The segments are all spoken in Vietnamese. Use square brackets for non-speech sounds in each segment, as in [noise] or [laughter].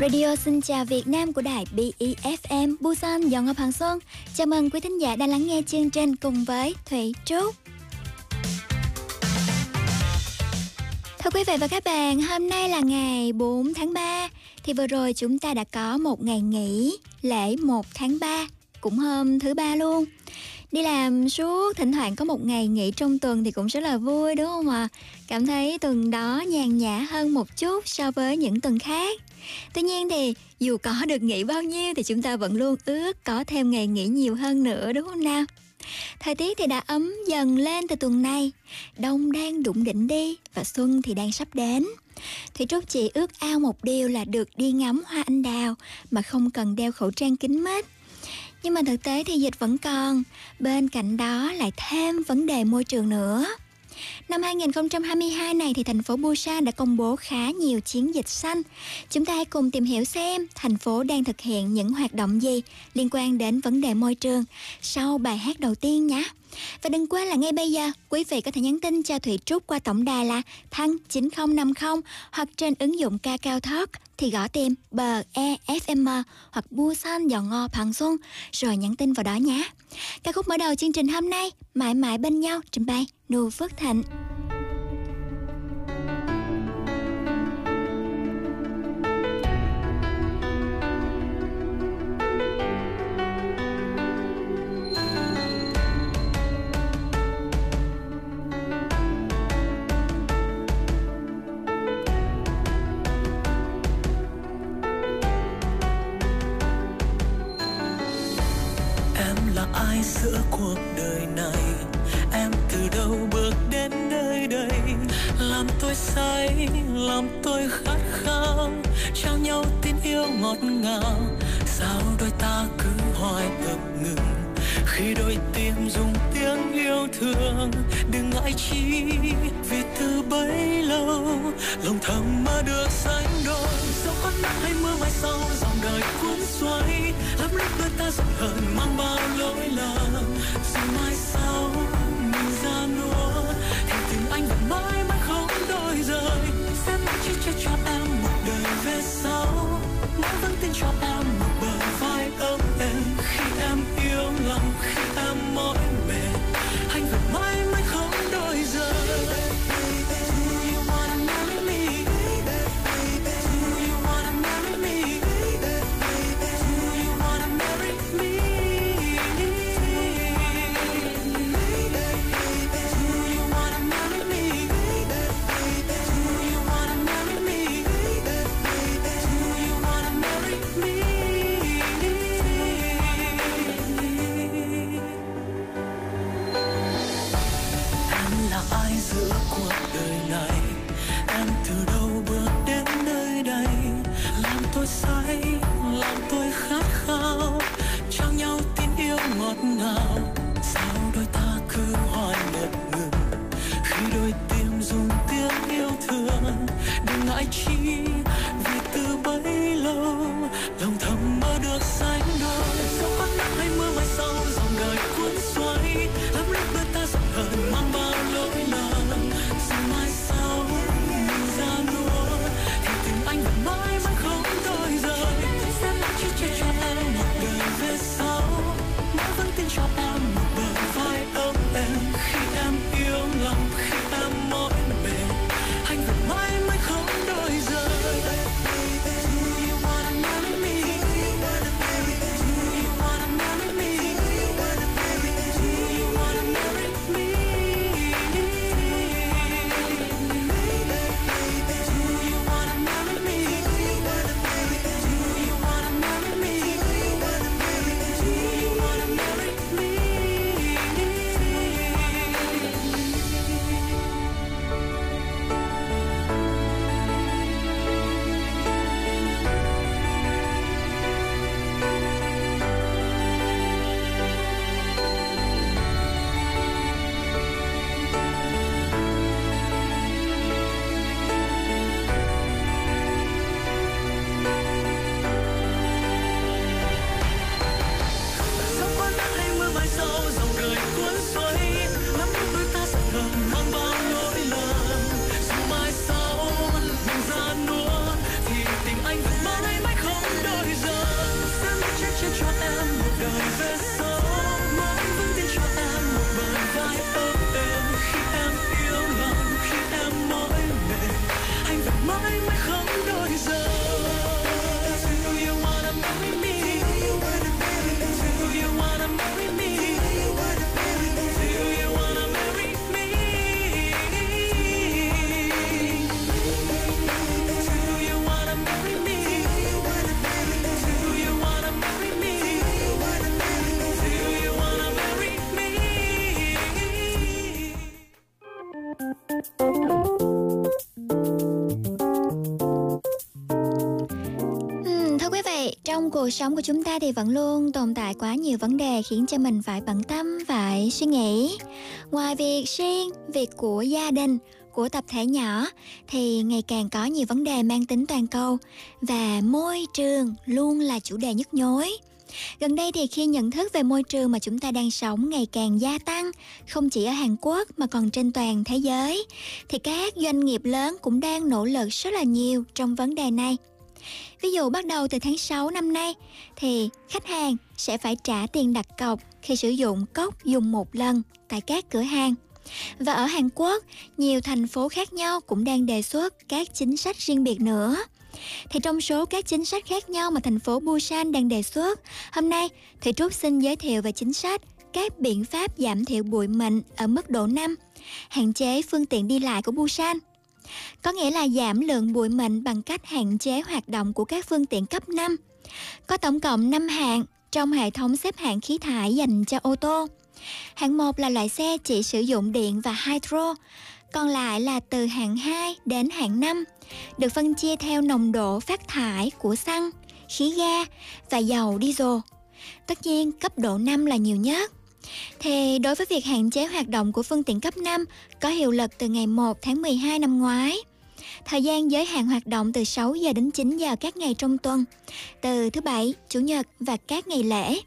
Radio xin chào Việt Nam của đài BEFM Busan do Ngọc Hoàng Xuân. Chào mừng quý thính giả đang lắng nghe chương trình cùng với Thủy Trúc. Thưa quý vị và các bạn, hôm nay là ngày 4 tháng 3 thì vừa rồi chúng ta đã có một ngày nghỉ lễ 1 tháng 3 cũng hôm thứ ba luôn đi làm suốt thỉnh thoảng có một ngày nghỉ trong tuần thì cũng rất là vui đúng không ạ à? cảm thấy tuần đó nhàn nhã hơn một chút so với những tuần khác tuy nhiên thì, dù có được nghỉ bao nhiêu thì chúng ta vẫn luôn ước có thêm ngày nghỉ nhiều hơn nữa, đúng không nào? Thời tiết thì đã ấm dần lên từ tuần này. Đông đang đụng đỉnh đi Và xuân thì đang sắp đến. Thì Trúc chỉ ước ao một điều là được đi ngắm hoa anh đào Mà không cần đeo khẩu trang kính mít. Nhưng mà thực tế thì dịch vẫn còn. Bên cạnh đó lại thêm vấn đề môi trường nữa. Năm 2022 này thì thành phố Busan đã công bố khá nhiều chiến dịch xanh. Chúng ta hãy cùng tìm hiểu xem thành phố đang thực hiện những hoạt động gì liên quan đến vấn đề môi trường sau bài hát đầu tiên nhé. Và đừng quên là ngay bây giờ, quý vị có thể nhắn tin cho Thủy Trúc qua tổng đài là thăng 9050 hoặc trên ứng dụng ca cao thoát thì gõ tìm bờ EFM hoặc Busan dò Ngò Bằng Xuân, rồi nhắn tin vào đó nhé. Ca khúc mở đầu chương trình hôm nay, Mãi mãi bên nhau trình bày Nụ Phước Thịnh. Làm tôi khát khao, trao nhau tin yêu ngọt ngào. Sao đôi ta cứ hoài ngập ngừng? Khi đôi tim dùng tiếng yêu thương, đừng ngại chi vì từ bấy lâu. Lòng thầm mơ được sánh đôi dẫu có nắng hay mưa mai sau, dòng đời cuốn xoay. Lắm lúc đôi ta giận hờn, mang bao lỗi lầm. Dù mai sau cho em một đời về sau. Mãi vẫn tin cho em. Đừng ngại cuộc sống của chúng ta thì vẫn luôn tồn tại quá nhiều vấn đề khiến cho mình phải bận tâm, phải suy nghĩ. Ngoài việc riêng, việc của gia đình, của tập thể nhỏ thì ngày càng có nhiều vấn đề mang tính toàn cầu và môi trường luôn là chủ đề nhức nhối. Gần đây thì khi nhận thức về môi trường mà chúng ta đang sống ngày càng gia tăng, không chỉ ở Hàn Quốc mà còn trên toàn thế giới, thì các doanh nghiệp lớn cũng đang nỗ lực rất là nhiều trong vấn đề này. Ví dụ bắt đầu từ tháng 6 năm nay thì khách hàng sẽ phải trả tiền đặt cọc khi sử dụng cốc dùng một lần tại các cửa hàng. Và ở Hàn Quốc, nhiều thành phố khác nhau cũng đang đề xuất các chính sách riêng biệt nữa. Thì trong số các chính sách khác nhau mà thành phố Busan đang đề xuất, hôm nay thì Trúc xin giới thiệu về chính sách các biện pháp giảm thiểu bụi mịn ở mức độ 5, hạn chế phương tiện đi lại của Busan. Có nghĩa là giảm lượng bụi mịn bằng cách hạn chế hoạt động của các phương tiện cấp 5. Có tổng cộng 5 hạng trong hệ thống xếp hạng khí thải dành cho ô tô. Hạng 1 là loại xe chỉ sử dụng điện và hydro, còn lại là từ hạng 2 đến hạng 5, được phân chia theo nồng độ phát thải của xăng, khí ga và dầu diesel. Tất nhiên, cấp độ 5 là nhiều nhất. Thì đối với việc hạn chế hoạt động của phương tiện cấp 5 có hiệu lực từ ngày 1 tháng 12 năm ngoái. Thời gian giới hạn hoạt động từ 6 giờ đến 9 giờ các ngày trong tuần, từ thứ bảy, chủ nhật và các ngày lễ.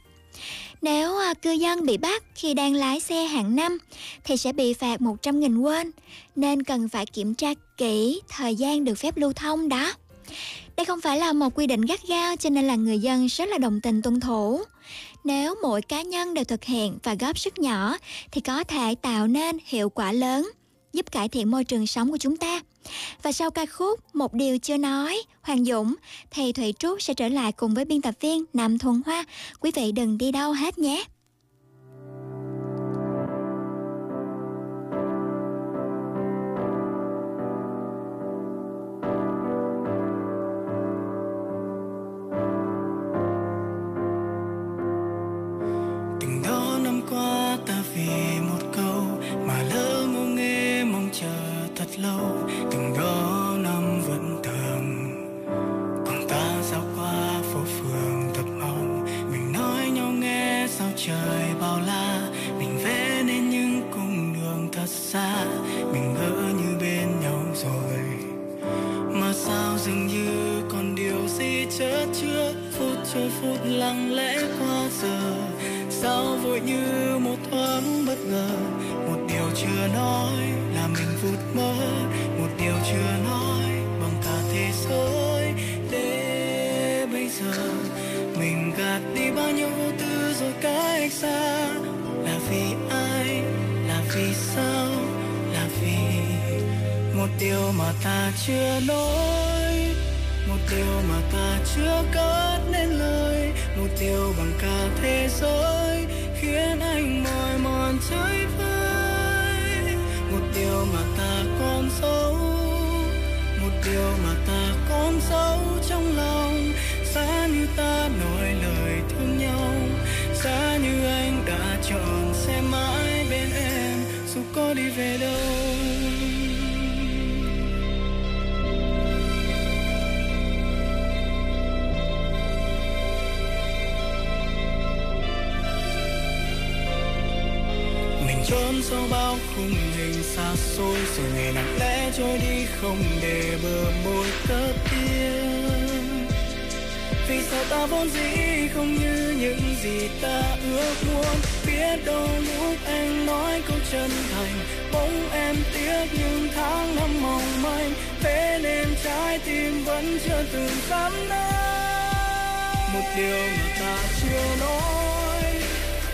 Nếu à, cư dân bị bắt khi đang lái xe hạng năm thì sẽ bị phạt 100.000 won, nên cần phải kiểm tra kỹ thời gian được phép lưu thông đó. Đây không phải là một quy định gắt gao cho nên là người dân rất là đồng tình tuân thủ. Nếu mỗi cá nhân đều thực hiện và góp sức nhỏ thì có thể tạo nên hiệu quả lớn, giúp cải thiện môi trường sống của chúng ta. Và sau ca khúc Một điều chưa nói, Hoàng Dũng, thì Thủy Trúc sẽ trở lại cùng với biên tập viên Nam Thuần Hoa. Quý vị đừng đi đâu hết nhé. lâu, từng đó năm vẫn thường còn ta sao qua phố phường tập mong mình nói nhau nghe sao trời bao la. Mình vẽ nên những cung đường thật xa, mình ngỡ như bên nhau rồi. Mà sao dường như còn điều gì chớ chưa? Phút trôi phút lặng lẽ qua giờ, sao vội như một thoáng bất ngờ? điều chưa nói là mình vụt mơ, một điều chưa nói bằng cả thế giới. Để bây giờ mình gạt đi bao nhiêu vô tư rồi cách xa? Là vì ai? Là vì sao? Là vì một điều mà ta chưa nói, một điều mà ta chưa cất nên lời, một điều bằng cả thế giới khiến anh mỏi mòn trái vơi điều mà ta còn giấu một điều mà ta còn giấu trong lòng. Xa như ta nói lời thương nhau xa như anh đã chọn sẽ mãi bên em, dù có đi về đâu. Mình chốn sau bao khung xa xôi rồi ngày lặng lẽ trôi đi không để bờ môi cất tiếng vì sao ta vốn dĩ không như những gì ta ước muốn? Biết đâu lúc anh nói câu chân thành, bỗng em tiếc những tháng năm mong manh. Thế nên trái tim vẫn chưa từng dám nói một điều mà ta chưa nói,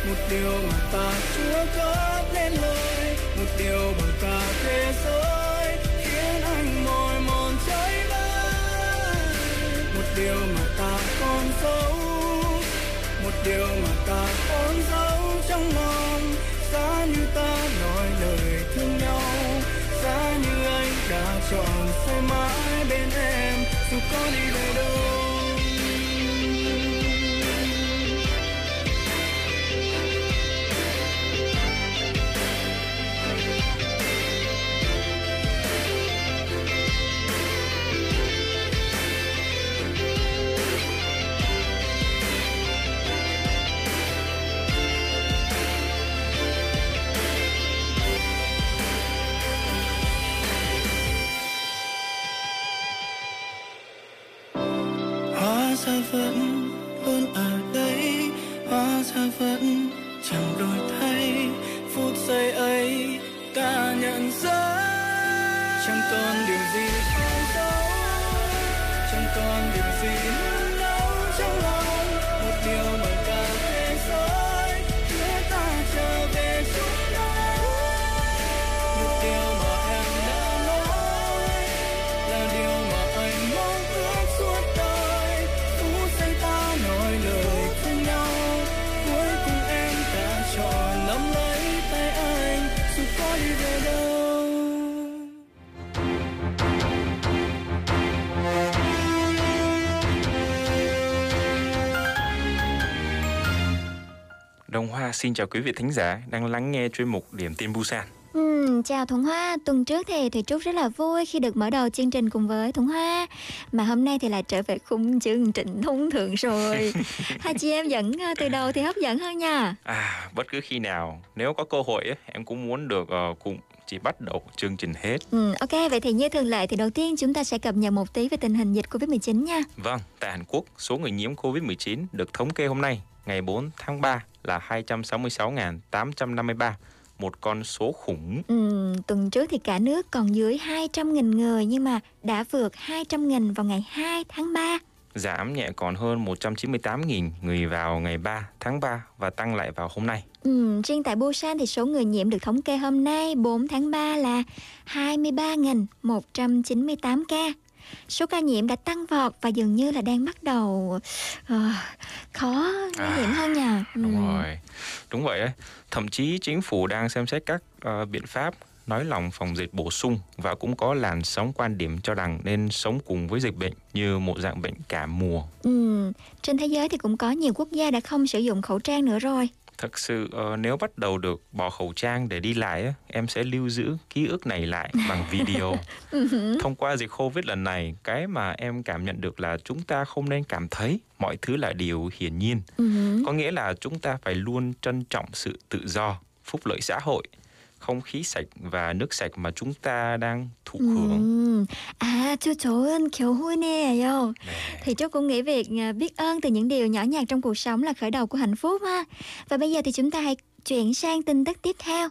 một điều mà ta chưa cất lên lời. Một điều bằng một điều mà ta còn giấu, một điều mà ta còn giấu trong lòng. Giá như ta nói lời thương nhau, giá như anh đã chọn sẽ mãi bên em. Dù có đi đâu Hoa xin chào quý vị thính giả đang lắng nghe chuyên mục Điểm tin Busan. Ừ, chào Thuận Hoa, tuần trước thì Thùy Trúc rất là vui khi được mở đầu chương trình cùng với Thuận Hoa. Mà hôm nay thì lại trở về khung chương trình thông thường rồi. [laughs] Hai chị em vẫn ờ, từ đầu thì hấp dẫn hơn nha. À, bất cứ khi nào nếu có cơ hội ấy, em cũng muốn được uh, cùng chị bắt đầu chương trình hết. ừ, Ok, vậy thì như thường lệ thì đầu tiên chúng ta sẽ cập nhật một tí về tình hình dịch Covid-19 nha. Vâng, tại Hàn Quốc, số người nhiễm COVID-19 được thống kê hôm nay, ngày 4 tháng 3 là 266.853, một con số khủng. ừ, Tuần trước thì cả nước còn dưới 200.000 người nhưng mà đã vượt 200.000 vào ngày 2 tháng 3 Giảm nhẹ còn hơn 198.000 người vào ngày 3 tháng 3 và tăng lại vào hôm nay. Ừ, riêng tại Busan thì số người nhiễm được thống kê hôm nay 4 tháng 3 là 23.198 ca. Số ca nhiễm đã tăng vọt và dường như là đang bắt đầu ờ, khó lây nhiễm hơn nha. Ừ. Đúng rồi, đúng vậy ấy. Thậm chí chính phủ đang xem xét các ờ, biện pháp nói lòng phòng dịch bổ sung và cũng có làn sóng quan điểm cho rằng nên sống cùng với dịch bệnh như một dạng bệnh cảm mùa. Ừ, trên thế giới thì cũng có nhiều quốc gia đã không sử dụng khẩu trang nữa rồi. Thật sự ờ, nếu bắt đầu được bỏ khẩu trang để đi lại em sẽ lưu giữ ký ức này lại bằng [laughs] video. Thông qua dịch Covid lần này, cái mà em cảm nhận được là chúng ta không nên cảm thấy mọi thứ là điều hiển nhiên. Ừ. Có nghĩa là chúng ta phải luôn trân trọng sự tự do, phúc lợi xã hội, không khí sạch và nước sạch mà chúng ta đang thụ ừ. hưởng. À, chú chú ơn kiểu hui nè, yo. Thì chú cũng nghĩ việc à, biết ơn từ những điều nhỏ nhặt trong cuộc sống là khởi đầu của hạnh phúc ha. Và bây giờ thì chúng ta hãy chuyển sang tin tức tiếp theo.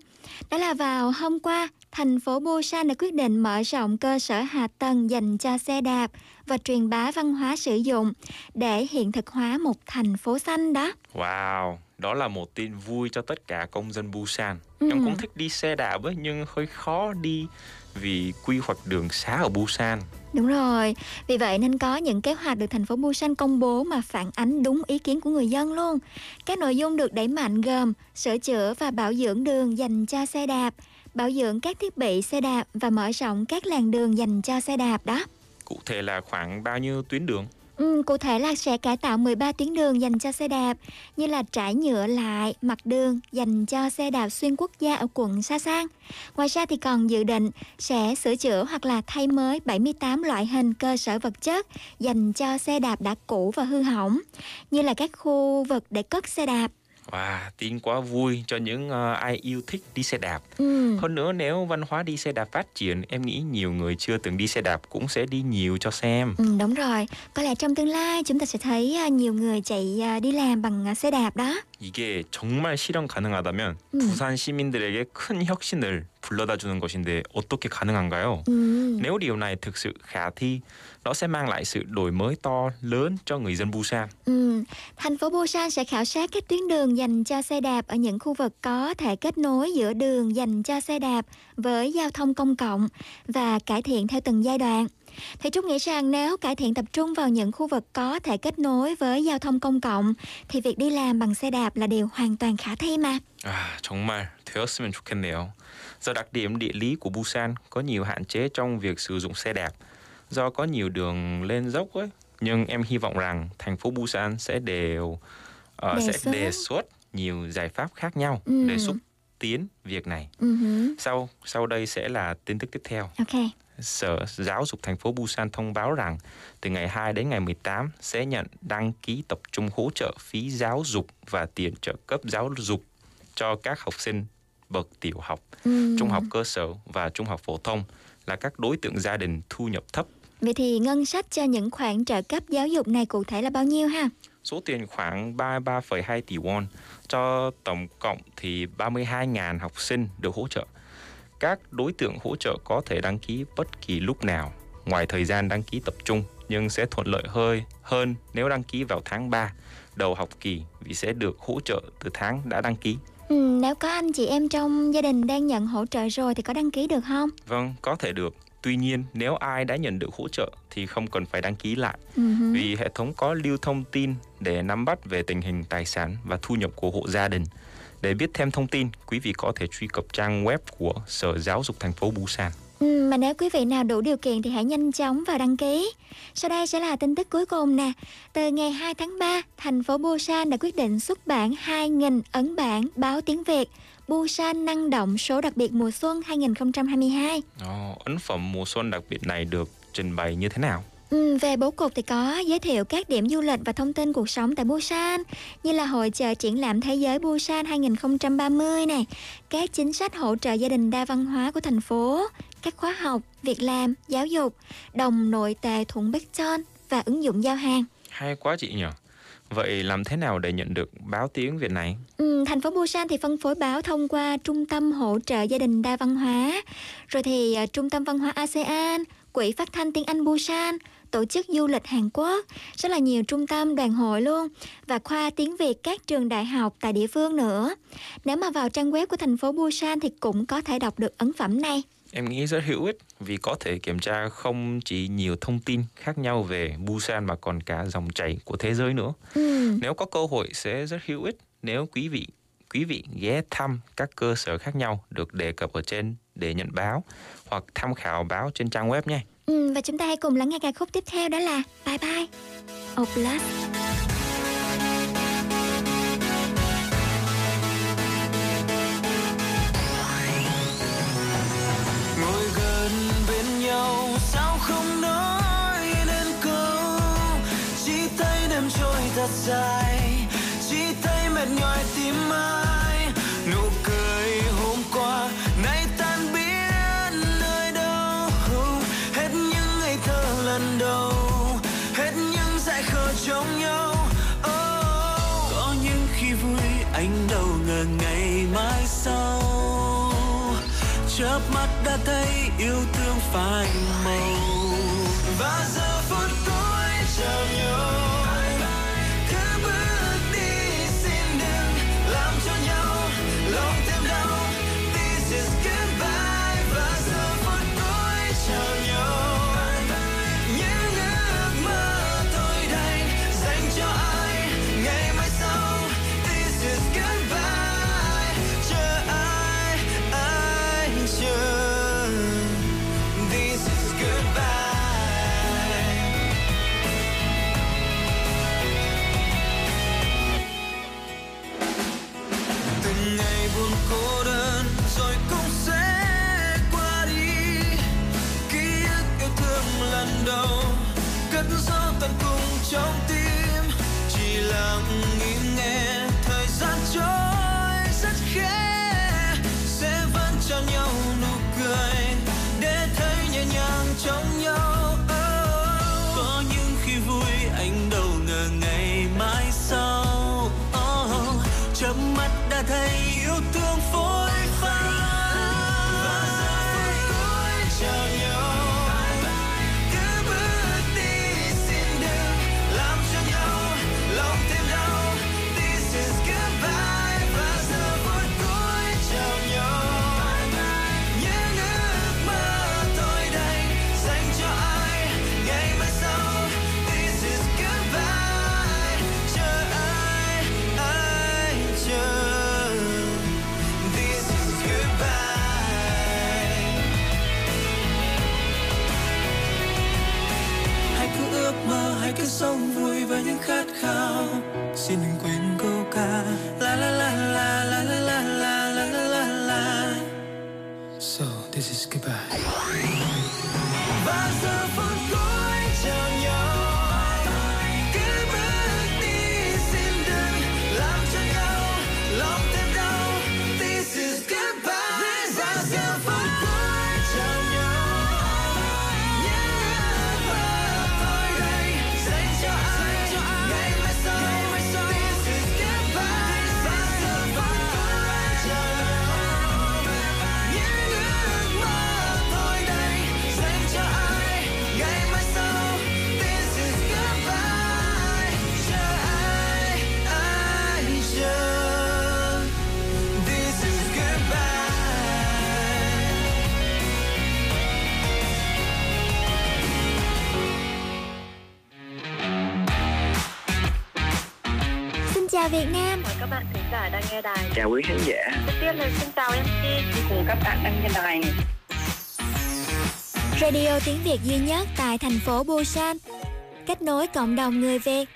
Đó là vào hôm qua, thành phố Busan đã quyết định mở rộng cơ sở hạ tầng dành cho xe đạp và truyền bá văn hóa sử dụng để hiện thực hóa một thành phố xanh đó. Wow, đó là một tin vui cho tất cả công dân Busan. Ừ. Em cũng thích đi xe đạp ấy, nhưng hơi khó đi vì quy hoạch đường xá ở Busan. Đúng rồi, vì vậy nên có những kế hoạch được thành phố Busan công bố mà phản ánh đúng ý kiến của người dân luôn. Các nội dung được đẩy mạnh gồm sửa chữa và bảo dưỡng đường dành cho xe đạp, bảo dưỡng các thiết bị xe đạp và mở rộng các làn đường dành cho xe đạp đó. Cụ thể là khoảng bao nhiêu tuyến đường? Ừ, cụ thể là sẽ cải tạo 13 tuyến đường dành cho xe đạp như là trải nhựa lại mặt đường dành cho xe đạp xuyên quốc gia ở quận Sa Sang. Ngoài ra thì còn dự định sẽ sửa chữa hoặc là thay mới 78 loại hình cơ sở vật chất dành cho xe đạp đã cũ và hư hỏng như là các khu vực để cất xe đạp. Wow, tin quá vui cho những ờ, ai yêu thích đi xe đạp. Ừ. Hơn nữa nếu văn hóa đi xe đạp phát triển, em nghĩ nhiều người chưa từng đi xe đạp cũng sẽ đi nhiều cho xem. Ừ, đúng rồi. Có lẽ trong tương lai chúng ta sẽ thấy à, nhiều người chạy à, đi làm bằng à, xe đạp đó. 이게 정말 실현 가능하다면 음. 부산 시민들에게 큰 혁신을 불러다 주는 것인데 어떻게 가능한가요? Ừ. Nếu điều này thực sự khả thi, nó sẽ mang lại sự đổi mới to lớn cho người dân Busan. Ừ. Thành phố Busan sẽ khảo sát các tuyến đường dành cho xe đạp ở những khu vực có thể kết nối giữa đường dành cho xe đạp với giao thông công cộng và cải thiện theo từng giai đoạn. Thì Trúc nghĩ rằng nếu cải thiện tập trung vào những khu vực có thể kết nối với giao thông công cộng thì việc đi làm bằng xe đạp là điều hoàn toàn khả thi mà. À, 정말 되었으면 좋겠네요. Do đặc điểm địa lý của Busan có nhiều hạn chế trong việc sử dụng xe đạp, do có nhiều đường lên dốc ấy. Nhưng em hy vọng rằng thành phố Busan sẽ đều ờ, Đề sẽ xuất. đề xuất nhiều giải pháp khác nhau Ừ. để xúc tiến việc này. Hứ. Sau sau đây sẽ là tin tức tiếp theo. Ok. Sở Giáo dục thành phố Busan thông báo rằng từ ngày 2 đến ngày 18 sẽ nhận đăng ký tập trung hỗ trợ phí giáo dục và tiền trợ cấp giáo dục cho các học sinh bậc tiểu học, Ừ. trung học cơ sở và trung học phổ thông là các đối tượng gia đình thu nhập thấp. Vậy thì ngân sách cho những khoản trợ cấp giáo dục này cụ thể là bao nhiêu ha? Số tiền khoảng 33,2 tỷ won cho tổng cộng thì 32.000 học sinh được hỗ trợ. các đối tượng hỗ trợ có thể đăng ký bất kỳ lúc nào ngoài thời gian đăng ký tập trung nhưng sẽ thuận lợi hơi hơn nếu đăng ký vào tháng 3 đầu học kỳ vì sẽ được hỗ trợ từ tháng đã đăng ký. Ừ, nếu có anh chị em trong gia đình đang nhận hỗ trợ rồi thì có đăng ký được không? Vâng, có thể được. Tuy nhiên, nếu ai đã nhận được hỗ trợ thì không cần phải đăng ký lại uh-huh. vì hệ thống có lưu thông tin để nắm bắt về tình hình tài sản và thu nhập của hộ gia đình. Để biết thêm thông tin, quý vị có thể truy cập trang web của Sở Giáo dục thành phố Busan. Ừ, mà nếu quý vị nào đủ điều kiện thì hãy nhanh chóng vào đăng ký. Sau đây sẽ là tin tức cuối cùng nè. Từ ngày 2 tháng 3, thành phố Busan đã quyết định xuất bản 2.000 ấn bản báo tiếng Việt Busan năng động số đặc biệt mùa xuân 2022. Ồ, ấn phẩm mùa xuân đặc biệt này được trình bày như thế nào? Ừ, về bố cục thì có giới thiệu các điểm du lịch và thông tin cuộc sống tại Busan như là hội chợ triển lãm thế giới Busan 2030 này, các chính sách hỗ trợ gia đình đa văn hóa của thành phố, các khóa học, việc làm, giáo dục, đồng nội tệ thuận Bekton và ứng dụng giao hàng. Hay quá chị nhỉ? Vậy làm thế nào để nhận được báo tiếng Việt này? Ừ, thành phố Busan thì phân phối báo thông qua Trung tâm hỗ trợ gia đình đa văn hóa, rồi thì uh, Trung tâm văn hóa ASEAN, Quỹ phát thanh tiếng Anh Busan, tổ chức du lịch Hàn Quốc, rất là nhiều trung tâm đoàn hội luôn và khoa tiếng Việt các trường đại học tại địa phương nữa. Nếu mà vào trang web của thành phố Busan thì cũng có thể đọc được ấn phẩm này. Em nghĩ rất hữu ích vì có thể kiểm tra không chỉ nhiều thông tin khác nhau về Busan mà còn cả dòng chảy của thế giới nữa. Ừ. Nếu có cơ hội sẽ rất hữu ích nếu quý vị quý vị ghé thăm các cơ sở khác nhau được đề cập ở trên để nhận báo hoặc tham khảo báo trên trang web nhé. Ừ, và chúng ta hãy cùng lắng nghe ca khúc tiếp theo đó là Bye Bye Oblast. Dài. Chỉ thấy mệt nhòi tim ai. Nụ cười hôm qua, nay tan biến nơi đâu? Hết những ngày thơ lần đầu, hết những dại khờ trong nhau. Oh. có những khi vui, anh đâu ngờ ngày mai sau. Chớp mắt đã thấy yêu thương phai màu. Và giờ 兄弟。Sống vui với những khát khao xin đừng quên câu ca la la la la la la la la la la la la so this is goodbye chào Việt Nam. Chào các bạn thính giả đang nghe đài. Chào quý khán giả. Đầu tiên là xin chào MC cùng các bạn đang nghe đài. Radio tiếng Việt duy nhất tại thành phố Busan. Kết nối cộng đồng người Việt.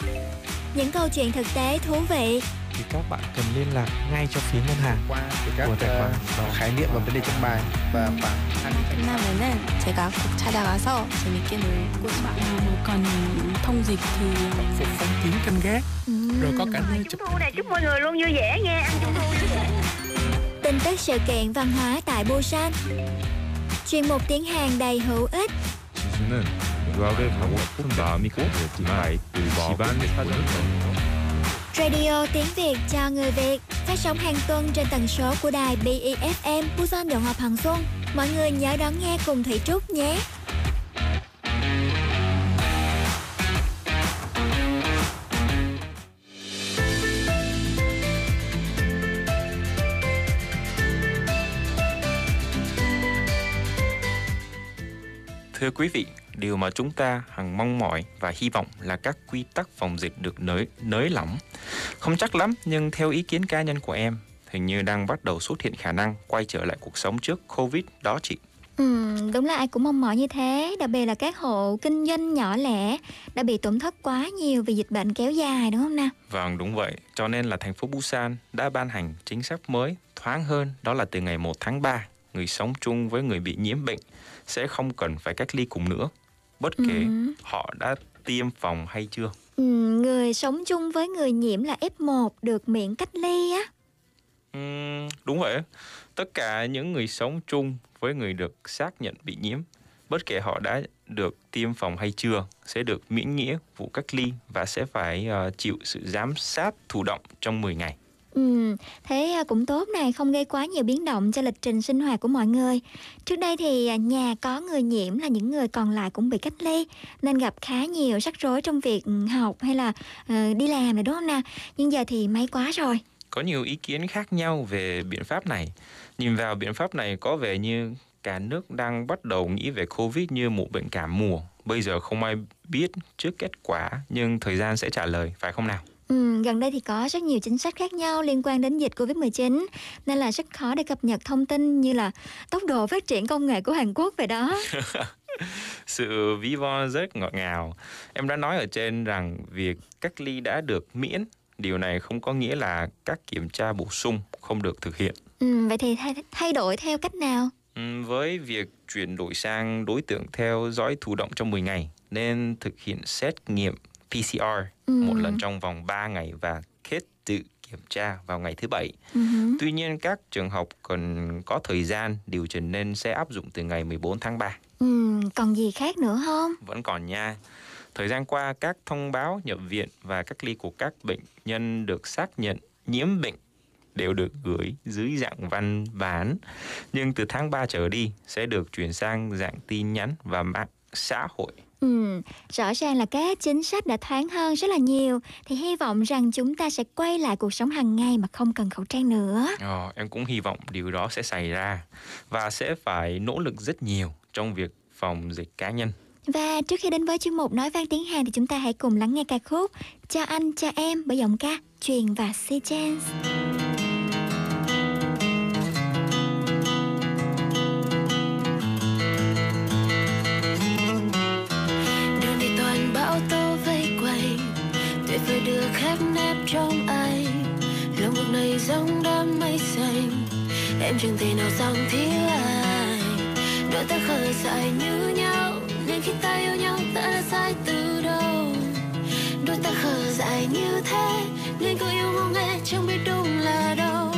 Những câu chuyện thực tế thú vị thì các bạn cần liên lạc ngay cho phía ngân hàng qua các tài khoản uh, khái niệm và vấn đề trong bài và bảng 끝나면은 제가 꼭 찾아가서 재밌게 놀고 bạn nào cần thông dịch thì phục phong kín canh gác rồi có cả nơi chụp thu này chúc mọi người luôn vui vẻ nghe ăn trung thu vui vẻ tin tức sự kiện văn hóa tại Busan chuyên mục tiếng Hàn đầy hữu ích 지수는 유학을 가고 싶은 마음이 강했지만 아이들과 기반 사정을 Radio tiếng Việt cho người Việt phát sóng hàng tuần trên tần số của đài BEFM Busan Đồng Hòa Hằng Xuân. Mọi người nhớ đón nghe cùng Thủy Trúc nhé. Thưa quý vị, điều mà chúng ta hằng mong mỏi và hy vọng là các quy tắc phòng dịch được nới nới lỏng. Không chắc lắm, nhưng theo ý kiến cá nhân của em, hình như đang bắt đầu xuất hiện khả năng quay trở lại cuộc sống trước Covid đó chị. Ừ, đúng là ai cũng mong mỏi như thế, đặc biệt là các hộ kinh doanh nhỏ lẻ đã bị tổn thất quá nhiều vì dịch bệnh kéo dài đúng không nào? Vâng, đúng vậy. Cho nên là thành phố Busan đã ban hành chính sách mới thoáng hơn, đó là từ ngày 1 tháng 3, người sống chung với người bị nhiễm bệnh sẽ không cần phải cách ly cùng nữa bất kể ừ. họ đã tiêm phòng hay chưa. Ừ, người sống chung với người nhiễm là F1 được miễn cách ly á. Ừ, đúng vậy. Tất cả những người sống chung với người được xác nhận bị nhiễm, bất kể họ đã được tiêm phòng hay chưa, sẽ được miễn nghĩa vụ cách ly và sẽ phải uh, chịu sự giám sát thụ động trong 10 ngày. Ừ, thế à, cũng tốt này, không gây quá nhiều biến động cho lịch trình sinh hoạt của mọi người. Trước đây thì à, nhà có người nhiễm là những người còn lại cũng bị cách ly, nên gặp khá nhiều rắc rối trong việc ừ, học hay là uh, đi làm này đúng không nào? Nhưng giờ thì may quá rồi. Có nhiều ý kiến khác nhau về biện pháp này. Nhìn vào biện pháp này có vẻ như cả nước đang bắt đầu nghĩ về Covid như một bệnh cảm mùa. Bây giờ không ai biết trước kết quả, nhưng thời gian sẽ trả lời, phải không nào? Ừ, gần đây thì có rất nhiều chính sách khác nhau liên quan đến dịch Covid-19 nên là rất khó để cập nhật thông tin như là tốc độ phát triển công nghệ của Hàn Quốc vậy đó. [laughs] Sự ví von rất ngọt ngào. Em đã nói ở trên rằng việc cách ly đã được miễn, điều này không có nghĩa là các kiểm tra bổ sung không được thực hiện. Ừ, vậy thì thay, thay đổi theo cách nào? Ừ, với việc chuyển đổi sang đối tượng theo dõi thụ động trong 10 ngày nên thực hiện xét nghiệm PCR ừ. một lần trong vòng 3 ngày và kết tự kiểm tra vào ngày thứ bảy. Ừ. Tuy nhiên các trường học cần có thời gian điều chỉnh nên sẽ áp dụng từ ngày 14 tháng 3. Ừ, còn gì khác nữa không? Vẫn còn nha. Thời gian qua các thông báo nhập viện và cách ly của các bệnh nhân được xác nhận nhiễm bệnh đều được gửi dưới dạng văn bản, nhưng từ tháng 3 trở đi sẽ được chuyển sang dạng tin nhắn và mạng xã hội Ừ, rõ ràng là các chính sách đã thoáng hơn rất là nhiều thì hy vọng rằng chúng ta sẽ quay lại cuộc sống hàng ngày mà không cần khẩu trang nữa. Ờ, em cũng hy vọng điều đó sẽ xảy ra và sẽ phải nỗ lực rất nhiều trong việc phòng dịch cá nhân. Và trước khi đến với chuyên mục nói vang tiếng Hàn thì chúng ta hãy cùng lắng nghe ca khúc Cha anh cha em bởi giọng ca Truyền và Si Chance. Khép nép trong anh. Lòng ngực này giống đám mây xanh. Em chẳng thể nào dòng thiếu anh đôi ta khờ dại như nhau nên khi ta yêu nhau ta đã sai từ đầu. Đôi ta khờ dại như thế nên cứ yêu ngô nghe chẳng biết đúng là đâu.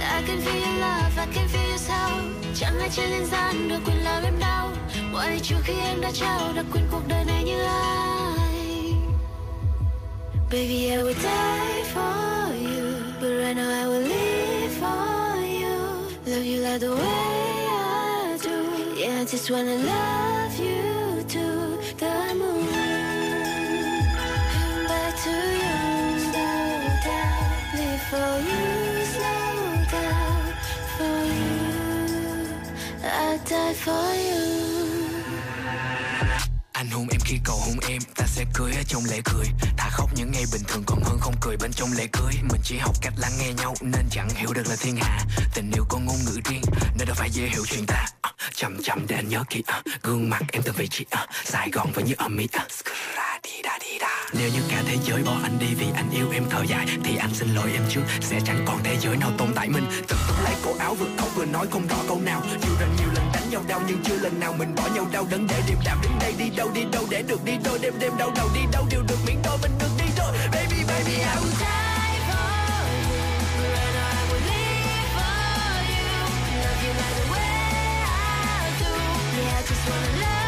I can feel your love, I can feel your sound. Chẳng ai trên nhân gian được quyền làm em đau. Mọi trừ khi em đã trao đã quên cuộc đời này như ai? Baby, I would die for you. But right now I will live for you. Love you like the way I do. Yeah, I just wanna love you to the moon. Back to you, slow down. Live for you, slow down. For you, I die for you. Hôn em khi cầu hôn em, Ta sẽ cười ở trong lễ cười Thả khóc những ngày bình thường còn hơn không cười bên trong lễ cưới. Mình chỉ học cách lắng nghe nhau, nên chẳng hiểu được là thiên hạ. Tình yêu có ngôn ngữ riêng, nên đâu phải dễ hiểu chuyện ta. À, chậm chậm để anh nhớ kỹ à, gương mặt em từng vị trí à, sài gòn vẫn như ở mỹ nếu như cả thế giới bỏ anh đi vì anh yêu em thở dài Thì anh xin lỗi em trước Sẽ chẳng còn thế giới nào tồn tại mình Từng túm lấy cổ áo vừa khóc vừa nói không rõ câu nào Dù rằng nhiều nhau đau nhưng chưa lần nào mình bỏ nhau đau. Đớn để điềm đạm đến đây, đi đâu đi đâu để được đi đôi đêm đêm đau đầu, đi đâu đều được miễn đôi mình được đi đôi Baby baby, I will die for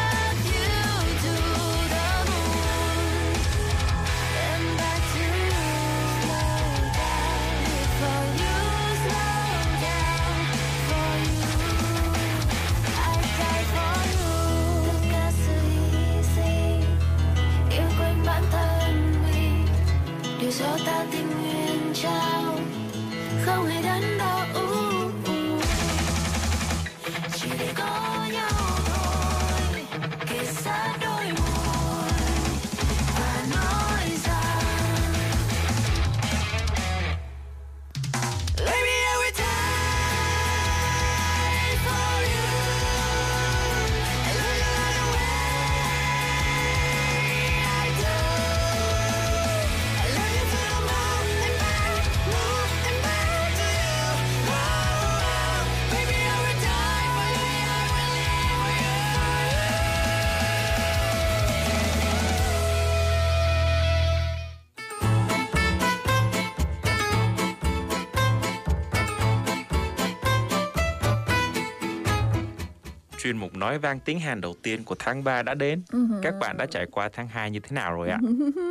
Chuyên mục nói vang tiếng Hàn đầu tiên của tháng 3 đã đến. Các bạn đã trải qua tháng 2 như thế nào rồi ạ?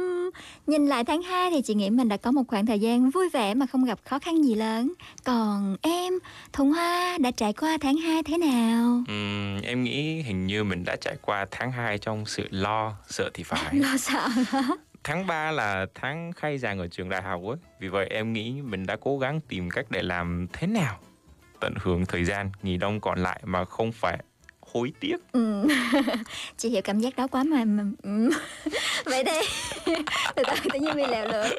[laughs] Nhìn lại tháng 2 thì chị nghĩ mình đã có một khoảng thời gian vui vẻ mà không gặp khó khăn gì lớn. Còn em, Thuận Hoa đã trải qua tháng 2 thế nào? Ừm, em nghĩ hình như mình đã trải qua tháng 2 trong sự lo, sợ thì phải. [laughs] Lo sợ hả? Tháng 3 là tháng khai giảng ở trường đại học ấy. Vì vậy em nghĩ mình đã cố gắng tìm cách để làm thế nào tận hưởng thời gian nghỉ đông còn lại mà không phải hối tiếc. Ừ. [laughs] chị hiểu cảm giác đó quá mà, mà ừ. [laughs] vậy đi [laughs] từ từ tự nhiên bị lèo lưỡi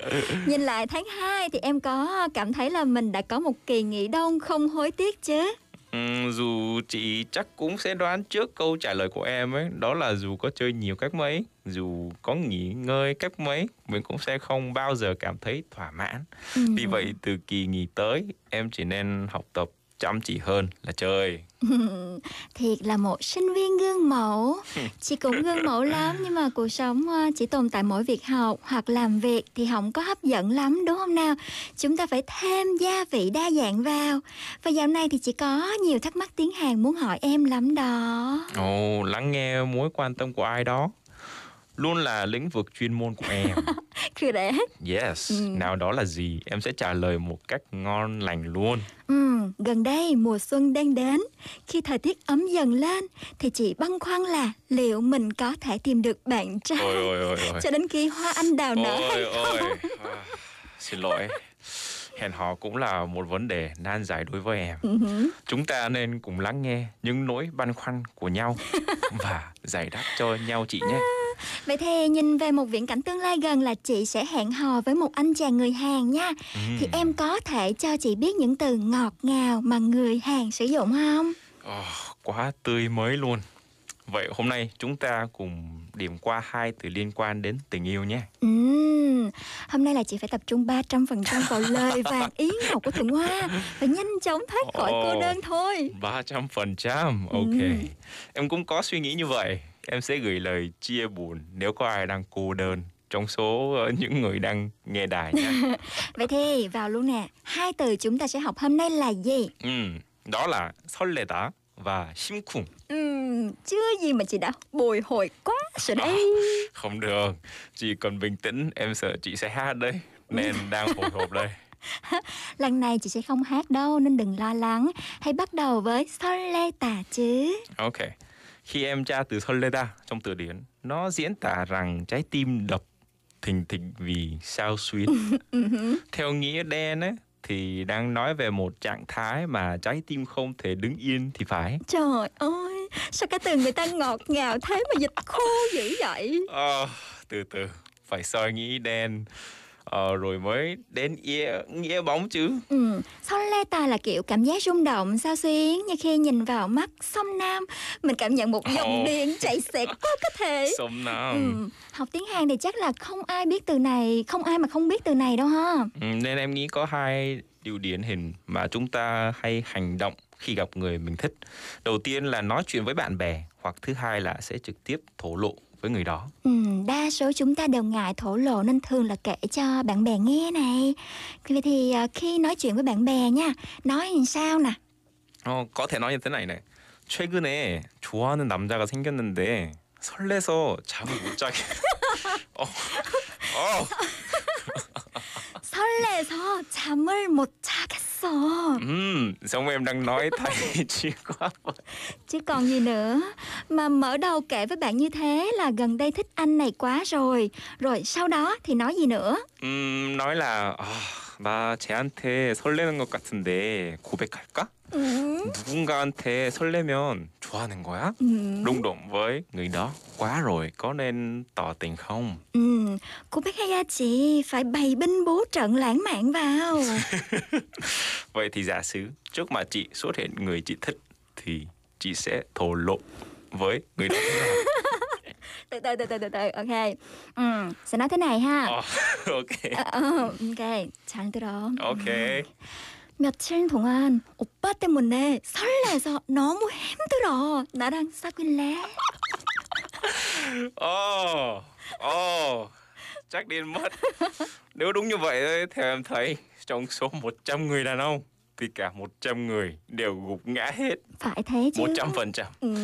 nhìn lại tháng 2 thì em có cảm thấy là mình đã có một kỳ nghỉ đông không hối tiếc chứ Ừm, dù chị chắc cũng sẽ đoán trước câu trả lời của em ấy Đó là dù có chơi nhiều cách mấy Dù có nghỉ ngơi cách mấy Mình cũng sẽ không bao giờ cảm thấy thỏa mãn Ừ. Vì vậy từ kỳ nghỉ tới Em chỉ nên học tập chăm chỉ hơn là chơi. [laughs] Thiệt là một sinh viên gương mẫu. [laughs] Chị cũng gương mẫu lắm nhưng mà cuộc sống ờ, chỉ tồn tại mỗi việc học hoặc làm việc thì không có hấp dẫn lắm đúng không nào? Chúng ta phải thêm gia vị đa dạng vào. Và dạo này thì chị có nhiều thắc mắc tiếng hàn muốn hỏi em lắm đó. Ồ, lắng nghe mối quan tâm của ai đó Luôn là lĩnh vực chuyên môn của em. [laughs] 그래 Yes, Ừ. nào đó là gì Em sẽ trả lời một cách ngon lành luôn. Ừ, gần đây mùa xuân đang đến. Khi thời tiết ấm dần lên Thì chị băn khoăn là liệu mình có thể tìm được bạn trai Ôi ôi ôi ôi. Cho đến khi hoa anh đào nở hay Ôi. ôi à, Xin lỗi Hẹn hò cũng là một vấn đề nan giải đối với em. Ừ. Chúng ta nên cùng lắng nghe những nỗi băn khoăn của nhau [laughs] Và giải đáp cho nhau chị nhé. Vậy thì nhìn về một viễn cảnh tương lai gần là chị sẽ hẹn hò với một anh chàng người Hàn nha. Thì em có thể cho chị biết những từ ngọt ngào mà người Hàn sử dụng không? Ồ, Quá tươi mới luôn. Vậy hôm nay chúng ta cùng điểm qua hai từ liên quan đến tình yêu nhé Ừm, hôm nay là chị phải tập trung 300% vào lời vàng [laughs] ý ngọc của Thượng Hoa Và nhanh chóng thoát khỏi cô Ồ. đơn thôi 300% Ok Ừ. Em cũng có suy nghĩ như vậy Em sẽ gửi lời chia buồn Nếu có ai đang cô đơn Trong số ờ, những người đang nghe đài nhé [laughs] Vậy thì vào luôn nè Hai từ chúng ta sẽ học hôm nay là gì? Ừm, Đó là 설레다 và 심쿵. Ừ, chưa gì mà chị đã bồi hồi quá rồi đây. À, [laughs] không được, chị còn bình tĩnh, em sợ chị sẽ hát đấy, nên [laughs] đang hồi hộp đây. [laughs] Lần này chị sẽ không hát đâu nên đừng lo lắng. Hãy bắt đầu với Soleta chứ. Ok. Khi em tra từ Soleta trong từ điển, nó diễn tả rằng trái tim đập thình thịch vì sao xuyến. Ừ Theo nghĩa đen ấy, thì đang nói về một trạng thái mà trái tim không thể đứng yên thì phải. Trời ơi, sao cái từ người ta ngọt ngào thế mà dịch khô dữ vậy? Ờ, từ từ. phải soi nghĩ đen ờ, rồi mới đến nghĩa nghĩa bóng chứ. Ừ, Soleta là kiểu cảm giác rung động sao xuyến như khi nhìn vào mắt sông Nam. Mình cảm nhận một dòng Ồ. điện chảy xẹt qua cơ thể. [laughs] Sông nam. Ừ, học tiếng Hàn thì chắc là không ai biết từ này không ai mà không biết từ này đâu ha. Ừ, nên em nghĩ có hai điều điển hình mà chúng ta hay hành động khi gặp người mình thích. Đầu tiên là nói chuyện với bạn bè hoặc thứ hai là sẽ trực tiếp thổ lộ với người đó ừ, đa số chúng ta đều ngại thổ lộ nên thường là kể cho bạn bè nghe này vậy thì à, khi nói chuyện với bạn bè nha nói làm sao nè 어, có thể nói như thế này này. 최근에 좋아하는 남자가 생겼는데 설레서 잠을 못 자게. [laughs] 어, 어, 설레서 잠을 못 자겠어 음, giống em đang nói thầy chi quá. Chứ còn gì nữa Mà mở đầu kể với bạn như thế là gần đây thích anh này quá rồi Rồi sau đó thì nói gì nữa 음, nói là 아, 나 쟤한테 설레는 것 같은데 고백할까? ừ. 누군가한테 설레면 좋아하는 거야? Ừ. Rung động với người đó quá rồi, có nên tỏ tình không? Ừ. Cô bé hay chị Phải bày binh bố trận lãng mạn vào [laughs] Vậy thì giả sử trước mặt chị xuất hiện người chị thích thì chị sẽ thổ lộ với người đó. [laughs] Từ từ từ từ từ từ Ok ừ. Sẽ nói thế này ha 어, [laughs] 오케이. 어, 어, ok 잘 들어 오케이. 며칠 동안 오빠 때문에 설레서 너무 힘들어 나랑 사귈래? [laughs] Ồ, ồ, chắc điên mất. Nếu đúng như vậy thôi, theo em thấy trong số 100 người đàn ông thì cả 100 người đều gục ngã hết. Phải thế chứ 100%. ừ.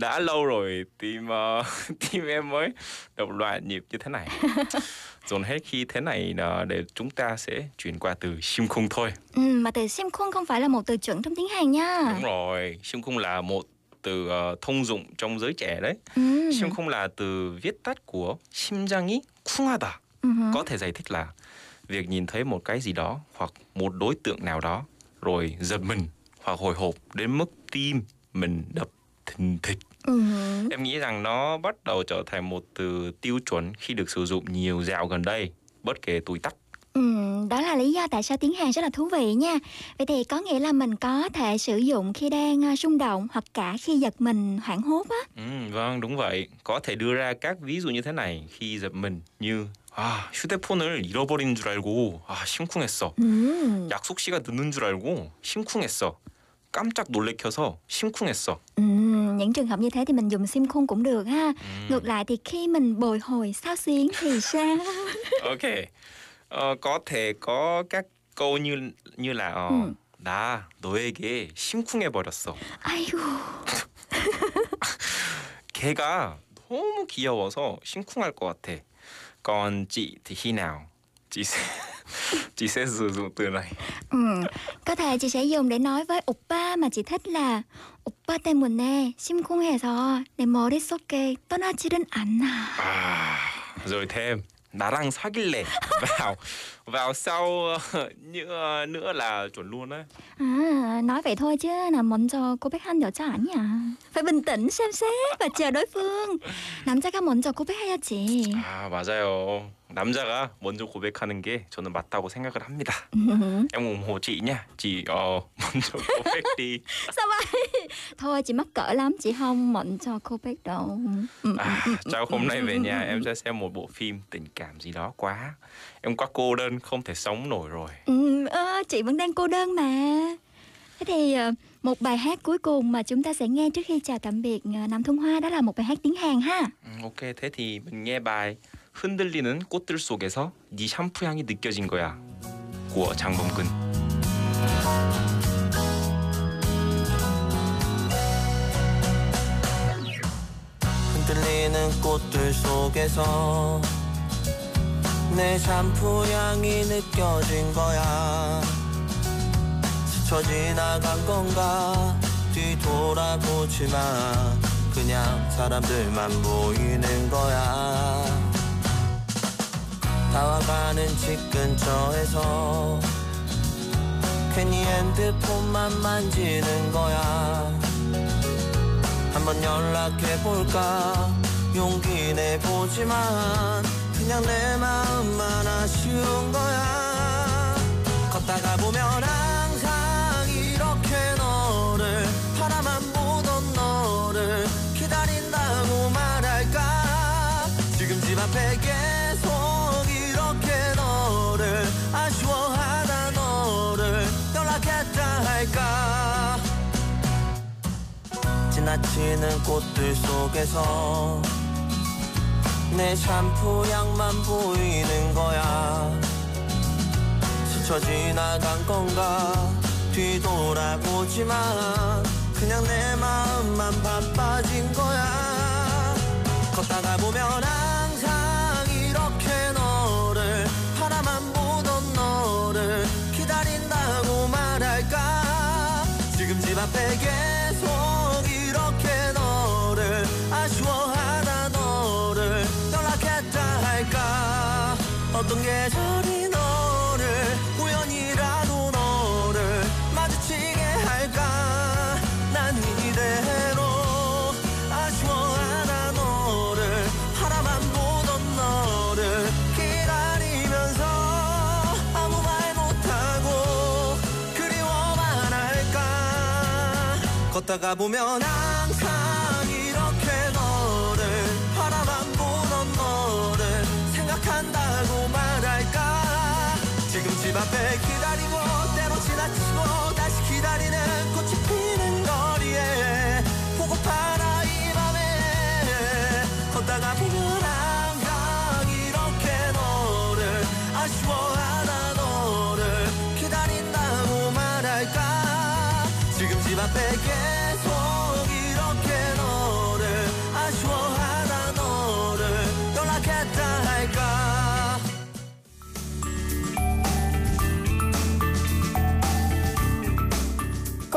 Đã lâu rồi tim ờ, [laughs] tim em mới đập loạn nhịp như thế này. [laughs] Dồn hết khi thế này là để chúng ta sẽ chuyển qua từ sim khung thôi. Ừ, mà từ sim khung không phải là một từ chuẩn trong tiếng Hàn nha. Đúng rồi, sim khung là một từ ờ, thông dụng trong giới trẻ đấy. Ừ. 심 khung là từ viết tắt của 심장이 쿵하다. Ừ hứ. Có thể giải thích là việc nhìn thấy một cái gì đó hoặc một đối tượng nào đó rồi giật mình hoặc hồi hộp đến mức tim mình đập thình thịch. Ừ hứ. Em nghĩ rằng nó bắt đầu trở thành một từ tiêu chuẩn khi được sử dụng nhiều dạo gần đây, bất kể tuổi tác. Ừ, đó là lý do tại sao tiếng Hàn rất là thú vị nha. Vậy thì có nghĩa là mình có thể sử dụng khi đang à, rung động hoặc cả khi giật mình hoảng hốt á. Ừ, vâng, đúng vậy. Có thể đưa ra các ví dụ như thế này khi giật mình như 아, 휴대폰을 잃어버린 줄 알고 아, 심쿵했어. Ừ. 약속 시간 늦는 줄 알고 심쿵했어. 깜짝 놀래켜서 심쿵했어. Ừ, những trường hợp như thế thì mình dùng sim khung cũng được ha. 음, Ngược lại thì khi mình bồi hồi sao xuyến thì sao? ok. Ờ, có thể có các câu như như là ờ, 음. 나 너에게 심쿵해 버렸어. 아이고. 걔가 너무 귀여워서 심쿵할 것 같아. Còn chị thì khi nào chị sẽ [laughs] chị sẽ sử dụng từ này. Ừ, có thể chị sẽ dùng để nói với 오빠 mà chị thích là 오빠 때문에 심쿵해서 내 머릿속에 떠나지는 않아. À, rồi thêm 나랑 사귈래 [laughs] vào vào sau ờ, [laughs] nữa nữa là chuẩn luôn đấy. À, nói vậy thôi chứ là 먼저 고백한 여자 아니야. phải bình tĩnh xem xét và chờ đối phương. 남자가 먼저 고백해야지. 아 맞아요. 남자가 먼저 고백하는 게 저는 맞다고 생각을 합니다. em ủng hộ chị nha. Chị ờ, 먼저 고백 đi. [laughs] Sao vậy? Thôi chị mắc cỡ lắm, chị không 먼저 고백 đâu. Ừ, À, chắc hôm nay về nhà em sẽ xem một bộ phim tình cảm gì đó quá. Em quá cô đơn không thể sống nổi rồi. ừ, ơ, chị vẫn đang cô đơn mà. Thế thì ờ, một bài hát cuối cùng mà chúng ta sẽ nghe trước khi chào tạm biệt ờ, Nam Thông Hoa đó là một bài hát tiếng Hàn ha. 음, ok thế thì mình nghe bài 흔들리는 꽃들 속에서 네 샴푸 향이 느껴진 거야. của 장범근. 흔들리는 꽃들 속에서 내 샴푸 향이 느껴진 거야. 스쳐 지나간 건가? 뒤돌아보지만 그냥 사람들만 보이는 거야 다와가는 집 근처에서 괜히 핸드폰만 만지는 거야. 한번 연락해볼까? 용기 내보지만 그냥 내 마음만 아쉬운 거야. 걷다가 보면 항 지나치는 꽃들 속에서 내 샴푸 향만 보이는 거야. 스쳐 지나간 건가 뒤돌아보지만 그냥 내 마음만 바빠진 거야. 걷다가 보면 항상 이렇게 너를 바라만 보던 너를 기다린다고 말할까? 지금 집 앞에 계 어떤 계절이 너를 우연이라도 너를 마주치게 할까? 난 이대로 아쉬워하다 너를 바라만 보던 너를 기다리면서 아무 말 못하고 그리워만 할까? 걷다가 보면 항 집 앞에 기다리고 때로 지나치고 다시 기다리는 꽃이 피는 거리에 보고파라 이 맘에 걷다가 보면 항상 이렇게 너를 아쉬워하다 너를 기다린다고 말할까? 지금 집 앞에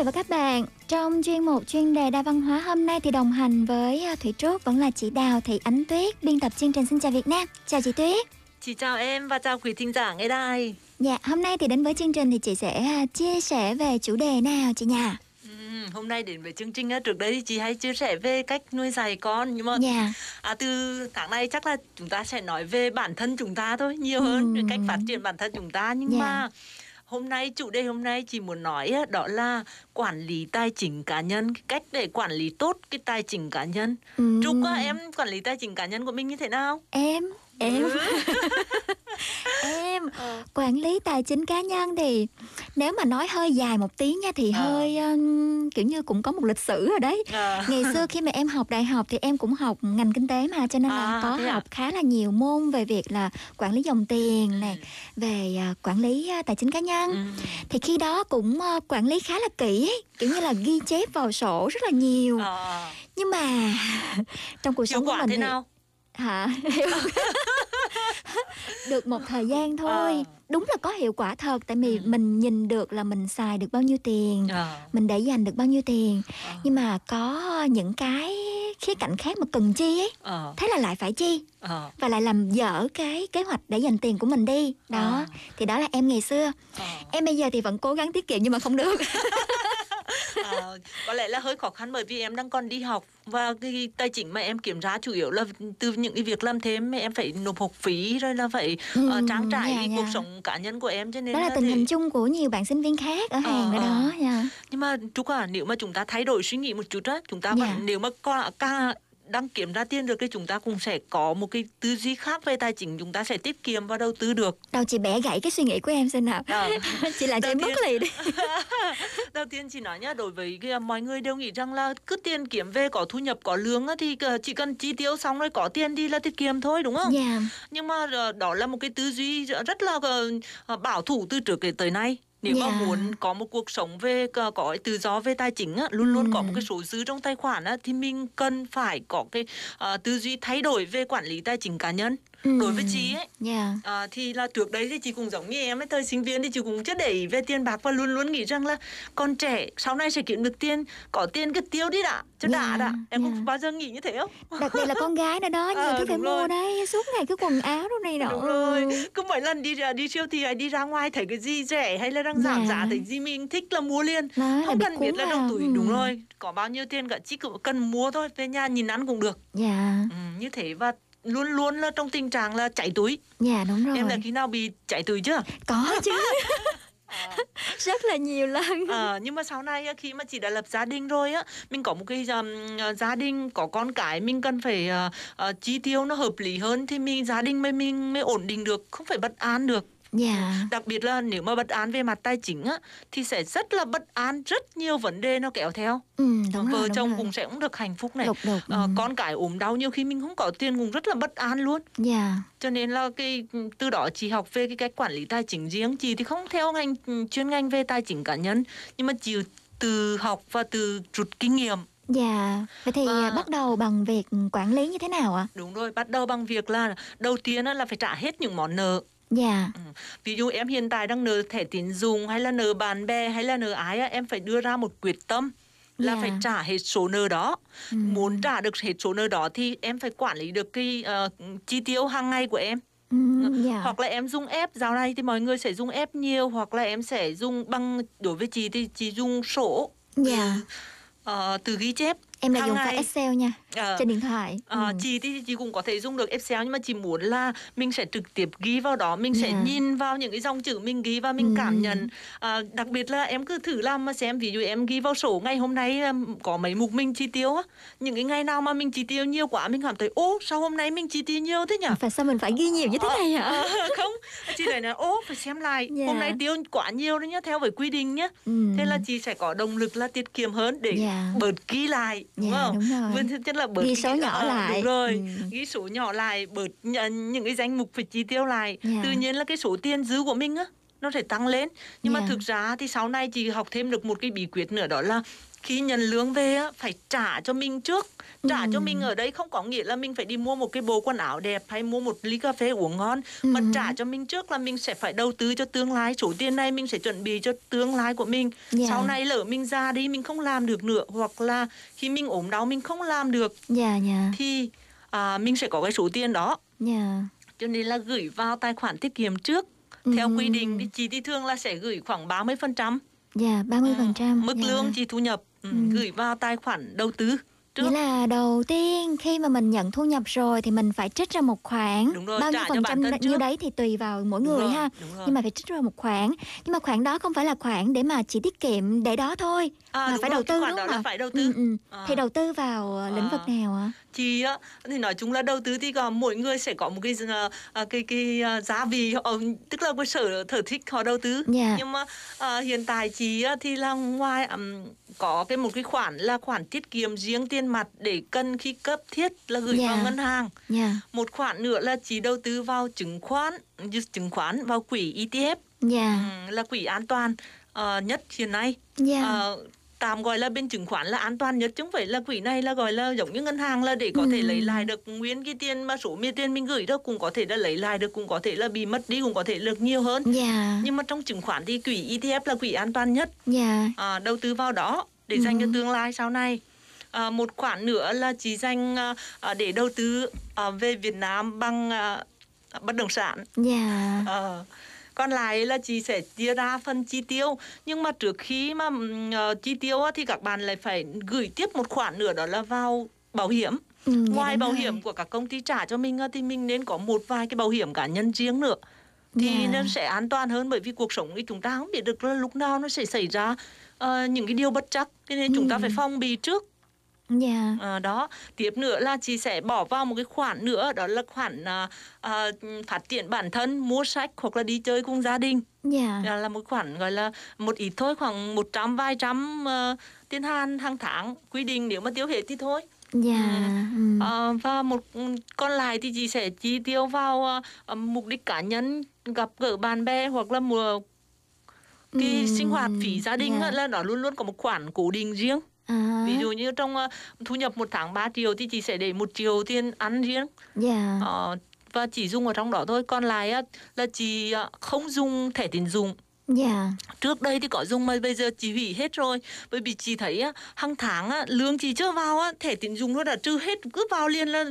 vị và các bạn, trong chuyên mục chuyên đề đa văn hóa hôm nay thì đồng hành với à, Thủy Trúc vẫn là chị Đào Thị Ánh Tuyết, biên tập chương trình Xin chào Việt Nam. Chào chị Tuyết. Chị chào em và chào quý thính giả nghe đài. Dạ, hôm nay thì đến với chương trình thì chị sẽ à, chia sẻ về chủ đề nào chị nhà? Ừ, hôm nay đến với chương trình á, trước đây thì chị hay chia sẻ về cách nuôi dạy con nhưng mà Dạ. à, từ tháng này chắc là chúng ta sẽ nói về bản thân chúng ta thôi nhiều hơn Ừ. cách phát triển bản thân chúng ta nhưng Dạ. mà hôm nay chủ đề hôm nay chị muốn nói đó là quản lý tài chính cá nhân cách để quản lý tốt cái tài chính cá nhân Ừ. Trúc á, em quản lý tài chính cá nhân của mình như thế nào Em, em, Ừ. [laughs] em Ờ. quản lý tài chính cá nhân thì nếu mà nói hơi dài một tiếng nha thì Ờ. hơi um, kiểu như cũng có một lịch sử rồi đấy. À. Ngày xưa [laughs] khi mà em học đại học thì em cũng học ngành kinh tế mà cho nên là À, có thế à? học khá là nhiều môn về việc là quản lý dòng tiền này, về à, quản lý à, tài chính cá nhân. Ừ. Thì khi đó cũng à, quản lý khá là kỹ ấy, kiểu như là ghi chép vào sổ rất là nhiều. À. Nhưng mà [laughs] trong cuộc hiệu sống của mình thế thì nào hả [laughs] được một thời gian thôi Ờ. đúng là có hiệu quả thật tại vì Ừ. mình nhìn được là mình xài được bao nhiêu tiền À. mình để dành được bao nhiêu tiền À. nhưng mà có những cái khía cạnh khác mà cần chi ấy À. thế là lại phải chi À. và lại làm dở cái kế hoạch để dành tiền của mình đi đó À. thì đó là em ngày xưa À. em bây giờ thì vẫn cố gắng tiết kiệm nhưng mà không được [laughs] À, có lẽ là hơi khó khăn bởi vì em đang còn đi học và cái tài chính mà em kiếm ra chủ yếu là từ những cái việc làm thêm em phải nộp học phí rồi là phải Ừ, ờ, trang trải dạ, cái dạ. cuộc sống cá nhân của em cho nên đó là tình thì- hình chung của nhiều bạn sinh viên khác ở hàng Ờ, nữa ờ. đó dạ. nhưng mà chú à nếu mà chúng ta thay đổi suy nghĩ một chút á chúng ta Dạ. vẫn nếu mà có cả đang kiếm ra tiền được thì chúng ta cũng sẽ có một cái tư duy khác về tài chính chúng ta sẽ tiết kiệm và đầu tư được. Đâu chị bẻ gãy cái suy nghĩ của em xem nào. Ờ. [laughs] chị làm cho em mất tiên- lì đi [laughs] đầu tiên chị nói nhá đối với cái, mọi người đều nghĩ rằng là cứ tiền kiếm về có thu nhập có lương thì ờ, chỉ cần chi tiêu xong rồi có tiền đi là tiết kiệm thôi đúng không? Dạ. Nhưng mà ờ, đó là một cái tư duy rất là ờ, bảo thủ từ trước tới nay nếu mà Dạ. muốn có một cuộc sống về có có tự do về tài chính á, luôn luôn có Ừ. một cái số dư trong tài khoản á, thì mình cần phải có cái ờ, tư duy thay đổi về quản lý tài chính cá nhân đối với chị ấy dạ À, thì là trước đấy thì chị cũng giống như em ấy thời sinh viên thì chị cũng chưa để ý về tiền bạc và luôn luôn nghĩ rằng là con trẻ sau này sẽ kiếm được tiền có tiền cứ tiêu đi đã cho Dạ, đã đã em dạ. không bao giờ nghĩ như thế không đặc biệt là con gái nữa đó [laughs] nhiều Ờ, thứ phải đúng mua rồi. đấy suốt ngày cứ quần áo đồ này nọ đúng rồi cứ mỗi lần đi đi siêu thị hay đi ra ngoài thấy cái gì rẻ hay là đang giảm Dạ. giá thấy gì mình thích là mua liền là không cần biết là vào. trong túi Ừ. đúng rồi có bao nhiêu tiền cả chỉ cứ cần mua thôi về nhà nhìn ăn cũng được dạ ừ, như thế và luôn luôn là trong tình trạng là chảy túi. Dạ đúng rồi em là khi nào bị chảy túi chưa? Có chứ. [laughs] Rất là nhiều lần. Ờ, nhưng mà sau này khi mà chị đã lập gia đình rồi á mình có một cái um, gia đình có con cái mình cần phải uh, uh, chi tiêu nó hợp lý hơn thì mình gia đình mới mình mới ổn định được không phải bất an được dạ. Đặc biệt là nếu mà bất an về mặt tài chính á thì sẽ rất là bất an rất nhiều vấn đề nó kéo theo. Ừ đúng vợ rồi đúng chồng rồi. cũng sẽ không được hạnh phúc này. Lục đục, Ờ, ừ. con cái ốm đau nhiều khi mình không có tiền cũng rất là bất an luôn. Dạ. Cho nên là cái từ đó chị học về cái cách quản lý tài chính riêng. Chị thì không theo ngành ừ, chuyên ngành về tài chính cá nhân nhưng mà chị từ học và từ rút kinh nghiệm. Dạ. Vậy thì à, bắt đầu bằng việc quản lý như thế nào ạ? Đúng rồi bắt đầu bằng việc là đầu tiên là phải trả hết những món nợ dạ. Ừ. ví dụ em hiện tại đang nợ thẻ tín dụng hay là nợ bạn bè hay là nợ ái em phải đưa ra một quyết tâm là Dạ. phải trả hết số nợ đó. Ừ. muốn trả được hết số nợ đó thì em phải quản lý được cái ờ, chi tiêu hàng ngày của em. Ừ, dạ. hoặc là em dùng app. Dạo này thì mọi người sẽ dùng app nhiều hoặc là em sẽ dùng bằng đối với chị thì chị dùng sổ dạ. Ờ, từ ghi chép em là dùng file excel nha Ờ. trên điện thoại Ờ, ừ. chị thì chị cũng có thể dùng được Excel nhưng mà chị muốn là mình sẽ trực tiếp ghi vào đó mình sẽ Dạ. nhìn vào những cái dòng chữ mình ghi và mình Ừ. cảm nhận Ờ, đặc biệt là em cứ thử làm mà xem ví dụ em ghi vào sổ ngày hôm nay có mấy mục mình chi tiêu á những cái ngày nào mà mình chi tiêu nhiều quá mình cảm thấy ô sao hôm nay mình chi tiêu nhiều thế nhỉ phải sao mình phải ghi nhiều như thế này hả không chị lại là ô phải xem lại Dạ. hôm nay tiêu quá nhiều đấy nhá theo với quy định nhá Ừ. thế là chị sẽ có động lực là tiết kiệm hơn để Dạ. bớt ghi lại đúng Dạ, không đúng rồi. Tức là bớt Ghi cái- số nhỏ ờ, lại. đúng rồi Ừ. ghi số nhỏ lại bớt những cái danh mục phải chi tiêu lại Dạ. tự nhiên là cái số tiền dư của mình á nó sẽ tăng lên nhưng mà Dạ. thực ra thì sau này chị học thêm được một cái bí quyết nữa đó là khi nhận lương về á phải trả cho mình trước. Trả cho Ừ. mình ở đây không có nghĩa là mình phải đi mua một cái bộ quần áo đẹp hay mua một ly cà phê uống ngon mà Ừ. trả cho mình trước là mình sẽ phải đầu tư cho tương lai. Số tiền này mình sẽ chuẩn bị cho tương lai của mình. Dạ. sau này lỡ mình ra đi mình không làm được nữa hoặc là khi mình ốm đau mình không làm được dạ dạ. thì à, mình sẽ có cái số tiền đó. Dạ. Cho nên là gửi vào tài khoản tiết kiệm trước. Theo Ừ. quy định thì chị thì thường là sẽ gửi khoảng 30% dạ ba mươi phần trăm mức lương chị thu nhập ừ, gửi vào tài khoản đầu tư trước Nghĩa là đầu tiên khi mà mình nhận thu nhập rồi thì mình phải trích ra một khoản Đúng rồi, bao nhiêu phần trăm như trước. đấy thì tùy vào mỗi Đúng người rồi, ha đúng rồi. nhưng mà phải trích ra một khoản nhưng mà khoản đó không phải là khoản để mà chỉ tiết kiệm để đó thôi À, mà phải rồi, đầu cái tư khoản đúng đó không là ạ? phải đầu tư. ừ, ừ. À. thì đầu tư vào ờ, lĩnh vực À. nào ạ á thì nói chung là đầu tư thì có mỗi người sẽ có một cái ờ, ờ, cái cái ờ, giá vị họ tức là cái sở sở thích họ đầu tư. Dạ. nhưng mà ờ, hiện tại chị á, thì là ngoài ừm, có cái một cái khoản là khoản tiết kiệm riêng tiền mặt để cần khi cấp thiết là gửi Dạ. vào ngân hàng. Dạ. Một khoản nữa là chị đầu tư vào chứng khoán chứng khoán vào quỹ ETF dạ. Ừm, là quỹ an toàn ờ, nhất hiện nay. Dạ. Ờ, tạm gọi là bên chứng khoán là an toàn nhất chứ không phải là quỹ này là gọi là giống như ngân hàng là để có thể lấy lại được nguyên cái tiền mà số tiền tiền mình gửi đó cũng có thể là lấy lại được cũng có thể là bị mất đi cũng có thể được nhiều hơn. Dạ. Nhưng mà trong chứng khoán thì quỹ ETF là quỹ an toàn nhất. Dạ. À, đầu tư vào đó để dành cho tương lai sau này. À, một khoản nữa là chỉ dành à, à, để đầu tư à, về Việt Nam bằng à, bất động sản. Dạ. Ờ. còn lại là chị sẽ chia ra phần chi tiêu nhưng mà trước khi mà ờ, chi tiêu thì các bạn lại phải gửi tiếp một khoản nữa đó là vào bảo hiểm Ừ, ngoài bảo rồi. hiểm của các công ty trả cho mình thì mình nên có một vài cái bảo hiểm cá nhân riêng nữa thì Dạ. nó sẽ an toàn hơn bởi vì cuộc sống thì chúng ta không biết được là lúc nào nó sẽ xảy ra ờ, những cái điều bất chắc cho nên chúng ta Ừ. phải phòng bị trước Dạ. Ờ, đó tiếp nữa là chị sẽ bỏ vào một cái khoản nữa đó là khoản à, à, phát triển bản thân mua sách hoặc là đi chơi cùng gia đình Dạ. là, là một khoản gọi là một ít thôi khoảng một trăm vài trăm uh, tiền hàng hàng tháng quy định nếu mà tiêu hết thì thôi Dạ. Ừ. Ờ, và một còn lại thì chị sẽ chi tiêu vào ờ, mục đích cá nhân gặp gỡ bạn bè hoặc là một cái Ừm, sinh hoạt phí gia đình dạ. á, là nó luôn luôn có một khoản cố định riêng À, ví dụ như trong ờ, thu nhập một tháng 3 triệu thì chị sẽ để một triệu tiền ăn riêng. Dạ. Ờ, và chỉ dùng ở trong đó thôi. Còn lại á, là chị ờ, không dùng thẻ tín dụng. Dạ. trước đây thì có dùng mà bây giờ chị hủy hết rồi. Bởi vì chị thấy á, hàng tháng á, lương chị chưa vào á, thẻ tín dụng nó đã trừ hết cứ vào liền là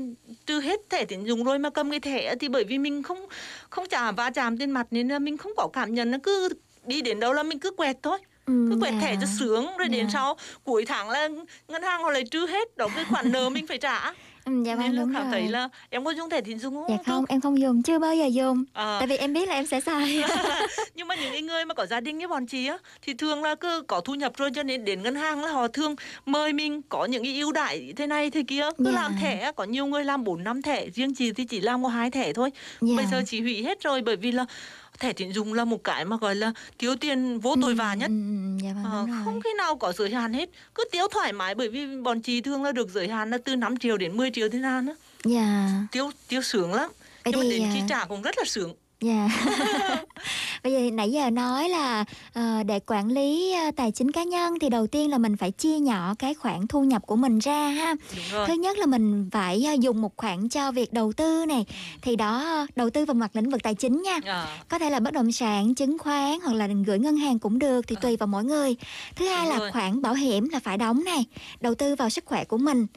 trừ hết thẻ tín dụng rồi mà cầm cái thẻ á, thì bởi vì mình không không trả va chạm tiền mặt nên là mình không có cảm nhận nó cứ đi đến đâu là mình cứ quẹt thôi cứ quẹt dạ. thẻ cho sướng rồi đến Dạ. sau cuối tháng là ngân hàng họ lại trừ hết đó cái khoản nợ mình phải trả [laughs] Ừ, dạ vâng đúng rồi. thấy là em có dùng thẻ tín dụng không Dạ không, em không dùng, chưa bao giờ dùng. À. Tại vì em biết là em sẽ xài. [laughs] [laughs] nhưng mà những người mà có gia đình như bọn chị á thì thường là cứ có thu nhập rồi cho nên đến ngân hàng là họ thường mời mình có những cái ưu đãi thế này thế kia cứ Dạ. làm thẻ có nhiều người làm bốn năm thẻ riêng chị thì chỉ làm có hai thẻ thôi Dạ. bây giờ chị hủy hết rồi bởi vì là thẻ tín dụng là một cái mà gọi là thiếu tiền vô tội vạ nhất. Ừ, ừ, dạ vâng Ờ, đúng rồi. không khi nào có giới hạn hết. Cứ tiêu thoải mái bởi vì bọn chị thường là được giới hạn là từ 5 triệu đến 10 triệu tiền hàng á Dạ. tiêu tiêu sướng lắm. Vậy nhưng mà đến khi à, trả cũng rất là sướng Dạ. [laughs] [laughs] Bây giờ nãy giờ nói là ờ, để quản lý ờ, tài chính cá nhân thì đầu tiên là mình phải chia nhỏ cái khoản thu nhập của mình ra ha. Thứ nhất là mình phải ờ, dùng một khoản cho việc đầu tư này. Thì đó ờ, đầu tư vào mặt lĩnh vực tài chính nha. à, Có thể là bất động sản, chứng khoán hoặc là gửi ngân hàng cũng được thì tùy vào mỗi người. Thứ hai Đúng là rồi. khoản bảo hiểm là phải đóng này, đầu tư vào sức khỏe của mình.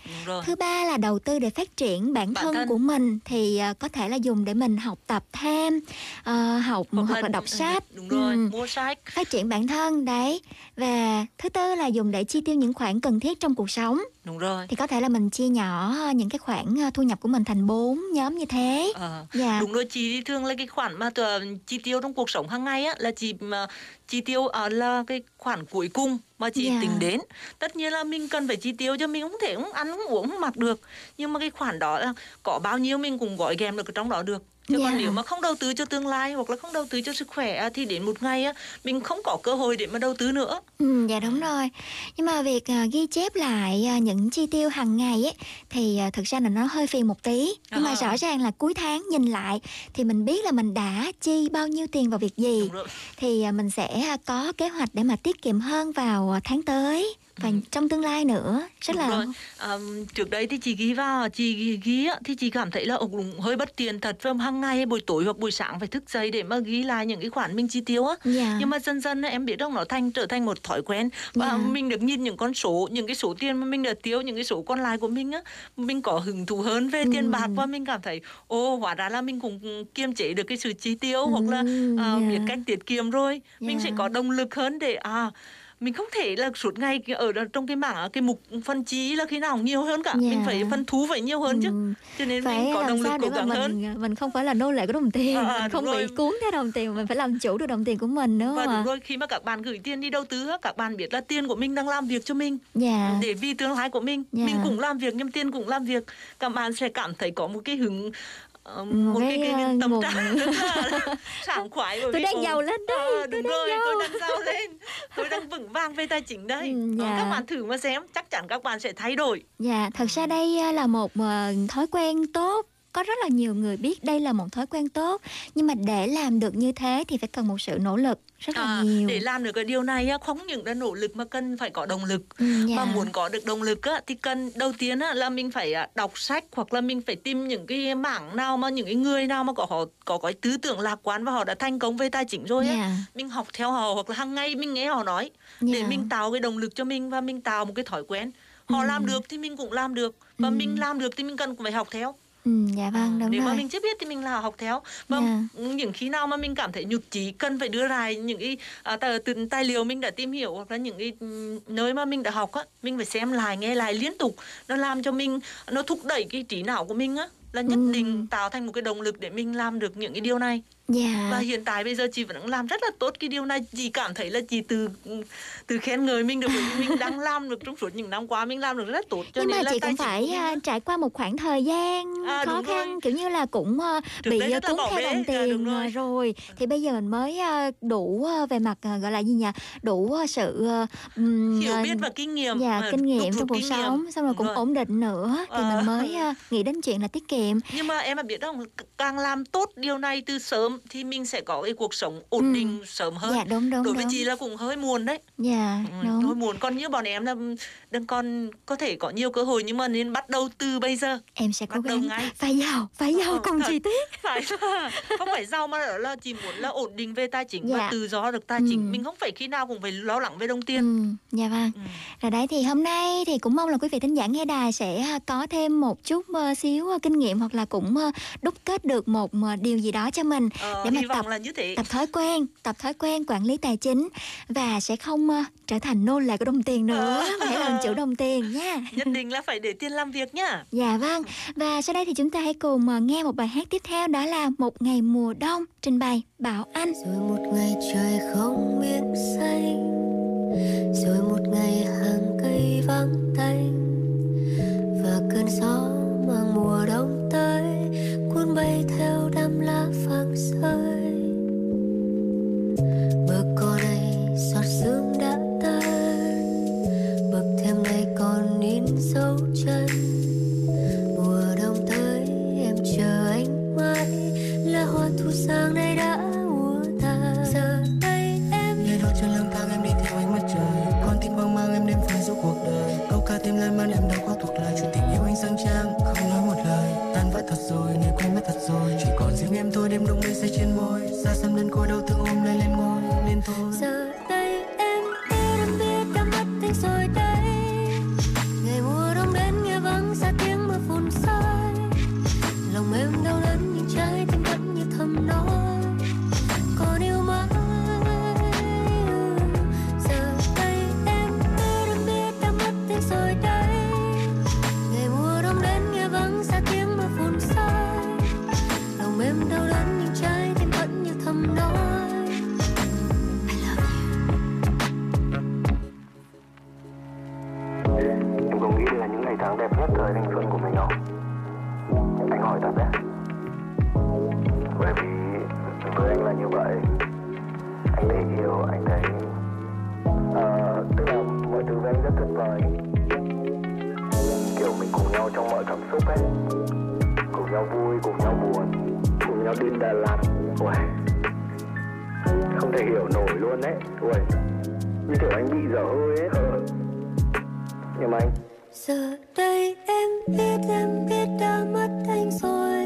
Thứ ba là đầu tư để phát triển bản, Bản thân, thân. của mình thì ờ, có thể là dùng để mình học tập thêm, ờ, học hoặc, là, đọc sách, đúng rồi Ừ, mua sách phát triển bản thân đấy. Và thứ tư là dùng để chi tiêu những khoản cần thiết trong cuộc sống. đúng rồi Thì có thể là mình chia nhỏ ờ, những cái khoản ờ, thu nhập của mình thành bốn nhóm như thế. Ờ, Dạ. đúng rồi chị thường là cái khoản mà chi tiêu trong cuộc sống hàng ngày á là chị mà chi tiêu ờ, là cái khoản cuối cùng mà chị Dạ. tính đến tất nhiên là mình cần phải chi tiêu cho mình không thể không ăn không uống không mặc được nhưng mà cái khoản đó là có bao nhiêu mình cũng gói ghém được ở trong đó được chứ Dạ. còn nếu mà không đầu tư cho tương lai hoặc là không đầu tư cho sức khỏe thì đến một ngày á mình không có cơ hội để mà đầu tư nữa Ừ, dạ đúng rồi. Nhưng mà việc à, ghi chép lại à, những chi tiêu hàng ngày ấy thì à, thực ra là nó hơi phiền một tí. Nhưng mà À. rõ ràng là cuối tháng nhìn lại thì mình biết là mình đã chi bao nhiêu tiền vào việc gì thì à, mình sẽ à, có kế hoạch để mà tiết kiệm hơn vào à, tháng tới và trong tương lai nữa. Rất Đúng là rồi. À, trước đây thì chị ghi vào chị ghi, thì chị cảm thấy là cũng hơi bất tiện thật và hàng ngày buổi tối hoặc buổi sáng phải thức dậy để mà ghi lại những cái khoản mình chi tiêu á dạ. nhưng mà dần dần em biết không nó thành trở thành một thói quen và Dạ. mình được nhìn những con số những cái số tiền mà mình đã tiêu những cái số còn lại của mình á mình có hứng thú hơn về tiền Ừ. bạc và mình cảm thấy ô hóa ra là mình cũng kiềm chế được cái sự chi tiêu hoặc là Ừ, à, dạ. biết cách tiết kiệm rồi mình Dạ. sẽ có động lực hơn để à mình không thể là suốt ngày ở trong cái mảng cái mục phân chi là khi nào nhiều hơn cả Dạ. mình phải phân thú phải nhiều hơn chứ Ừ. cho nên phải mình có làm động lực cố gắng hơn mình à, mình không phải là nô lệ của đồng tiền, À, à, mình không đúng bị rồi. cuốn theo đồng tiền, mình phải làm chủ được đồng tiền của mình nữa và mà. đúng rồi khi mà các bạn gửi tiền đi đầu tư các bạn biết là tiền của mình đang làm việc cho mình Dạ. để vì tương lai của mình Dạ. mình cũng làm việc nhưng tiền cũng làm việc các bạn sẽ cảm thấy có một cái hứng ờ, Một một cái, cái, cái, ờ, tâm nguồn- trạng rất là [laughs] sảng khoái bởi Tôi vì, đang ồ, giàu lên đây, ờ, tôi đúng đang rồi giàu. tôi đang giàu lên tôi đang vững vàng về tài chính đây Ừ, dạ. các bạn thử mà xem chắc chắn các bạn sẽ thay đổi Dạ, thật ra đây à, là một à, thói quen tốt. Có rất là nhiều người biết đây là một thói quen tốt, nhưng mà để làm được như thế thì phải cần một sự nỗ lực rất là À, nhiều. để làm được cái điều này á, không những là nỗ lực mà cần phải có động lực Ừ, dạ. mà muốn có được động lực á, thì cần đầu tiên là mình phải à, đọc sách hoặc là mình phải tìm những cái mảng nào mà những cái người nào mà có họ có cái tư tưởng lạc quan và họ đã thành công về tài chính rồi Dạ. mình học theo họ hoặc là hàng ngày mình nghe họ nói để Dạ. mình tạo cái động lực cho mình và mình tạo một cái thói quen họ Ừ. làm được thì mình cũng làm được và Ừ. mình làm được thì mình cần phải học theo Ừ, dạ vâng, đúng nếu rồi. mà mình chưa biết thì mình là học theo và Dạ. những khi nào mà mình cảm thấy nhụt chí cần phải đưa ra những cái à, tài, tài liệu mình đã tìm hiểu hoặc là những cái ừ, nơi mà mình đã học á mình phải xem lại nghe lại liên tục nó làm cho mình nó thúc đẩy cái trí não của mình á là nhất Ừ. định tạo thành một cái động lực để mình làm được những cái điều này Dạ. và hiện tại bây giờ chị vẫn đang làm rất là tốt cái điều này chị cảm thấy là chị từ từ khen ngợi mình được mình đang [laughs] làm được trong suốt những năm qua mình làm được rất tốt cho nhưng nên mà là chị cũng phải mình à, trải qua một khoảng thời gian À, khó khăn rồi. kiểu như là cũng à, Trước bị à, là cuốn bỏ theo đồng Dạ, tiền à, rồi. rồi thì bây giờ mình mới à, đủ à, về mặt à, gọi là gì nhỉ đủ à, sự à, ừm, hiểu à, biết và kinh nghiệm dạ à, kinh nghiệm trong cuộc nghiệm. sống xong rồi cũng rồi. ổn định nữa thì Ờ. mình mới à, nghĩ đến chuyện là tiết kiệm nhưng mà em mà biết không càng làm tốt điều này từ sớm thì mình sẽ có cái cuộc sống ổn Ừ. định sớm hơn dạ đúng đúng đối với đúng chị là cũng hơi muộn đấy dạ Ừ, đúng hơi muộn còn như bọn em là đang còn có thể có nhiều cơ hội nhưng mà nên bắt đầu từ bây giờ em sẽ cố bắt đầu gắng ngay phải giàu phải giàu Ờ, cùng thật. chị tiết [laughs] phải không phải giàu mà đó là chỉ muốn là ổn định về tài chính Dạ. và tự do được tài Ừ. chính mình không phải khi nào cũng phải lo lắng về đồng tiền Ừ, dạ vâng. Ừ. Rồi đấy thì hôm nay thì cũng mong là quý vị thính giả nghe đài sẽ à, có thêm một chút xíu ờ, kinh nghiệm hoặc là cũng đúc kết được một điều gì đó cho mình Ờ, để mà hy vọng tập là như thế tập thói quen, tập thói quen quản lý tài chính và sẽ không ờ, trở thành nô lệ của đồng tiền nữa, Ờ. mà hãy làm chủ đồng tiền nha. [laughs] nhất định là phải để tiền làm việc nhá Dạ vâng. Và sau đây thì chúng ta hãy cùng ờ, nghe một bài hát tiếp theo đó là Một ngày mùa đông trình bày Bảo Anh. rồi một ngày trời không biết xanh rồi một ngày hàng cây vắng tanh và cơn gió rơi bờ cỏ này giọt sương đã tan. Bước thêm này còn in dấu chân. Mùa đông tới, em chờ anh mãi. Là hoa thu sang nay đã úa tàn. Giờ đây em Lê đôi chân lang thang, em đi theo ánh mặt trời. Con tim hoang mang, em đêm phơi giúp cuộc đời. Câu ca tim lan man, em đau em đông mây say trên môi. Ra xem đơn côi đau thương ôm lấy lên ngôi Nên thôi. Giờ Anh Bởi vì với anh là như vậy. Anh thấy yêu, anh thấy uh, Tức là mọi thứ với anh rất tuyệt vời. Kiểu mình cùng nhau trong mọi cảm xúc ấy. Cùng nhau vui, cùng nhau buồn Cùng nhau đi Đà Lạt. Ui Không thể hiểu nổi luôn đấy Ui Như kiểu anh bị dở hơi ấy. Ờ. Nhưng mà anh giờ đây em biết em biết đã mất anh rồi.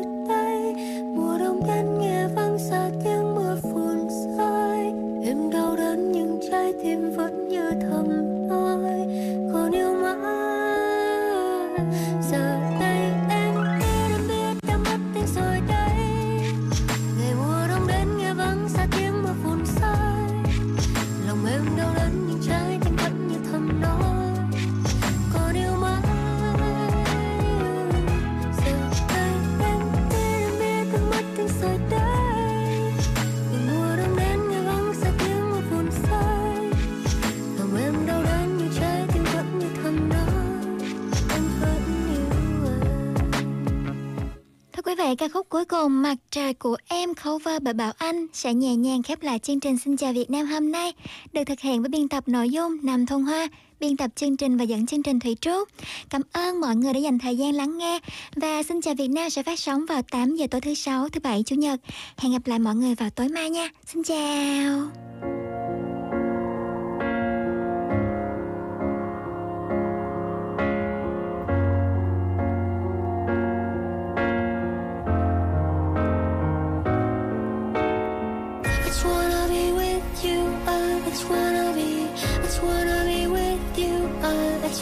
Cùng Mặt trời của em cover bởi Bảo Anh sẽ nhẹ nhàng khép lại chương trình Xin chào Việt Nam hôm nay, được thực hiện với biên tập nội dung Nam Thông Hoa, biên tập chương trình và dẫn chương trình Thủy Trúc. Cảm ơn mọi người đã dành thời gian lắng nghe và Xin chào Việt Nam sẽ phát sóng vào 8 giờ tối thứ sáu, thứ bảy, chủ nhật. Hẹn gặp lại mọi người vào tối mai nha. Xin chào.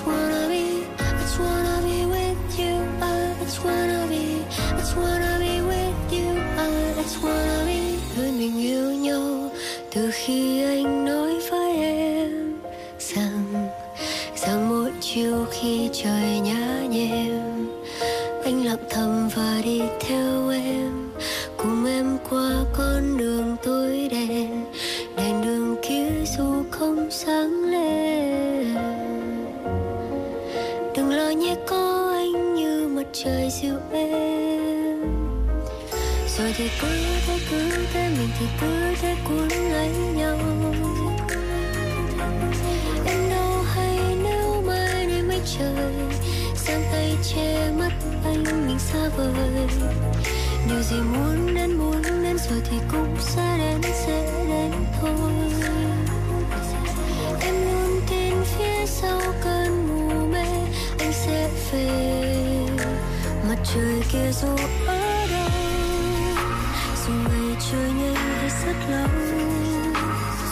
I trời dịu êm. Rồi thì cứ thế cứ thế, mình thì cứ thế cuốn lấy nhau. Em đâu hay nếu mai này mấy trời, giang tay che mắt anh mình xa vời. Điều gì muốn đến muốn đến, rồi thì cũng sẽ đến sẽ đến thôi. Em luôn tin phía sau cơn mù mê, anh sẽ về mặt trời kia dù ở đâu, dù ngày trôi nhanh hay rất lâu,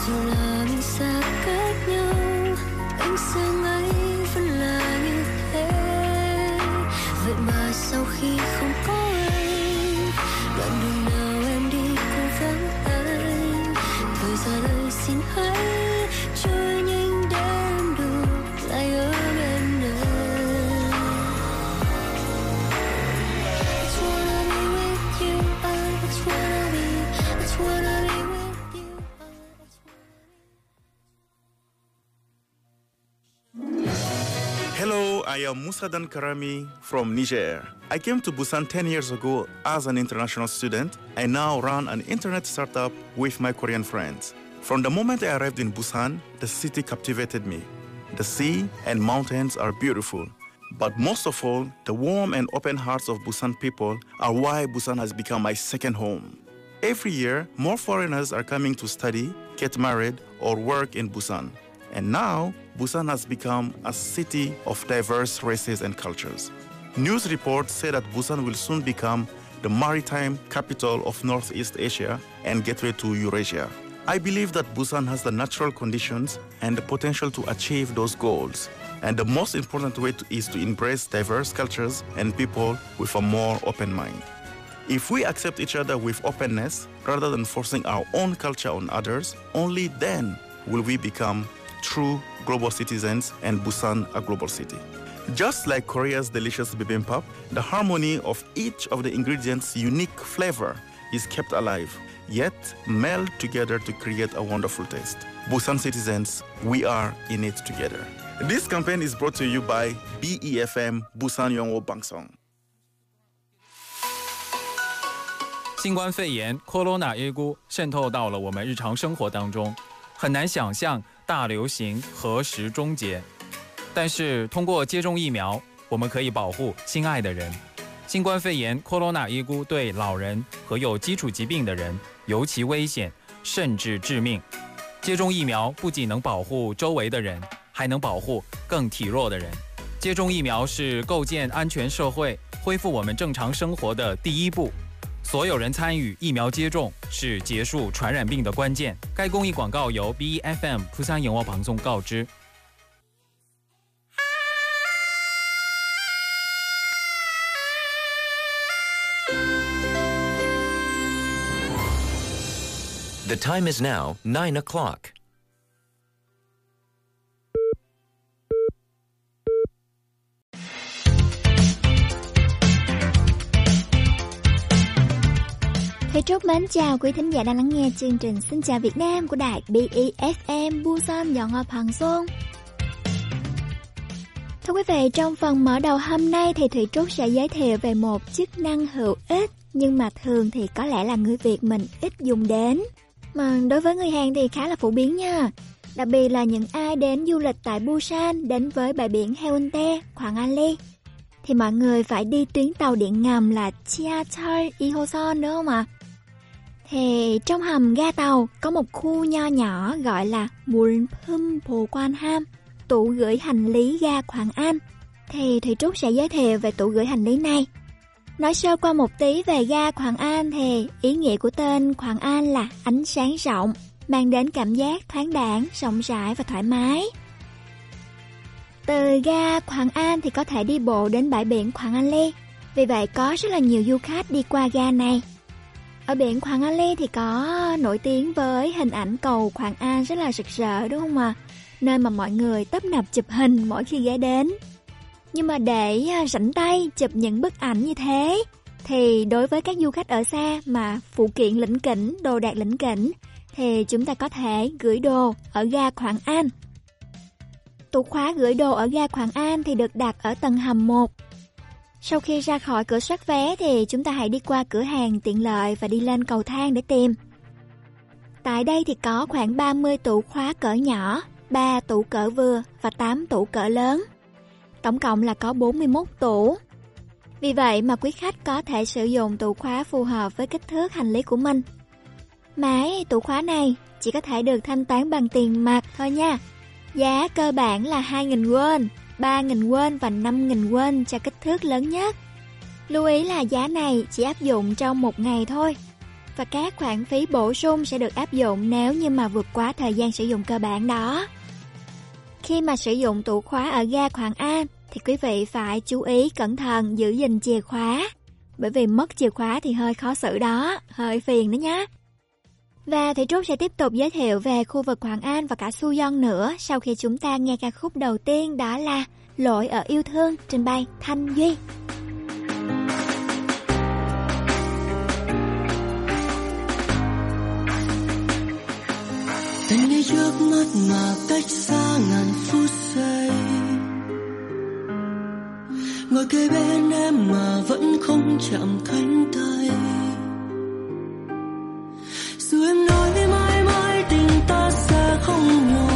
dù là mình xa cách nhau, ánh sáng ấy vẫn là như thế. Vậy mà sau khi không có I am Musadan Karami from Niger. I came to Busan 10 years ago as an international student and now run an internet startup with my Korean friends. From the moment I arrived in Busan, the city captivated me. The sea and mountains are beautiful. But most of all, the warm and open hearts of Busan people are why Busan has become my second home. Every year, more foreigners are coming to study, get married, or work in Busan. And now, Busan has become a city of diverse races and cultures. News reports say that Busan will soon become the maritime capital of Northeast Asia and gateway to Eurasia. I believe that Busan has the natural conditions and the potential to achieve those goals. And the most important way to, is to embrace diverse cultures and people with a more open mind. If we accept each other with openness rather than forcing our own culture on others, only then will we become true global citizens and Busan a global city. Just like Korea's delicious bibimbap, the harmony of each of the ingredients' unique flavor is kept alive, yet meld together to create a wonderful taste. Busan citizens, we are in it together. This campaign is brought to you by BEFM Busan Yongwo Bangsong. 新冠肺炎 （Corona 耶菇）渗透到了我们日常生活当中，很难想象 大流行何时终结。但是通过接种疫苗，我们可以保护心爱的人。新冠肺炎 （Corona 耶菇）对老人和有基础疾病的人尤其危险，甚至致命。接种疫苗不仅能保护周围的人，还能保护更体弱的人。接种疫苗是构建安全社会、恢复我们正常生活的第一步。所有人参与疫苗接种是结束传染病的关键。该公益广告由 BFM 釜山영어방송告知。 The time is now 9 o'clock. Thầy Trúc mến chào quý thính giả đang lắng nghe chương trình Xin chào Việt Nam của đài BEFM Busan dọn Ngọc Hằng Xuân. Thưa quý vị, trong phần mở đầu hôm nay thì Thủy Trúc sẽ giới thiệu về một chức năng hữu ích nhưng mà thường thì có lẽ là người Việt mình ít dùng đến. Mà đối với người Hàn thì khá là phổ biến nha. Đặc biệt là những ai đến du lịch tại Busan đến với bãi biển Haeundae, Hoàng An Ly thì mọi người phải đi tuyến tàu điện ngầm là Chiacheol Ihoson đúng không ạ? Thì trong hầm ga tàu có một khu nho nhỏ gọi là Mulpum Bồ Quan Ham, tủ gửi hành lý ga Quảng An. Thì Thủy Trúc sẽ giới thiệu về tủ gửi hành lý này. Nói sơ qua một tí về ga Quảng An thì ý nghĩa của tên Quảng An là ánh sáng rộng, mang đến cảm giác thoáng đãng, rộng rãi và thoải mái. Từ ga Quảng An thì có thể đi bộ đến bãi biển Quảng An Lê. Vì vậy có rất là nhiều du khách đi qua ga này. Ở biển Quảng An Ly thì có nổi tiếng với hình ảnh cầu Quảng An rất là rực rỡ đúng không ạ? Nơi mà mọi người tấp nập chụp hình mỗi khi ghé đến. Nhưng mà để à, rảnh tay chụp những bức ảnh như thế thì đối với các du khách ở xa mà phụ kiện lĩnh kỉnh, đồ đạc lĩnh kỉnh thì chúng ta có thể gửi đồ ở ga Quảng An. tủ khóa gửi đồ ở ga Quảng An thì được đặt ở tầng hầm 1. Sau khi ra khỏi cửa soát vé thì chúng ta hãy đi qua cửa hàng tiện lợi và đi lên cầu thang để tìm. Tại đây thì có khoảng 30 tủ khóa cỡ nhỏ, 3 tủ cỡ vừa và 8 tủ cỡ lớn. Tổng cộng là có 41 tủ. Vì vậy mà quý khách có thể sử dụng tủ khóa phù hợp với kích thước hành lý của mình. Máy tủ khóa này chỉ có thể được thanh toán bằng tiền mặt thôi nha. Giá cơ bản là 2.000 won, 3.000 won và 5.000 won cho kích thước lớn nhất. Lưu ý là giá này chỉ áp dụng trong một ngày thôi. Và các khoản phí bổ sung sẽ được áp dụng nếu như mà vượt quá thời gian sử dụng cơ bản đó. Khi mà sử dụng tủ khóa ở ga khoảng An thì quý vị phải chú ý cẩn thận giữ gìn chìa khóa. Bởi vì mất chìa khóa thì hơi khó xử đó, hơi phiền đó nhé. Và thầy Trúc sẽ tiếp tục giới thiệu về khu vực Hoàng An và cả Su Yon nữa sau khi chúng ta nghe ca khúc đầu tiên, đó là Lỗi ở yêu thương trình bày Thanh Duy. Tình ngay trước mắt mà cách xa ngàn phút giây Ngồi kề bên em mà vẫn không chạm cánh tay dù em nói mãi mãi tình ta sẽ không nhòa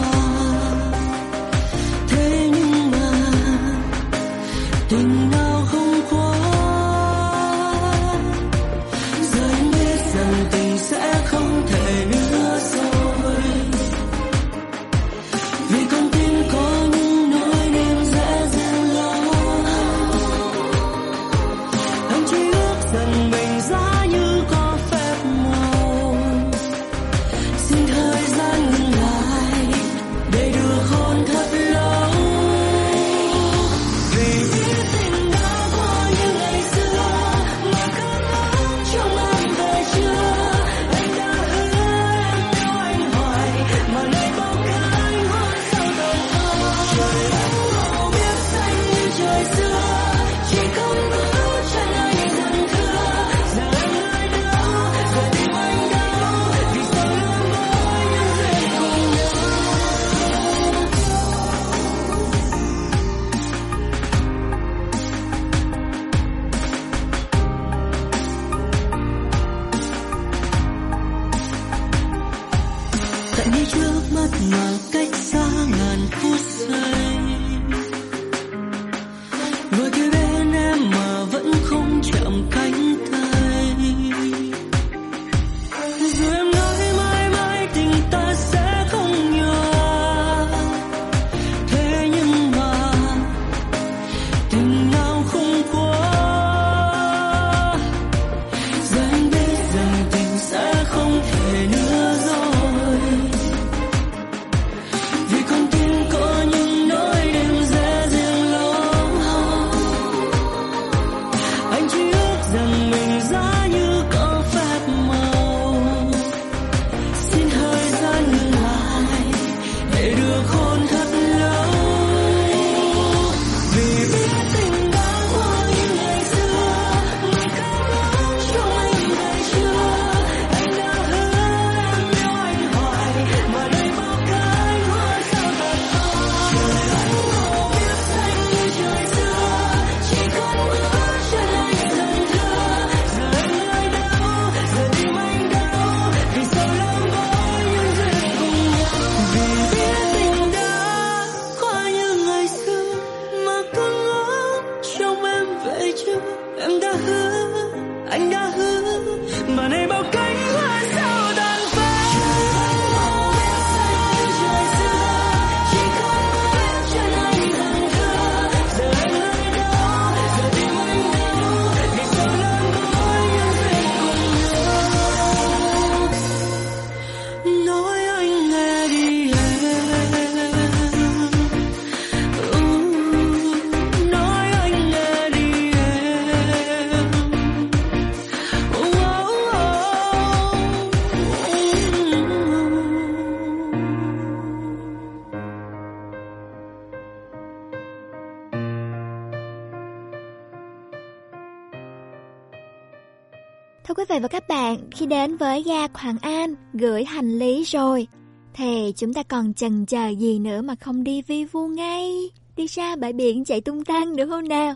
và các bạn, khi đến với ga Hoàng An gửi hành lý rồi thì chúng ta còn chần chờ gì nữa mà không đi vi vu ngay, đi ra bãi biển chạy tung tăng được không nào?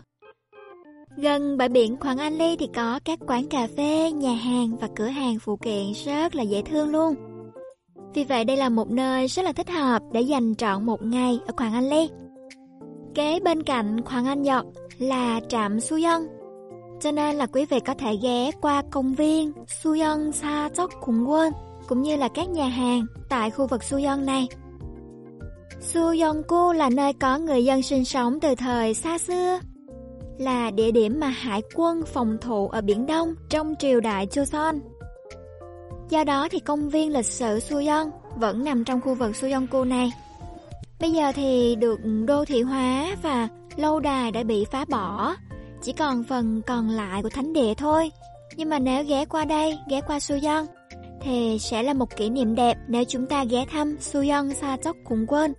Gần bãi biển Hoàng An Ly thì có các quán cà phê, nhà hàng và cửa hàng phụ kiện rất là dễ thương luôn. Vì vậy đây là một nơi rất là thích hợp để dành trọn một ngày ở Hoàng An Ly. Kế bên cạnh Hoàng An Nhật là trạm Su Dân. Cho nên là quý vị có thể ghé qua công viên Suyeon Sa Chok Cùng Quân cũng như là các nhà hàng tại khu vực Suyeon này. Su Ku là nơi có người dân sinh sống từ thời xa xưa là địa điểm mà hải quân phòng thủ ở Biển Đông trong triều đại Joseon. Do đó thì công viên lịch sử Suyeon vẫn nằm trong khu vực Suyeongu này. Bây giờ thì được đô thị hóa và lâu đài đã bị phá bỏ, chỉ còn phần còn lại của thánh địa thôi. Nhưng mà nếu ghé qua đây, ghé qua Suyon thì sẽ là một kỷ niệm đẹp nếu chúng ta ghé thăm Suyon Sa Chok Cùng Quên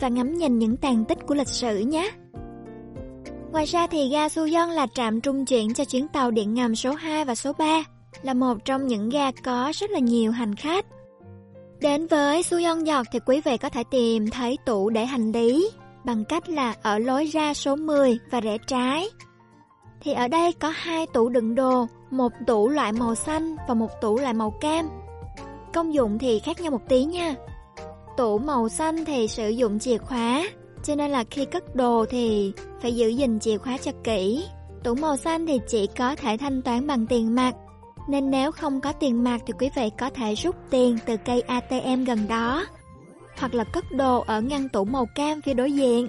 và ngắm nhìn những tàn tích của lịch sử nhé. Ngoài ra thì ga Suyon là trạm trung chuyển cho chuyến tàu điện ngầm số 2 và số 3, là một trong những ga có rất là nhiều hành khách. Đến với Suyon Dọc Giọt thì quý vị có thể tìm thấy tủ để hành lý bằng cách là ở lối ra số 10 và rẽ trái. Thì ở đây có hai tủ đựng đồ, một tủ loại màu xanh và một tủ loại màu cam. Công dụng thì khác nhau một tí nha. Tủ màu xanh thì sử dụng chìa khóa, cho nên là khi cất đồ thì phải giữ gìn chìa khóa cho kỹ. Tủ màu xanh thì chỉ có thể thanh toán bằng tiền mặt, nên nếu không có tiền mặt thì quý vị có thể rút tiền từ cây ATM gần đó, hoặc là cất đồ ở ngăn tủ màu cam phía đối diện.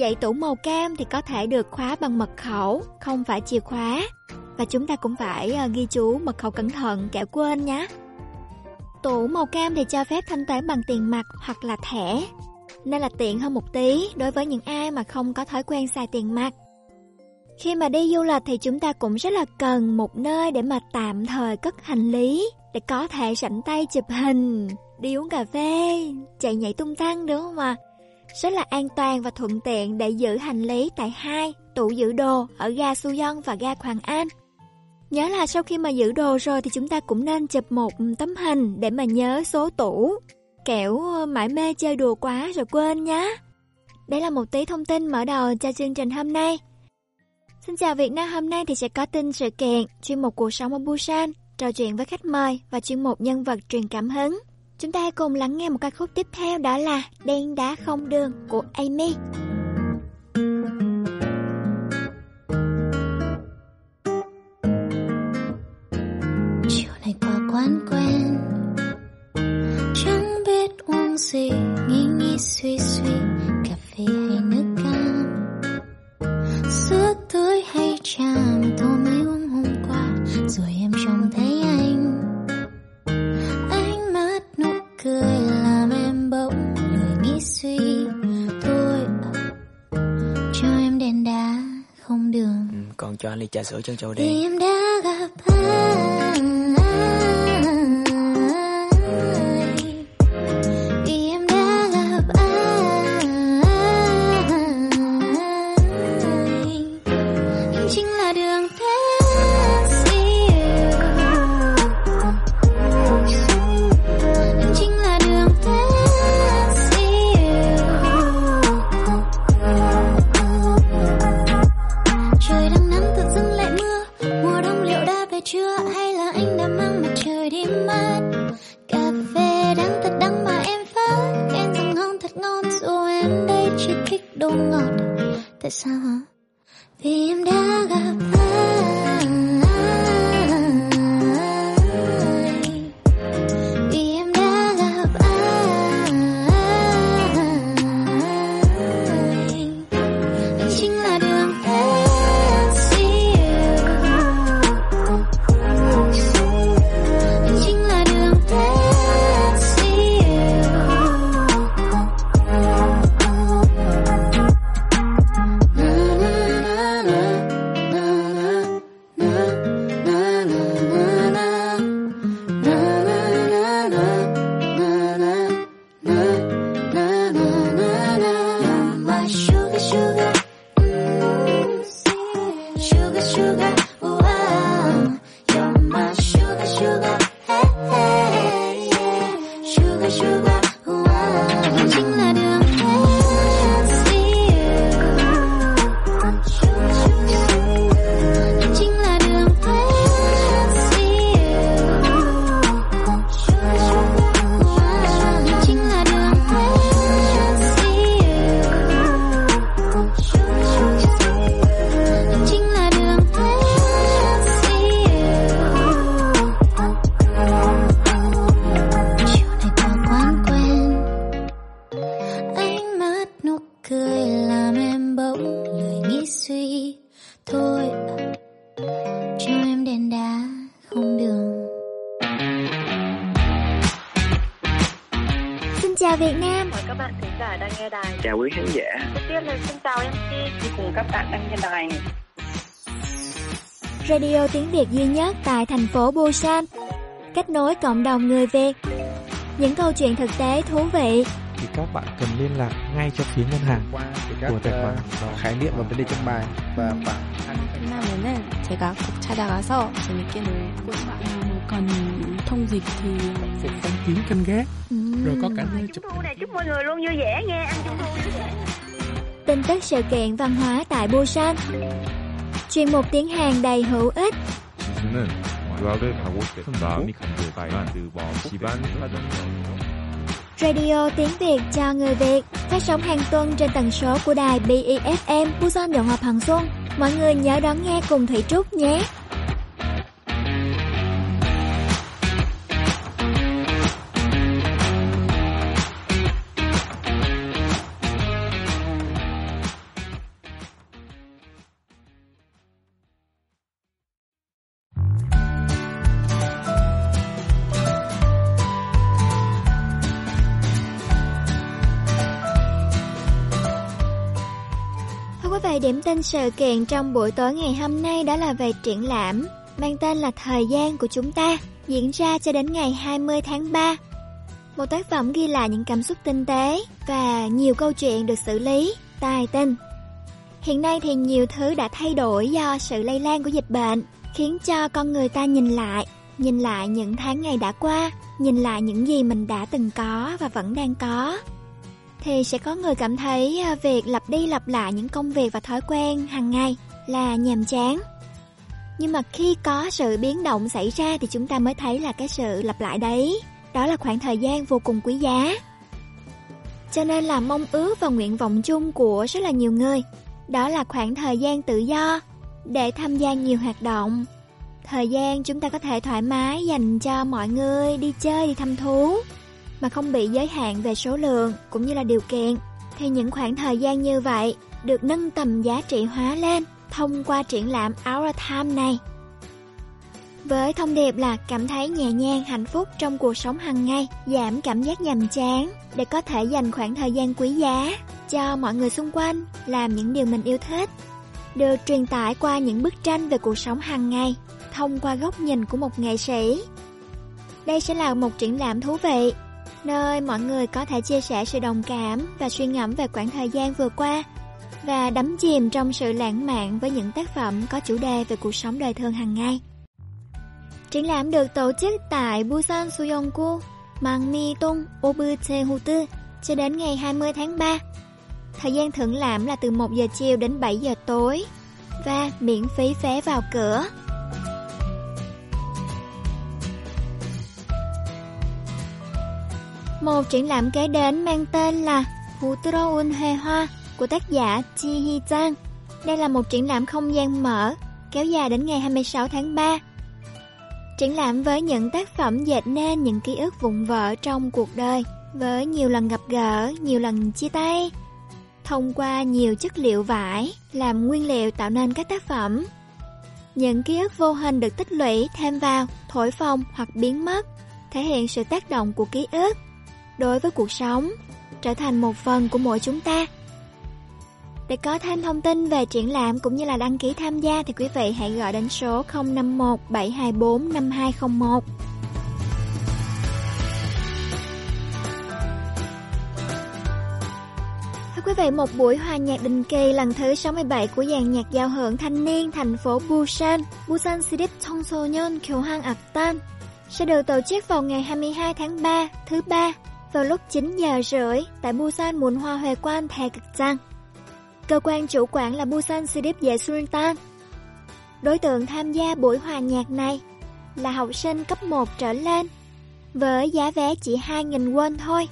Dãy tủ màu cam thì có thể được khóa bằng mật khẩu, không phải chìa khóa. Và chúng ta cũng phải ờ, ghi chú mật khẩu cẩn thận kẻo quên nhé. Tủ màu cam thì cho phép thanh toán bằng tiền mặt hoặc là thẻ, nên là tiện hơn một tí đối với những ai mà không có thói quen xài tiền mặt. Khi mà đi du lịch thì chúng ta cũng rất là cần một nơi để mà tạm thời cất hành lý để có thể rảnh tay chụp hình, đi uống cà phê, chạy nhảy tung tăng đúng không ạ? Rất là an toàn và thuận tiện để giữ hành lý tại hai tủ giữ đồ ở ga Su và ga Hoàng An. Nhớ là sau khi mà giữ đồ rồi thì chúng ta cũng nên chụp một tấm hình để mà nhớ số tủ kẻo ờ, mãi mê chơi đùa quá rồi quên nhá. Đây là một tí thông tin mở đầu cho chương trình hôm nay. Xin chào Việt Nam hôm nay thì sẽ có tin sự kiện, chuyên mục cuộc sống ở Busan, trò chuyện với khách mời và chuyên mục nhân vật truyền cảm hứng. Chúng ta cùng lắng nghe một ca khúc tiếp theo đó là Đen đá không đường của Amy. Chiều này qua quán quen, chẳng biết uống gì, nghĩ nghĩ suy suy, cà phê hay nước cam sữa tươi hay trà mà tôi còn cho anh ly trà sữa chân châu đen vì em đã gặp anh. tiếng Việt duy nhất tại thành phố Busan Kết nối cộng đồng người Việt Những câu chuyện thực tế thú vị thì các bạn cần liên lạc ngay cho phía ngân hàng qua các của tài khoản uh, khái niệm và vấn đề trong bài và bạn 끝나면은 제가 꼭 찾아가서 재밌게 놀고 còn thông dịch thì phục phong kiến canh gác rồi có cả nơi chụp Trung thu này chúc mọi người luôn vui vẻ nghe, ăn trung thu vui vẻ. Tin tức sự kiện văn hóa tại Busan Chuyên mục tiếng Hàn đầy hữu ích 지수는 유학을 가고 싶은 마음이 간절하지만 그뭐 집안 사정이 Radio tiếng Việt cho người Việt phát sóng hàng tuần trên tần số của đài BEFM Busan Dọn Ngọc Hằng Xuân. Mọi người nhớ đón nghe cùng Thủy Trúc nhé. Điểm tin sự kiện trong buổi tối ngày hôm nay đó là về triển lãm mang tên là Thời gian của chúng ta, diễn ra cho đến ngày 20 tháng 3. Một tác phẩm ghi lại những cảm xúc tinh tế và nhiều câu chuyện được xử lý, tài tình. Hiện nay thì nhiều thứ đã thay đổi do sự lây lan của dịch bệnh, khiến cho con người ta nhìn lại, nhìn lại những tháng ngày đã qua, nhìn lại những gì mình đã từng có và vẫn đang có thì sẽ có người cảm thấy à, việc lặp đi lặp lại những công việc và thói quen hàng ngày là nhàm chán. Nhưng mà khi có sự biến động xảy ra thì chúng ta mới thấy là cái sự lặp lại đấy, đó là khoảng thời gian vô cùng quý giá. Cho nên là mong ước và nguyện vọng chung của rất là nhiều người, đó là khoảng thời gian tự do để tham gia nhiều hoạt động. Thời gian chúng ta có thể thoải mái dành cho mọi người đi chơi, đi thăm thú, mà không bị giới hạn về số lượng cũng như là điều kiện thì những khoảng thời gian như vậy được nâng tầm giá trị hóa lên thông qua triển lãm Our Time này. Với thông điệp là cảm thấy nhẹ nhàng hạnh phúc trong cuộc sống hàng ngày, giảm cảm giác nhàm chán để có thể dành khoảng thời gian quý giá cho mọi người xung quanh làm những điều mình yêu thích, được truyền tải qua những bức tranh về cuộc sống hàng ngày thông qua góc nhìn của một nghệ sĩ. Đây sẽ là một triển lãm thú vị nơi mọi người có thể chia sẻ sự đồng cảm và suy ngẫm về quãng thời gian vừa qua và đắm chìm trong sự lãng mạn với những tác phẩm có chủ đề về cuộc sống đời thường hàng ngày. Triển lãm được tổ chức tại Busan Suyonggu, Mangmi Tung, Obuchehutu cho đến ngày 20 tháng 3. Thời gian thưởng lãm là từ 1 giờ chiều đến 7 giờ tối và miễn phí vé vào cửa. Một triển lãm kế đến mang tên là Futuro Un Hề Hoa của tác giả Chi Hi Chang. Đây là một triển lãm không gian mở, kéo dài đến ngày 26 tháng 3. Triển lãm với những tác phẩm dệt nên những ký ức vụn vỡ trong cuộc đời, với nhiều lần gặp gỡ, nhiều lần chia tay. Thông qua nhiều chất liệu vải làm nguyên liệu tạo nên các tác phẩm. Những ký ức vô hình được tích lũy thêm vào, thổi phồng hoặc biến mất, thể hiện sự tác động của ký ức đối với cuộc sống, trở thành một phần của mỗi chúng ta. Để có thêm thông tin về triển lãm cũng như là đăng ký tham gia thì quý vị hãy gọi đến số 051 724 5201. Thưa quý vị, một buổi hòa nhạc định kỳ lần thứ 67 của dàn nhạc giao hưởng thanh niên thành phố Busan, Busan City Chongsoyeon Kyohang Aktan sẽ được tổ chức vào ngày 22 tháng 3, thứ ba vào lúc 9 giờ rưỡi tại Busan Muốn Hoa Huệ Quan Thè Cực Giang. Cơ quan chủ quản là Busan Sidip Dệ Sultan. Đối tượng tham gia buổi hòa nhạc này là học sinh cấp 1 trở lên, với giá vé chỉ 2.000 won thôi.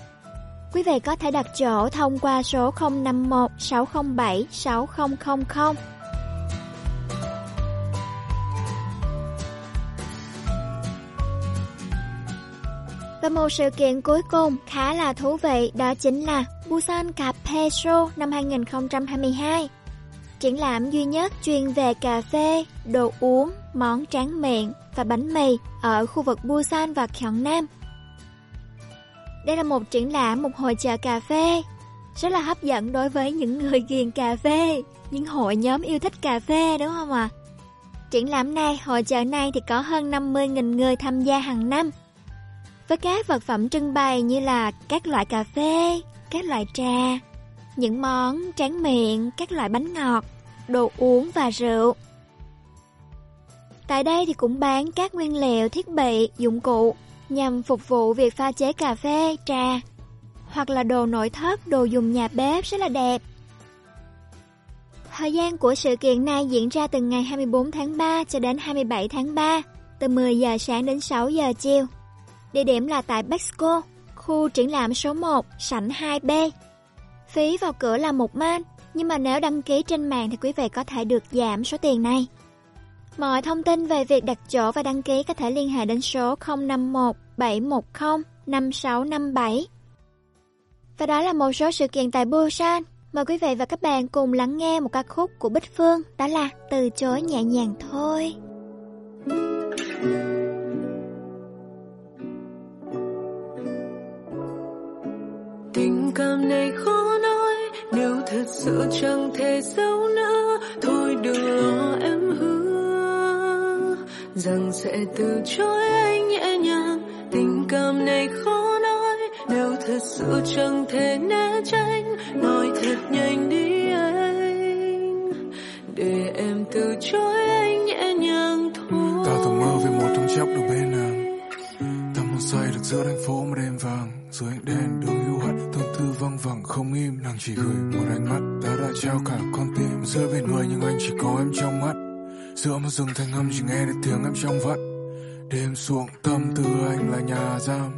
Quý vị có thể đặt chỗ thông qua số 051 607 6000. Và một sự kiện cuối cùng khá là thú vị đó chính là Busan Cafe Show năm 2022. triển lãm duy nhất chuyên về cà phê, đồ uống, món tráng miệng và bánh mì ở khu vực Busan và Gyeongnam. Đây là một triển lãm một hội chợ cà phê rất là hấp dẫn đối với những người ghiền cà phê, những hội nhóm yêu thích cà phê đúng không ạ? À? Triển lãm này, hội chợ này thì có hơn 50.000 người tham gia hàng năm. Với các vật phẩm trưng bày như là các loại cà phê, các loại trà, những món tráng miệng, các loại bánh ngọt, đồ uống và rượu. Tại đây thì cũng bán các nguyên liệu, thiết bị, dụng cụ nhằm phục vụ việc pha chế cà phê, trà hoặc là đồ nội thất, đồ dùng nhà bếp rất là đẹp. Thời gian của sự kiện này diễn ra từ ngày 24 tháng 3 cho đến 27 tháng 3, từ 10 giờ sáng đến 6 giờ chiều. Địa điểm là tại Bexco, khu triển lãm số 1, sảnh 2B. Phí vào cửa là một man, nhưng mà nếu đăng ký trên mạng thì quý vị có thể được giảm số tiền này. Mọi thông tin về việc đặt chỗ và đăng ký có thể liên hệ đến số 051 710 5657. Và đó là một số sự kiện tại Busan. Mời quý vị và các bạn cùng lắng nghe một ca khúc của Bích Phương, đó là Từ chối nhẹ nhàng thôi. Tình cảm này khó nói. Nếu thật sự chẳng thể giấu nữa Thôi đừng lo em hứa Rằng sẽ từ chối anh nhẹ nhàng. Tình cảm này khó nói. Nếu thật sự chẳng thể né tránh Nói thật nhanh đi anh. Để em từ chối anh nhẹ nhàng thôi Ta từng mơ về một thoáng chốc được bên nàng Ta muốn say được giữa thành phố mà đêm vàng dưới ánh đèn đường hưu hận, Tâm tư văng vẳng không im, Nàng chỉ gửi một ánh mắt Ta đã trao cả con tim Giữa bên người, nhưng anh chỉ có em trong mắt. Giữa một rừng thanh âm chỉ nghe được tiếng em trong vắt Đêm xuống, tâm tư anh là nhà giam.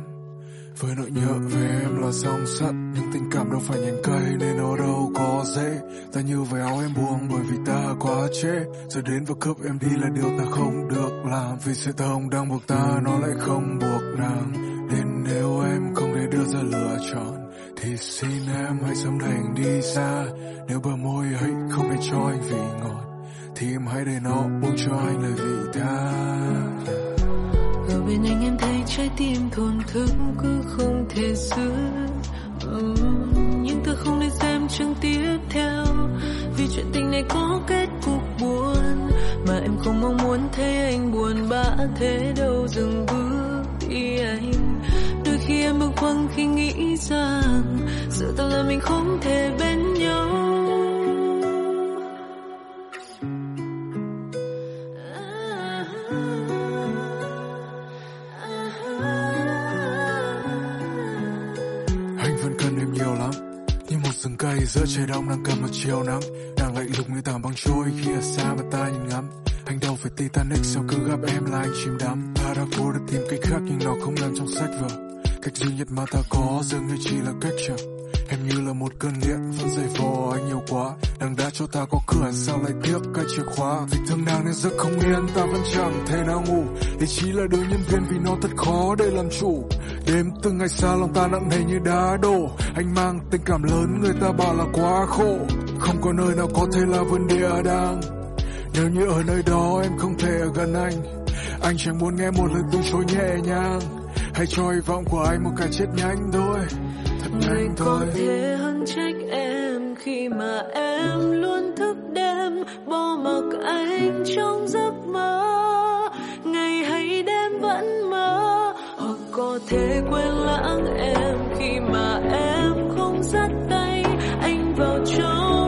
Với nỗi nhớ về em là song sắt, Nhưng tình cảm đâu phải nhánh cây, Nên nó đâu có dễ. Ta như váy áo em buông Bởi vì ta quá trễ. Giờ đến và cướp em đi là điều ta không được làm, Vì sự thông đang buộc ta, Nó lại không buộc nàng. Nên nếu em không thể đưa ra lựa chọn Thì xin em hãy sớm đẩy anh đi xa. Nếu bờ môi ấy không thể cho anh vị ngọt Thì em hãy để nó buông cho anh lời vị tha. Ở bên anh em thấy trái tim thổn thức cứ không thể giữ. Ừ, nhưng tôi không nên xem chương tiếp theo vì chuyện tình này có kết cục buồn. Mà em không mong muốn thấy anh buồn bã thế đâu dừng bước đi anh khi em bâng khuâng khi nghĩ rằng sự thật là mình không thể bên nhau. Cây giữa trời đông đang cầm một chiều nắng. Đang lạnh lùng như tảng băng trôi khi ở xa và ta nhìn ngắm. Anh đâu phải titanic, sao cứ gặp em là anh chìm đắm. Ta đã cố để tìm cách khác nhưng nó không nằm trong sách vở cách duy nhất mà ta có dường như chỉ là cách chờ. Em như là một cơn nghiện vẫn dày vò, anh nhiều quá. Đang đã cho ta có cửa, sao lại tiếc cái chìa khóa? Vì thương nàng nên giấc không yên, ta vẫn chẳng thể nào ngủ. Lý trí là đứa nhân viên vì nó thật khó để làm chủ. Đêm từng ngày xa, lòng ta nặng nề như đá đổ. Anh mang tình cảm lớn, người ta bảo là quá khổ. Không có nơi nào có thể là vườn địa đang. Nếu như ở nơi đó, em không thể ở gần anh. Anh chẳng muốn nghe một lời từ chối nhẹ nhàng hãy cho hy vọng của anh một cái chết nhanh thôi. Thật nhanh thôi. có thể hơn trách em khi mà em luôn thức đêm bỏ mặc anh trong giấc mơ. Ngày hay đêm vẫn mơ hoặc có thể quên lãng em khi mà em không dắt tay anh vào trong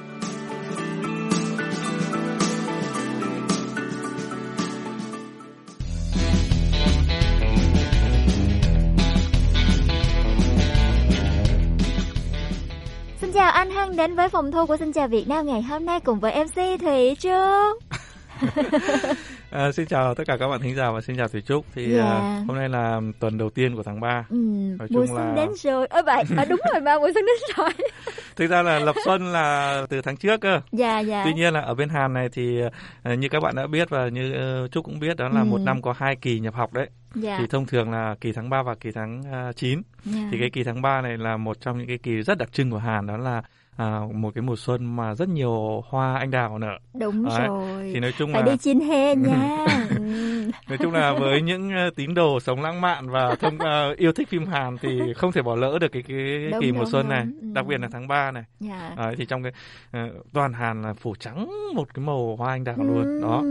Xin chào anh Hân đến với phòng thu của Xin chào Việt Nam ngày hôm nay cùng với MC Thủy Trương. [laughs] À, xin chào tất cả các bạn thính giả và xin chào Thủy Trúc. Thì Dạ. à, hôm nay là tuần đầu tiên của tháng 3. Ừ, Nói mùa chung xuân là đến rồi. Ơ bạn, à, đúng rồi mà mùa xuân đến rồi. [laughs] thực ra là lập xuân là từ tháng trước cơ. Dạ dạ. Tuy nhiên là ở bên Hàn này thì à, như các bạn đã biết và như ờ, Trúc cũng biết đó là Ừ. một năm có hai kỳ nhập học đấy. Dạ. Thì thông thường là kỳ tháng 3 và kỳ tháng uh, 9. Dạ. Thì cái kỳ tháng 3 này là một trong những cái kỳ rất đặc trưng của Hàn đó là à, một cái mùa xuân mà rất nhiều hoa anh đào nở. Đúng Đấy. rồi. Thì nói chung Phải là đi chín he nha. [laughs] Ừ. nói chung là với những ờ, tín đồ sống lãng mạn và thông ờ, yêu thích phim Hàn thì không thể bỏ lỡ được cái cái Đúng, kỳ mùa đúng, xuân này, đúng. Ừ. đặc biệt là tháng 3 này. Dạ. Đấy, thì trong cái ờ, toàn Hàn là phủ trắng một cái màu hoa anh đào luôn. Đó.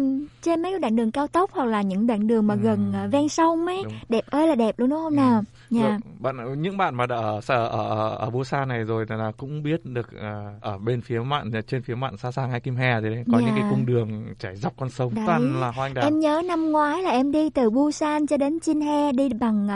Trên mấy cái đoạn đường cao tốc hoặc là những đoạn đường mà gần à, ven sông ấy, Đúng. đẹp ơi là đẹp luôn đúng không nào? Dạ. Rồi, bạn những bạn mà đã ở ở ở, ở Busan này rồi là, cũng biết được ờ, ở bên phía mạn trên phía mạn xa sang hay Kim He thì đấy có những Dạ. cái cung đường chảy dọc con sông Đấy. toàn là hoa anh đào. Em nhớ năm ngoái là em đi từ Busan cho đến Jinhae đi bằng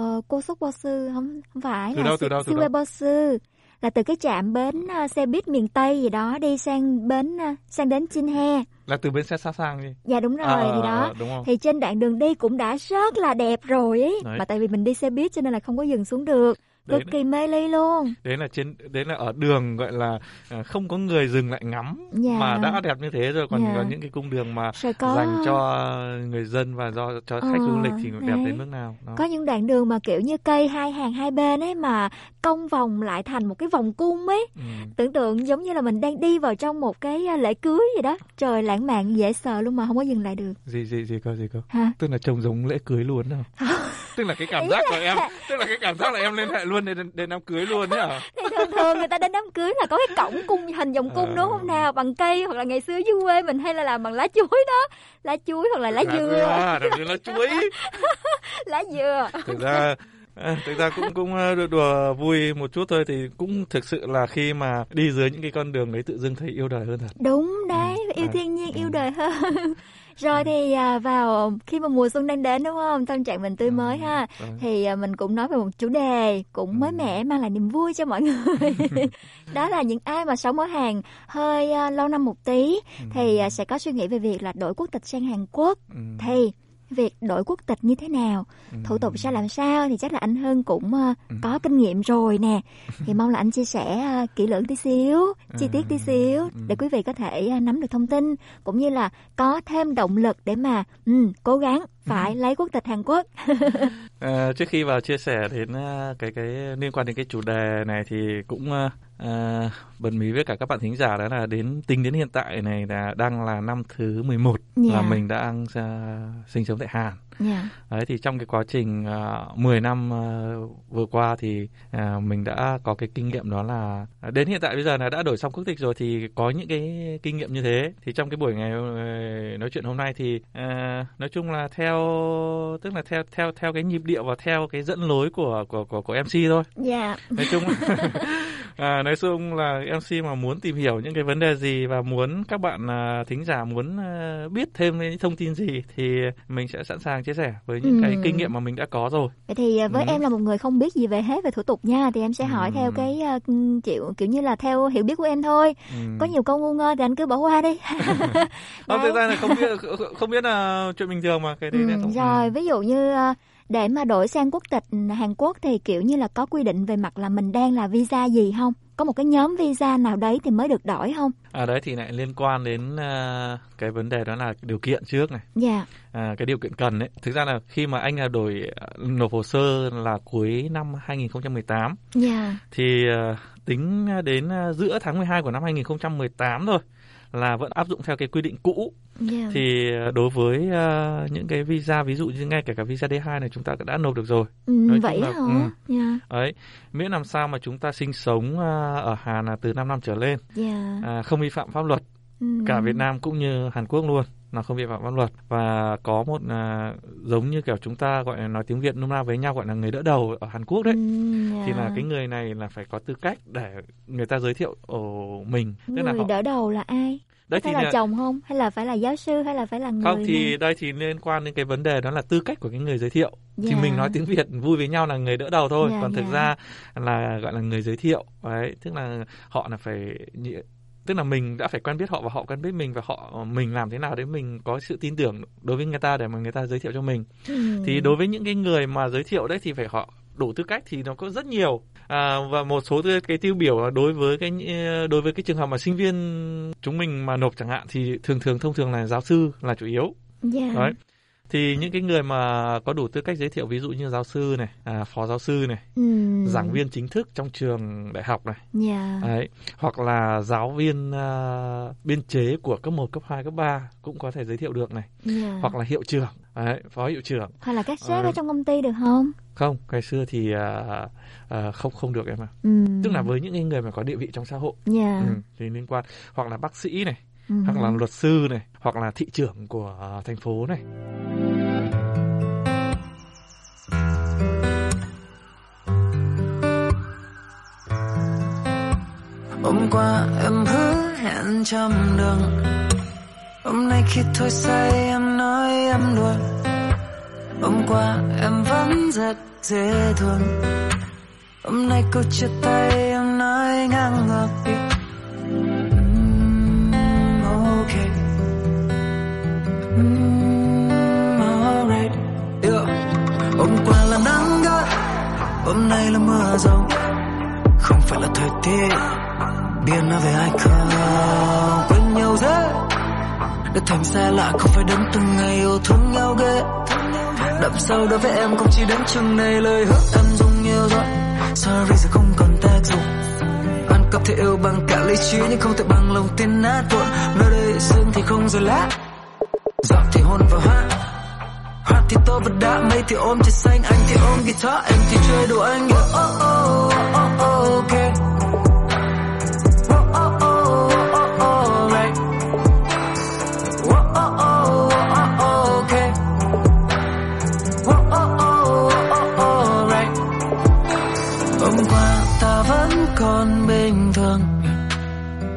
uh, Cô Sốc Bơ Sư không không phải Từ là đâu, từ đâu, từ Siwe đâu? Bơ Sư là từ cái trạm bến ờ, xe buýt miền Tây gì đó đi sang bến ờ, sang đến Jinhae. Là từ bên xe xa sang đi. Dạ đúng rồi À, thì đó. à, đúng không? Thì trên đoạn đường đi cũng đã rất là đẹp rồi ấy. Đấy. Mà tại vì mình đi xe buýt cho nên là không có dừng xuống được. Đấy, Cực kỳ mê ly luôn. đấy là trên đấy là ở đường gọi là à, không có người dừng lại ngắm Dạ. mà đã đẹp như thế rồi còn Dạ. có những cái cung đường mà Rồi có- dành cho người dân và do cho khách Ờ, du lịch thì đẹp đấy. đến mức nào đó. Có những đoạn đường mà kiểu như cây hai hàng hai bên ấy mà cong vòng lại thành một cái vòng cung ấy. Ừ. Tưởng tượng giống như là mình đang đi vào trong một cái à, lễ cưới gì đó. Trời lãng mạn dễ sợ luôn mà không có dừng lại được. gì gì gì cơ gì cơ Hả? tức là trông giống lễ cưới luôn đó tức là cái cảm giác của em [laughs] tức là cái cảm giác là em liên hệ luôn đến đến đám cưới luôn đấy à [laughs] Thì thường thường người ta đến đám cưới là có cái cổng cung hình vòng cung đúng không nào? Bằng cây hoặc là ngày xưa dưới quê mình hay là làm bằng lá chuối đó. Lá chuối hoặc là lá dừa. à, đặc biệt là chuối [laughs] lá dừa. thực ra à, thực ra cũng cũng ờ, đùa, đùa vui một chút thôi thì cũng thực sự là khi mà đi dưới những cái con đường đấy tự dưng thấy yêu đời hơn thật Đúng đấy, yêu đấy. thiên nhiên, yêu đời hơn. Rồi thì à, vào khi mà mùa xuân đang đến đúng không? Tâm trạng mình tươi mới ha. Thì à, mình cũng nói về một chủ đề cũng mới mẻ mang lại niềm vui cho mọi [laughs] người. [laughs] Đó là những ai mà sống ở Hàn hơi à, lâu năm một tí thì à, sẽ có suy nghĩ về việc là đổi quốc tịch sang Hàn Quốc. Thì việc đổi quốc tịch như thế nào, thủ tục ra làm sao thì chắc là anh Hưng cũng à, có kinh nghiệm rồi nè. [laughs] Thì mong là anh chia sẻ à, kỹ lưỡng tí xíu, chi tiết tí xíu để quý vị có thể à, nắm được thông tin cũng như là có thêm động lực để mà ừ, cố gắng phải lấy quốc tịch Hàn Quốc. [laughs] À, trước khi vào chia sẻ đến à, cái cái liên quan đến cái chủ đề này thì cũng à, bật mí với cả các bạn thính giả đó là đến tính đến hiện tại này là đang là năm thứ 11 Dạ. là mình đang à, sinh sống tại Hàn. Dạ. Đấy thì trong cái quá trình uh, 10 năm à, vừa qua thì à, mình đã có cái kinh nghiệm đó là đến hiện tại bây giờ là đã đổi xong quốc tịch rồi thì có những cái kinh nghiệm như thế thì trong cái buổi ngày ờ, nói chuyện hôm nay thì à, nói chung là theo tức là theo theo theo cái nhịp điệu và theo cái dẫn lối của của của, của MC thôi Dạ. nói chung [laughs] à, nói chung là MC mà muốn tìm hiểu những cái vấn đề gì và muốn các bạn à, thính giả muốn à, biết thêm những thông tin gì thì mình sẽ sẵn sàng chia sẻ với những cái Ừ. kinh nghiệm mà mình đã có rồi Vậy thì à, với Ừ. em là một người không biết gì về hết về thủ tục nha thì em sẽ hỏi theo cái à, kiểu kiểu như là theo hiểu biết của em thôi. Ừ. Có nhiều câu ngu ngơ thì anh cứ bỏ qua đi. [laughs] không thực ra là không biết không biết là chuyện bình thường mà cái đấy Ừ, rồi ví dụ như để mà đổi sang quốc tịch Hàn Quốc thì kiểu như là có quy định về mặt là mình đang là visa gì không? Có một cái nhóm visa nào đấy thì mới được đổi không? À đấy thì lại liên quan đến uh, cái vấn đề đó là điều kiện trước này. Dạ. Yeah. À, cái điều kiện cần đấy. Thực ra là khi mà anh là đổi nộp hồ sơ là cuối năm 2018. Dạ. Yeah. Thì uh, tính đến giữa tháng 12 của năm 2018 rồi là vẫn áp dụng theo cái quy định cũ yeah. thì đối với uh, những cái visa ví dụ như ngay cả cả visa D2 này chúng ta đã nộp được rồi. Ừ, vậy hả? Ừ. Yeah. Đấy, miễn làm sao mà chúng ta sinh sống uh, ở Hàn là từ 5 năm trở lên, yeah. uh, không vi phạm pháp luật ừ. cả Việt Nam cũng như Hàn Quốc luôn là không vi phạm pháp luật. Và có một à, giống như kiểu chúng ta gọi là nói tiếng Việt nôm na với nhau gọi là người đỡ đầu ở Hàn Quốc đấy. Ừ, yeah. thì là cái người này là phải có tư cách để người ta giới thiệu ở mình. Tức người là họ... đỡ đầu là ai? Đấy phải thì là chồng không? Hay là phải là giáo sư? Hay là phải là người không thì này? đây thì liên quan đến cái vấn đề đó là tư cách của cái người giới thiệu. Yeah. thì mình nói tiếng việt vui với nhau là người đỡ đầu thôi. Yeah, còn thực yeah. ra là gọi là người giới thiệu. Đấy tức là họ là phải tức là mình đã phải quen biết họ và họ quen biết mình và họ mình làm thế nào để mình có sự tin tưởng đối với người ta để mà người ta giới thiệu cho mình ừ. thì đối với những cái người mà giới thiệu đấy thì phải họ đủ tư cách thì nó có rất nhiều à, và một số cái tiêu biểu đối với cái đối với cái trường hợp mà sinh viên chúng mình mà nộp chẳng hạn thì thường thường thông thường là giáo sư là chủ yếu yeah. đấy thì những cái người mà có đủ tư cách giới thiệu ví dụ như giáo sư này à, phó giáo sư này ừ. giảng viên chính thức trong trường đại học này yeah. đấy hoặc là giáo viên uh, biên chế của cấp 1, cấp 2, cấp 3 cũng có thể giới thiệu được này yeah. hoặc là hiệu trưởng đấy, phó hiệu trưởng hoặc là các sếp à, ở trong công ty được không không ngày xưa thì uh, uh, không không được em ạ ừ. tức là với những người mà có địa vị trong xã hội yeah. ừ, thì liên quan hoặc là bác sĩ này ừ. hoặc là luật sư này hoặc là thị trưởng của uh, thành phố này. Hôm qua em hứa hẹn trăm đường Hôm nay khi thôi say em nói em đùa Hôm qua em vẫn rất dễ thương. Hôm nay câu chia tay em nói ngang ngược mm, alright. yeah. Hôm qua là nắng gắt Hôm nay là mưa rông. Không phải là thời tiết Biết nó về ai không. Quên nhau dễ Để thành xa lạ không phải đến từng ngày yêu thương nhau ghê. Đậm sâu đối với em không chỉ đến chừng này Lời hứa em dùng nhiều rồi. Sorry giờ không còn tác dụng. Ăn cắp thì yêu bằng cả lý trí Nhưng không thể bằng lòng tin nát vội Nơi đây sương thì không rồi lá hôn vào hát Hát thì tôi vẫn đã, Mây thì ôm trời xanh Anh thì ôm guitar Em thì chơi đồ anh oh, oh, oh, oh, oh, okay. còn bình thường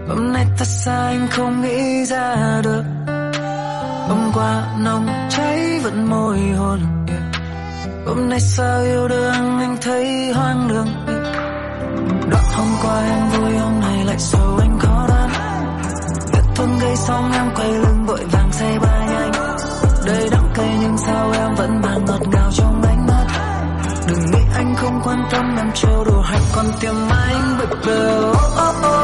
Hôm nay ta xa anh không nghĩ ra được Hôm qua nồng cháy vẫn môi hôn Hôm nay sao yêu đương anh thấy hoang đường. Đoạn hôm qua em vui hôm nay lại sầu anh khó đoán. Biết thương gây xong em quay lưng vội vàng say ba nhanh Đây đắng cay nhưng sao em vẫn mang ngọt ngào trong ánh mắt. Đừng nghĩ anh không quan tâm em trêu đùa hay còn tìm anh bực bờ oh, oh, oh,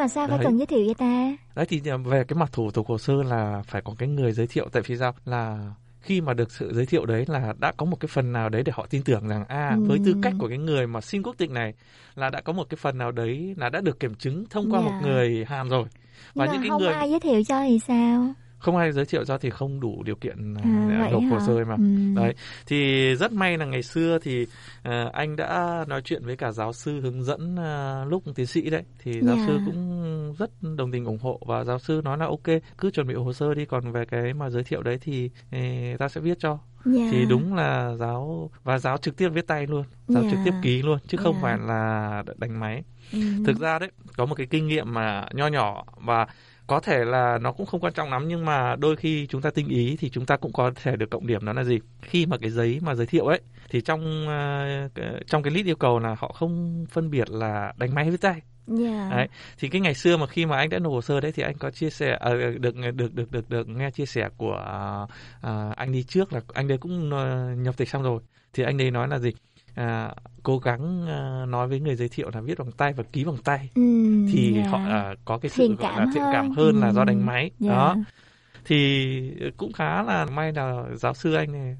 mà sao phải cần giới thiệu vậy ta? Đấy thì về cái mặt thủ tục hồ sơ là phải có cái người giới thiệu. Tại vì sao? Là khi mà được sự giới thiệu đấy là đã có một cái phần nào đấy để họ tin tưởng rằng à Ừ. với tư cách của cái người mà xin quốc tịch này là đã có một cái phần nào đấy là đã được kiểm chứng thông qua Dạ. một người Hàn rồi. Và nhưng mà những cái không người ai giới thiệu cho thì sao không ai giới thiệu cho thì không đủ điều kiện à, À, nộp hồ sơ mà Ừ. đấy thì rất may là ngày xưa thì à, anh đã nói chuyện với cả giáo sư hướng dẫn à, lúc tiến sĩ đấy thì giáo Dạ. sư cũng rất đồng tình ủng hộ và giáo sư nói là ok cứ chuẩn bị hồ sơ đi còn về cái mà giới thiệu đấy thì eh, ta sẽ viết cho Dạ. thì đúng là giáo và giáo trực tiếp viết tay luôn giáo Dạ. trực tiếp ký luôn chứ không Dạ. phải là đánh máy Ừ. thực ra đấy có một cái kinh nghiệm mà nho nhỏ và có thể là nó cũng không quan trọng lắm nhưng mà đôi khi chúng ta tinh ý thì chúng ta cũng có thể được cộng điểm. Đó là gì? Khi mà cái giấy mà giới thiệu ấy thì trong ờ, trong cái list yêu cầu là họ không phân biệt là đánh máy viết tay. Dạ. Đấy. Thì cái ngày xưa mà khi mà anh đã nộp hồ sơ đấy thì anh có chia sẻ à, được được được được được nghe chia sẻ của à, anh đi trước là anh đấy cũng ờ, nhập tịch xong rồi. Thì anh đấy nói là gì? À, cố gắng à, nói với người giới thiệu là viết bằng tay và ký bằng tay Ừ, thì dạ. họ à, có cái sự Thiện gọi là thiện cảm hơn. hơn là do Ừ. đánh máy Dạ. đó thì cũng khá là may là giáo sư anh này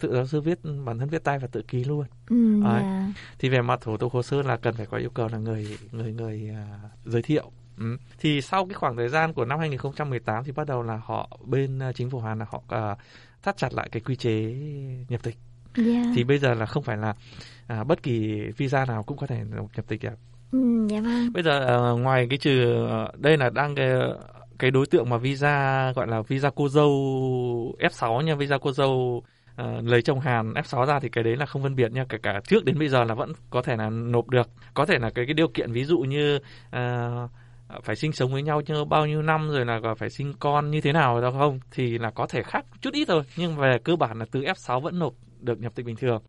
tự giáo sư viết bản thân viết tay và tự ký luôn Ừ, Đấy. dạ. thì về mặt thủ tục hồ sơ là cần phải có yêu cầu là người người người à, giới thiệu ừ. thì sau cái khoảng thời gian của năm 2018 thì bắt đầu là họ bên chính phủ Hàn là họ à, thắt chặt lại cái quy chế nhập tịch Dạ. thì bây giờ là không phải là à, bất kỳ visa nào cũng có thể nhập tịch được Ừ, dạ vâng. bây giờ à, ngoài cái trừ à, đây là đang cái cái đối tượng mà visa gọi là visa cô dâu F6 nha visa cô dâu à, lấy chồng Hàn F6 ra thì cái đấy là không phân biệt nha. Kể cả trước đến bây giờ là vẫn có thể là nộp được. Có thể là cái cái điều kiện ví dụ như à, phải sinh sống với nhau như bao nhiêu năm rồi là phải sinh con như thế nào đâu không? Thì là có thể khác chút ít thôi. Nhưng về cơ bản là từ F6 vẫn nộp được nhập tịch bình thường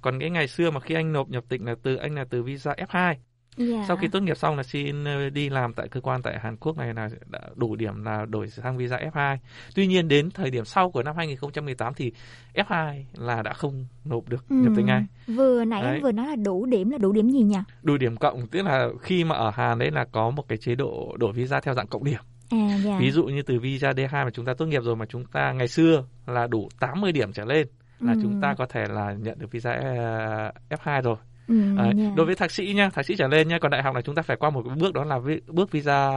còn cái ngày xưa mà khi anh nộp nhập tịch là từ anh là từ visa F2 Dạ. sau khi tốt nghiệp xong là xin ờ, đi làm tại cơ quan tại Hàn Quốc này là đã đủ điểm là đổi sang visa F2. Tuy nhiên đến thời điểm sau của năm 2018 thì F2 là đã không nộp được nhập tịch ngay. Ừ. Vừa nãy Đấy. em vừa nói là đủ điểm là đủ điểm gì nhỉ? Đủ điểm cộng tức là khi mà ở Hàn đấy là có một cái chế độ đổi visa theo dạng cộng điểm. À dạ. Ví dụ như từ visa D2 mà chúng ta tốt nghiệp rồi mà chúng ta ngày xưa là đủ 80 điểm trở lên là Ừ. chúng ta có thể là nhận được visa ờ, F2 rồi. Ừ, Đấy. dạ. Đối với thạc sĩ nha, thạc sĩ trở lên nha, còn đại học là chúng ta phải qua một bước đó là vi- bước visa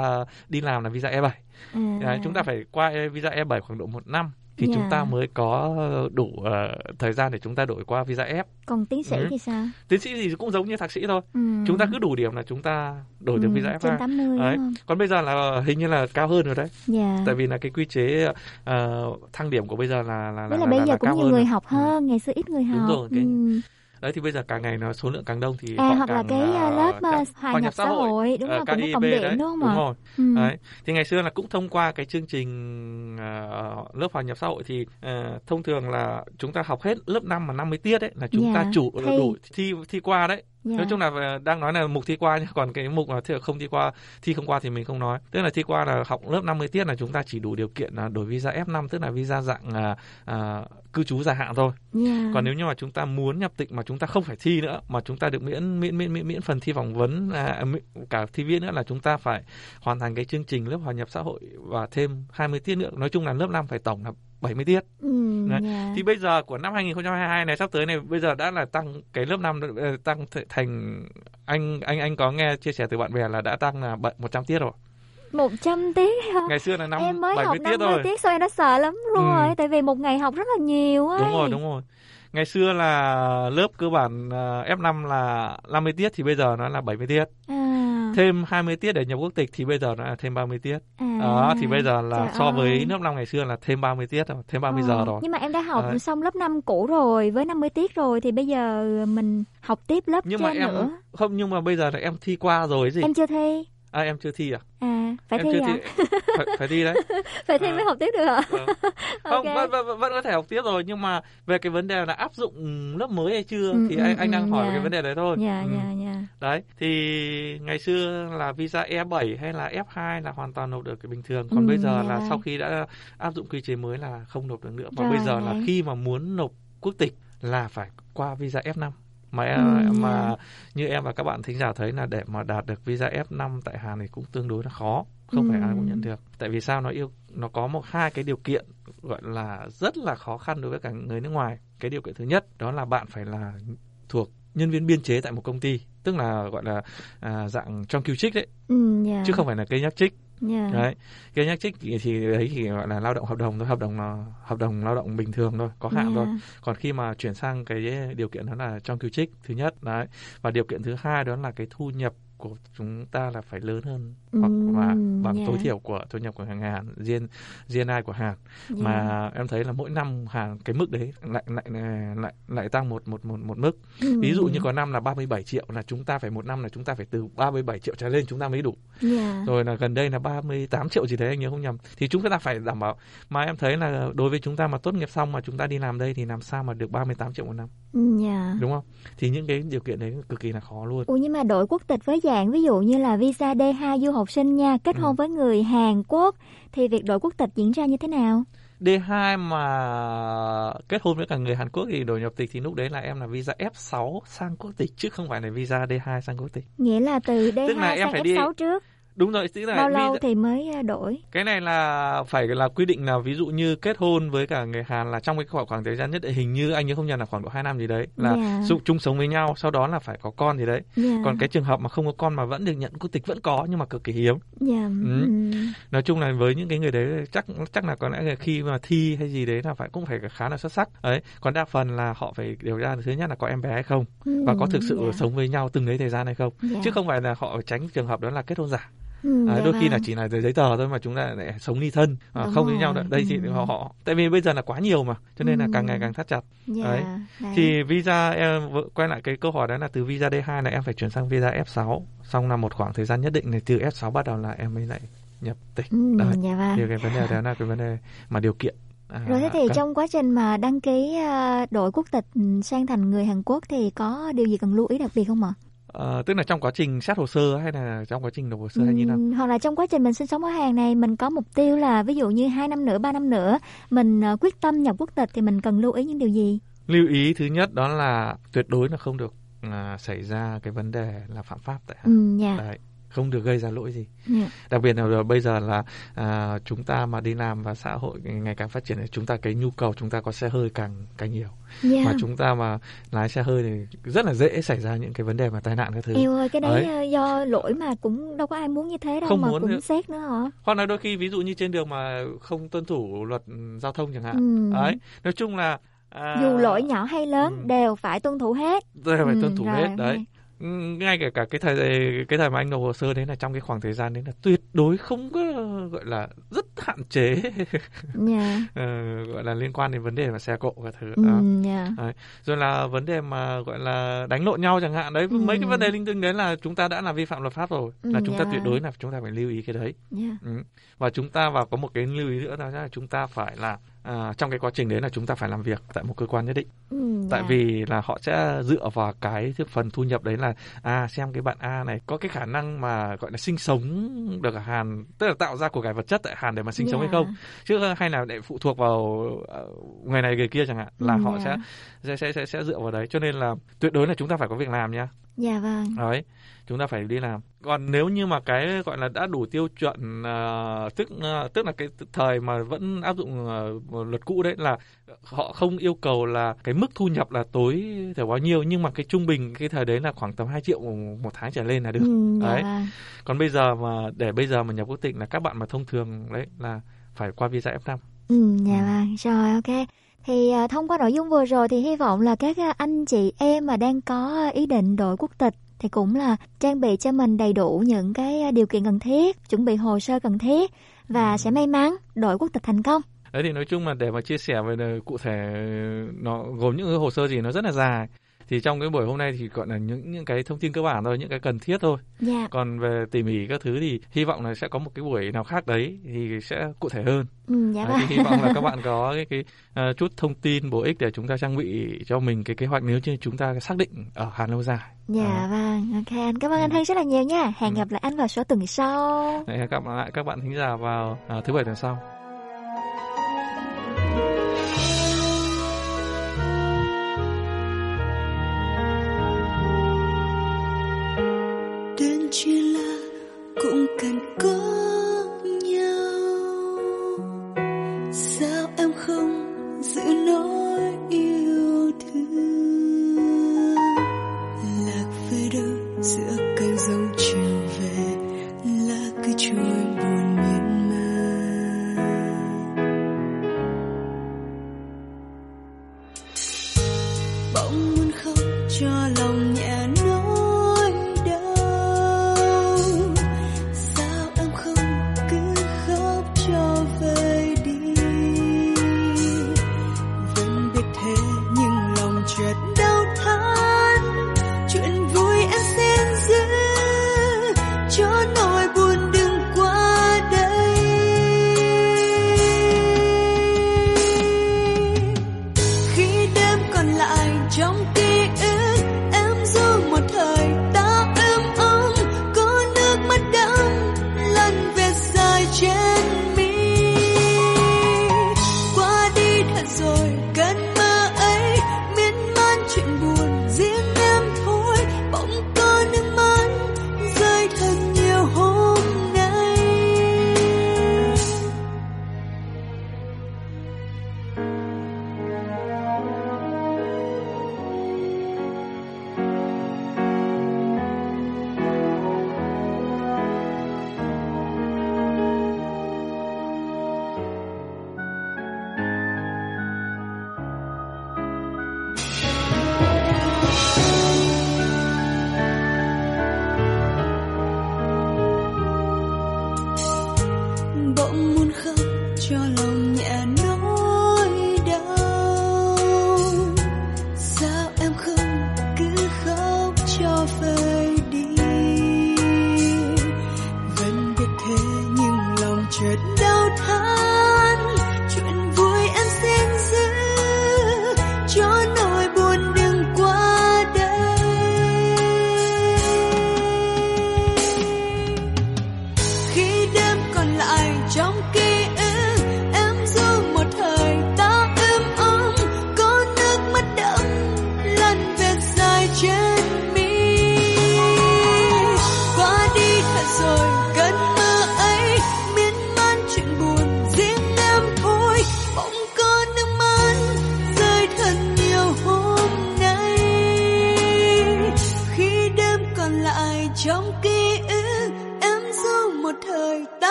đi làm là visa E7. À. Đấy, chúng ta phải qua e- visa E7 khoảng độ một năm thì Dạ. chúng ta mới có đủ ờ, thời gian để chúng ta đổi qua visa F. Còn tiến sĩ Ừ. thì sao? Tiến sĩ thì cũng giống như thạc sĩ thôi. Ừ. Chúng ta cứ đủ điểm là chúng ta đổi được Ừ, visa F2. trên 80 đúng Đấy. không? Còn bây giờ là hình như là cao hơn rồi đấy. Dạ. Tại vì là cái quy chế ờ, thăng điểm của bây giờ là là Với là, là bây giờ là cũng nhiều hơn người rồi. học hơn, ngày xưa ít người học. rồi, cái- Ừ. Đấy thì bây giờ càng ngày nó số lượng càng đông thì À, họ hoặc là càng, cái, ờ, uh, lớp, uh, hòa nhập xã hội, đúng ờ, rồi, cũng cộng điểm, đúng không ạ? rồi. Ừ. Đấy. Thì ngày xưa là cũng thông qua cái chương trình ờ, lớp hòa nhập xã hội thì ờ, thông thường là chúng ta học hết lớp 5 mà 50 tiết đấy là chúng Dạ, ta chủ thi. đủ thi thi qua đấy. Dạ. Nói chung là ờ, đang nói là mục thi qua nhá, còn cái mục mà thi không thi qua, thi không qua thì mình không nói. Tức là thi qua là học lớp 50 tiết là chúng ta chỉ đủ điều kiện là đổi visa F5 tức là visa dạng à, à, cư trú dài hạn thôi. Dạ. Còn nếu như mà chúng ta muốn nhập tịch mà chúng ta không phải thi nữa mà chúng ta được miễn miễn miễn miễn, miễn phần thi phỏng vấn à, cả thi viết nữa là chúng ta phải hoàn thành cái chương trình lớp hòa nhập xã hội và thêm 20 tiết nữa. Nói chung là lớp 5 phải tổng là 70 tiết. Ừ, Đấy. dạ. Thì bây giờ của năm 2022 này sắp tới này bây giờ đã là tăng cái lớp 5 ờ, tăng th- thành anh anh anh có nghe chia sẻ từ bạn bè là đã tăng là bảy- 100 tiết rồi. 100 tiết hả? Ngày xưa là năm em mới 70 học tiết 50 thôi. tiết sao em đã sợ lắm rồi Ừ. tại vì một ngày học rất là nhiều ấy. Đúng rồi, đúng rồi. Ngày xưa là lớp cơ bản à, F5 là 50 tiết thì bây giờ nó là 70 tiết. À, Thêm 20 tiết để nhập quốc tịch thì bây giờ là thêm 30 tiết. à, Đó thì bây giờ là trời so với ơi. lớp năm ngày xưa là thêm 30 tiết rồi, thêm 30 Ờ, giờ rồi. Nhưng mà em đã học Đấy. xong lớp 5 cũ rồi với 50 tiết rồi thì bây giờ mình học tiếp lớp Nhưng mà trên em nữa. không nhưng mà bây giờ là em thi qua rồi gì? Em chưa thi. À em chưa thi à? À, phải em thi chưa à? phải, phải thi đấy. [laughs] phải thi mới học tiếp được hả? Ờ. [laughs] Không, Ok. vẫn, vẫn, vẫn có thể học tiếp rồi nhưng mà về cái vấn đề là áp dụng lớp mới hay chưa Ừ, thì ừ, anh anh đang ừ, hỏi dạ. cái vấn đề đấy thôi. Dạ, Ừ. dạ, dạ. Đấy, thì ngày xưa là visa E7 hay là F2 là hoàn toàn nộp được cái bình thường. Còn Ừ, bây giờ dạ là vâng. sau khi đã áp dụng quy chế mới là không nộp được nữa. Và Rồi, bây giờ là đấy. khi mà muốn nộp quốc tịch là phải qua visa F5. Mà em, Ừ, mà dạ. như em và các bạn thính giả thấy là để mà đạt được visa F5 tại Hàn thì cũng tương đối là khó. Không phải Ừ. ai cũng nhận được. Tại vì sao nó yêu nó có một hai cái điều kiện gọi là rất là khó khăn đối với cả người nước ngoài. Cái điều kiện thứ nhất đó là bạn phải là thuộc nhân viên biên chế tại một công ty, tức là gọi là à, dạng trong cứu trích đấy, Ừ, dạ. chứ không phải là cây nhắc trích. Dạ. Đấy, cây nhắc trích thì, đấy thì gọi là lao động hợp đồng thôi, hợp đồng là hợp đồng lao động bình thường thôi, có hạn Dạ. thôi. Còn khi mà chuyển sang cái điều kiện đó là trong cứu trích thứ nhất đấy, và điều kiện thứ hai đó là cái thu nhập của chúng ta là phải lớn hơn hoặc là bằng yeah. tối thiểu của thu nhập của hàng Hàn GN, GNI của Hàn Dạ. mà em thấy là mỗi năm Hàn cái mức đấy lại lại lại lại tăng một một một một mức Ừ. ví dụ như có năm là 37 triệu là chúng ta phải một năm là chúng ta phải từ 37 triệu trở lên chúng ta mới đủ Dạ. rồi là gần đây là 38 triệu gì đấy anh nhớ không nhầm thì chúng ta phải đảm bảo mà em thấy là đối với chúng ta mà tốt nghiệp xong mà chúng ta đi làm đây thì làm sao mà được 38 triệu một năm Dạ. đúng không thì những cái điều kiện đấy cực kỳ là khó luôn Ủa nhưng mà đổi quốc tịch với dạng ví dụ như là visa D2 du học sinh nha, kết Ừ. hôn với người Hàn Quốc thì việc đổi quốc tịch diễn ra như thế nào? D2 mà kết hôn với cả người Hàn Quốc thì đổi nhập tịch thì lúc đấy là em là visa F6 sang quốc tịch chứ không phải là visa D2 sang quốc tịch. Nghĩa là từ D2 Tức là em sang phải F6 đi- trước, Đúng rồi, tức là bao lâu thì mới à, đổi? cái này là phải là quy định là ví dụ như kết hôn với cả người Hàn là trong cái khoảng khoảng thời gian nhất định hình như anh nhớ không nhầm là khoảng độ 2 năm gì đấy là Dạ. dụ chung sống với nhau sau đó là phải có con gì đấy. Dạ. Còn cái trường hợp mà không có con mà vẫn được nhận quốc tịch vẫn có nhưng mà cực kỳ hiếm. Dạ. Ừ. ừ. nói chung là với những cái người đấy chắc chắc là có lẽ là khi mà thi hay gì đấy là phải cũng phải khá là xuất sắc ấy còn đa phần là họ phải điều tra thứ nhất là có em bé hay không Ừ, và có thực sự dạ. sống với nhau từng đấy thời gian hay không Dạ. chứ không phải là họ tránh trường hợp đó là kết hôn giả Ừ, À, dạ đôi khi là vâng. chỉ là giấy tờ thôi mà chúng ta lại sống ly thân à, Đúng không với nhau đây thì ừ. họ, họ tại vì bây giờ là quá nhiều mà cho nên là càng Ừ. ngày càng thắt chặt Dạ, đấy. đấy. thì visa em quay lại cái câu hỏi đó là từ visa D2 là em phải chuyển sang visa F6 xong là một khoảng thời gian nhất định này từ F6 bắt đầu là em mới lại nhập tịch Ừ, đấy dạ vâng. thì cái vấn đề đó là cái vấn đề mà điều kiện à, Rồi thế thì cần- trong quá trình mà đăng ký à, đổi quốc tịch ừ, sang thành người Hàn Quốc thì có điều gì cần lưu ý đặc biệt không ạ? Ờ, tức là trong quá trình xét hồ sơ hay là trong quá trình nộp hồ sơ hay như nào hoặc là trong quá trình mình sinh sống ở Hàn này mình có mục tiêu là ví dụ như hai năm nữa, ba năm nữa mình ờ, quyết tâm nhập quốc tịch thì mình cần lưu ý những điều gì? lưu ý thứ nhất đó là tuyệt đối là không được à, xảy ra cái vấn đề là phạm pháp tại Hàn Ừ, dạ. Đấy, không được gây ra lỗi gì Dạ. đặc biệt là rồi bây giờ là à, chúng ta mà đi làm và xã hội ngày càng phát triển thì chúng ta cái nhu cầu chúng ta có xe hơi càng càng nhiều Dạ. mà chúng ta mà lái xe hơi thì rất là dễ xảy ra những cái vấn đề mà tai nạn các thứ Eo ơi, cái đấy, Đấy. ờ, do lỗi mà cũng đâu có ai muốn như thế đâu Không mà muốn cũng nữa. xét nữa hả? hoặc là đôi khi ví dụ như trên đường mà không tuân thủ luật ừ, giao thông chẳng hạn Ừ. đấy nói chung là à, Dù lỗi nhỏ hay lớn đều phải tuân thủ hết. đều phải Ừ, tuân thủ rồi, hết ok. đấy Ừ, ngay cả cả cái thời cái thời mà anh nộp hồ sơ đấy là trong cái khoảng thời gian đấy là tuyệt đối không có gọi là rất hạn chế [laughs] Dạ. ờ, gọi là liên quan đến vấn đề mà xe cộ và thứ Ừ, đó. dạ. Đấy. rồi là vấn đề mà gọi là đánh lộn nhau chẳng hạn đấy Ừ. mấy cái vấn đề linh tinh đấy là chúng ta đã là vi phạm luật pháp rồi Ừ, là chúng ta dạ. tuyệt đối là chúng ta phải lưu ý cái đấy Dạ. ừ. và chúng ta và có một cái lưu ý nữa đó là chúng ta phải là à, trong cái quá trình đấy là chúng ta phải làm việc tại một cơ quan nhất định Ừ, tại dạ. vì là họ sẽ dựa vào cái phần thu nhập đấy là à xem cái bạn A này có cái khả năng mà gọi là sinh sống được ở Hàn tức là tạo ra của cải vật chất tại Hàn để mà sinh sống hay Dạ. không chứ hay là để phụ thuộc vào ờ, người này người kia chẳng hạn là Ừ, họ dạ. sẽ, sẽ sẽ sẽ sẽ dựa vào đấy cho nên là tuyệt đối là chúng ta phải có việc làm nha Dạ vâng. đấy chúng ta phải đi làm còn nếu như mà cái gọi là đã đủ tiêu chuẩn ờ, tức ờ, tức là cái thời mà vẫn áp dụng ờ, luật cũ đấy là họ không yêu cầu là cái mức thu nhập là tối thiểu bao nhiêu nhưng mà cái trung bình cái thời đấy là khoảng tầm 2 triệu một tháng trở lên là được Ừ, dạ đấy vâng. còn bây giờ mà để bây giờ mà nhập quốc tịch là các bạn mà thông thường đấy là phải qua visa F5 Ừ, dạ vâng. Rồi, ok. Thì à, thông qua nội dung vừa rồi thì hy vọng là các à, anh chị em mà đang có ý định đổi quốc tịch thì cũng là trang bị cho mình đầy đủ những cái à, điều kiện cần thiết, chuẩn bị hồ sơ cần thiết và sẽ may mắn đổi quốc tịch thành công. Đấy thì nói chung là để mà chia sẻ về là cụ thể nó gồm những hồ sơ gì nó rất là dài. Thì trong cái buổi hôm nay thì gọi là những những cái thông tin cơ bản thôi, những cái cần thiết thôi. Dạ. Còn về tỉ mỉ các thứ thì hy vọng là sẽ có một cái buổi nào khác đấy thì sẽ cụ thể hơn. Ừ, dạ vâng. thì hy vọng là các [laughs] bạn có cái, cái ờ, chút thông tin bổ ích để chúng ta trang bị cho mình cái kế hoạch nếu như chúng ta xác định ở Hàn lâu dài. Dạ vâng, ok anh. Cảm ơn anh Thanh rất là nhiều nha. Hẹn gặp lại anh vào số tuần sau. Hẹn gặp lại các bạn thính giả vào à, thứ bảy tuần sau. Cũng cần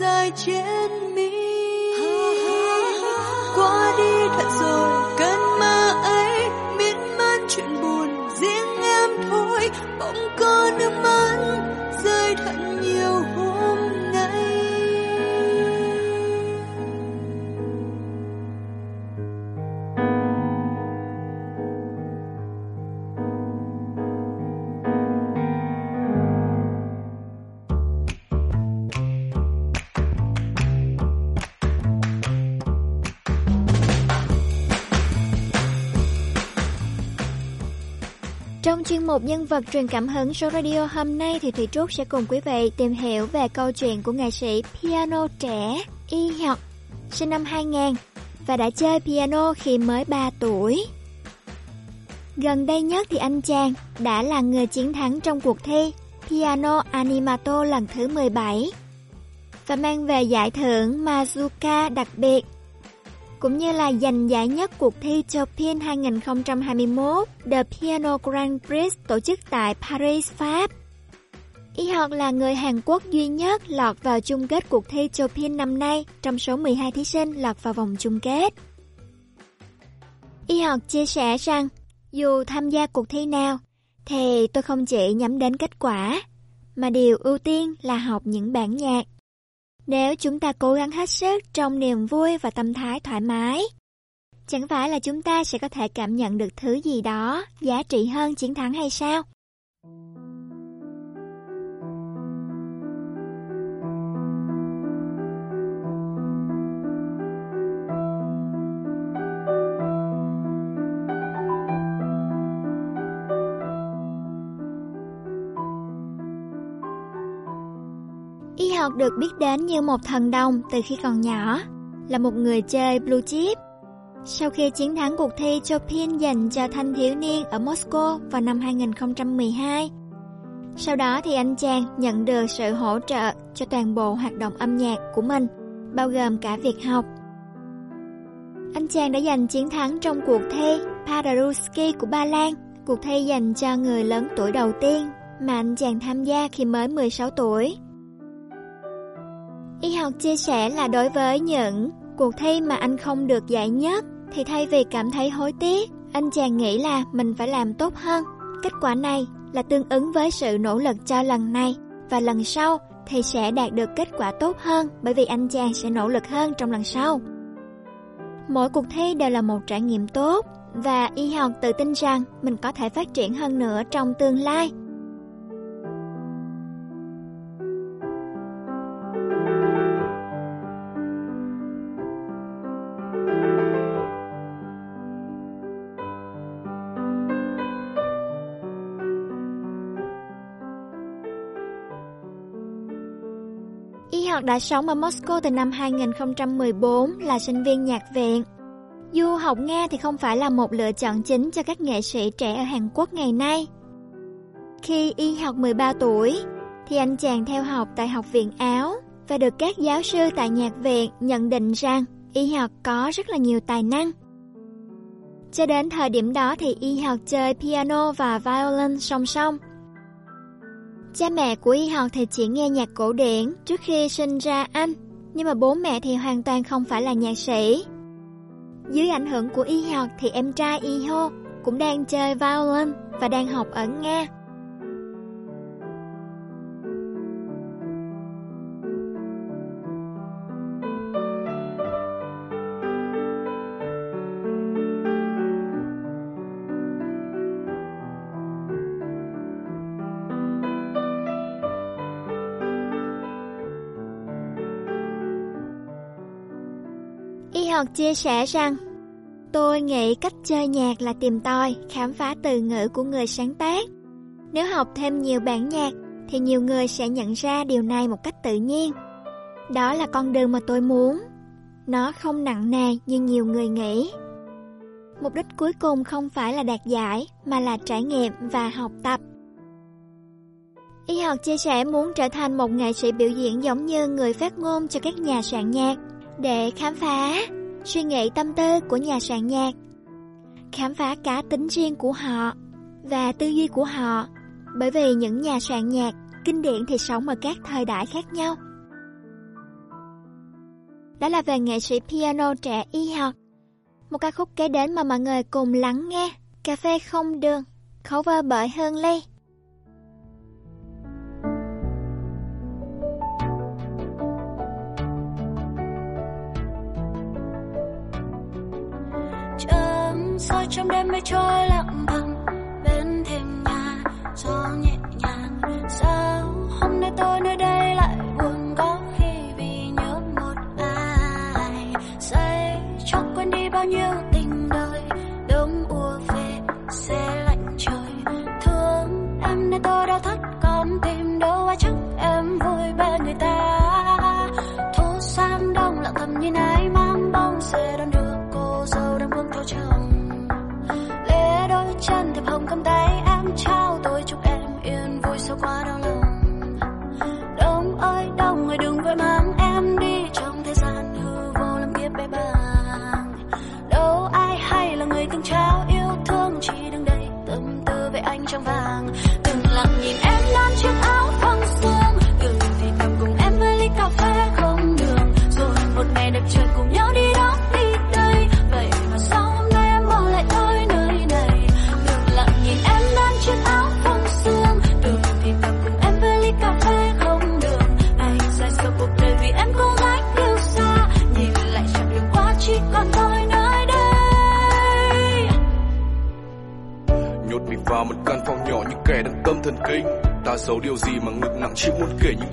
再见，你 trên. Một nhân vật truyền cảm hứng số radio hôm nay thì Thủy Trúc sẽ cùng quý vị tìm hiểu về câu chuyện của nghệ sĩ piano trẻ Y Học, sinh năm 2000 và đã chơi piano khi mới 3 tuổi. Gần đây nhất thì anh chàng đã là người chiến thắng trong cuộc thi Piano Animato lần thứ 17 và mang về giải thưởng Mazuka đặc biệt cũng như là giành giải nhất cuộc thi Chopin 2021 The Piano Grand Prix tổ chức tại Paris, Pháp. Y học là người Hàn Quốc duy nhất lọt vào chung kết cuộc thi Chopin năm nay trong số 12 thí sinh lọt vào vòng chung kết. Y học chia sẻ rằng dù tham gia cuộc thi nào thì tôi không chỉ nhắm đến kết quả mà điều ưu tiên là học những bản nhạc nếu chúng ta cố gắng hết sức trong niềm vui và tâm thái thoải mái, chẳng phải là chúng ta sẽ có thể cảm nhận được thứ gì đó giá trị hơn chiến thắng hay sao? Học được biết đến như một thần đồng từ khi còn nhỏ, là một người chơi blue chip. Sau khi chiến thắng cuộc thi Chopin dành cho thanh thiếu niên ở Moscow vào năm 2012, sau đó thì anh chàng nhận được sự hỗ trợ cho toàn bộ hoạt động âm nhạc của mình, bao gồm cả việc học. Anh chàng đã giành chiến thắng trong cuộc thi Paderewski của Ba Lan, cuộc thi dành cho người lớn tuổi đầu tiên mà anh chàng tham gia khi mới 16 tuổi. Y học chia sẻ là đối với những cuộc thi mà anh không được giải nhất thì thay vì cảm thấy hối tiếc, anh chàng nghĩ là mình phải làm tốt hơn. Kết quả này là tương ứng với sự nỗ lực cho lần này và lần sau thì sẽ đạt được kết quả tốt hơn bởi vì anh chàng sẽ nỗ lực hơn trong lần sau. Mỗi cuộc thi đều là một trải nghiệm tốt và y học tự tin rằng mình có thể phát triển hơn nữa trong tương lai Hoạt đã sống ở Moscow từ năm 2014 là sinh viên nhạc viện. Du học Nga thì không phải là một lựa chọn chính cho các nghệ sĩ trẻ ở Hàn Quốc ngày nay. Khi y học 13 tuổi, thì anh chàng theo học tại Học viện Áo và được các giáo sư tại nhạc viện nhận định rằng y học có rất là nhiều tài năng. Cho đến thời điểm đó thì y học chơi piano và violin song song Cha mẹ của y học thì chỉ nghe nhạc cổ điển trước khi sinh ra anh, nhưng mà bố mẹ thì hoàn toàn không phải là nhạc sĩ. Dưới ảnh hưởng của y học thì em trai Y-ho cũng đang chơi violin và đang học ở Nga. Ngọt chia sẻ rằng Tôi nghĩ cách chơi nhạc là tìm tòi, khám phá từ ngữ của người sáng tác. Nếu học thêm nhiều bản nhạc thì nhiều người sẽ nhận ra điều này một cách tự nhiên. Đó là con đường mà tôi muốn. Nó không nặng nề như nhiều người nghĩ. Mục đích cuối cùng không phải là đạt giải mà là trải nghiệm và học tập. Y học chia sẻ muốn trở thành một nghệ sĩ biểu diễn giống như người phát ngôn cho các nhà soạn nhạc để khám phá suy nghĩ tâm tư của nhà soạn nhạc, khám phá cá tính riêng của họ và tư duy của họ, bởi vì những nhà soạn nhạc kinh điển thì sống ở các thời đại khác nhau. Đó là về nghệ sĩ piano trẻ y học. Một ca khúc kế đến mà mọi người cùng lắng nghe. Cà phê không đường, cover bởi Hương Ly. Soi trong đêm mây trôi lặng thầm bên thềm nhà, gió nhẹ nhàng, sao hôm nay tôi nơi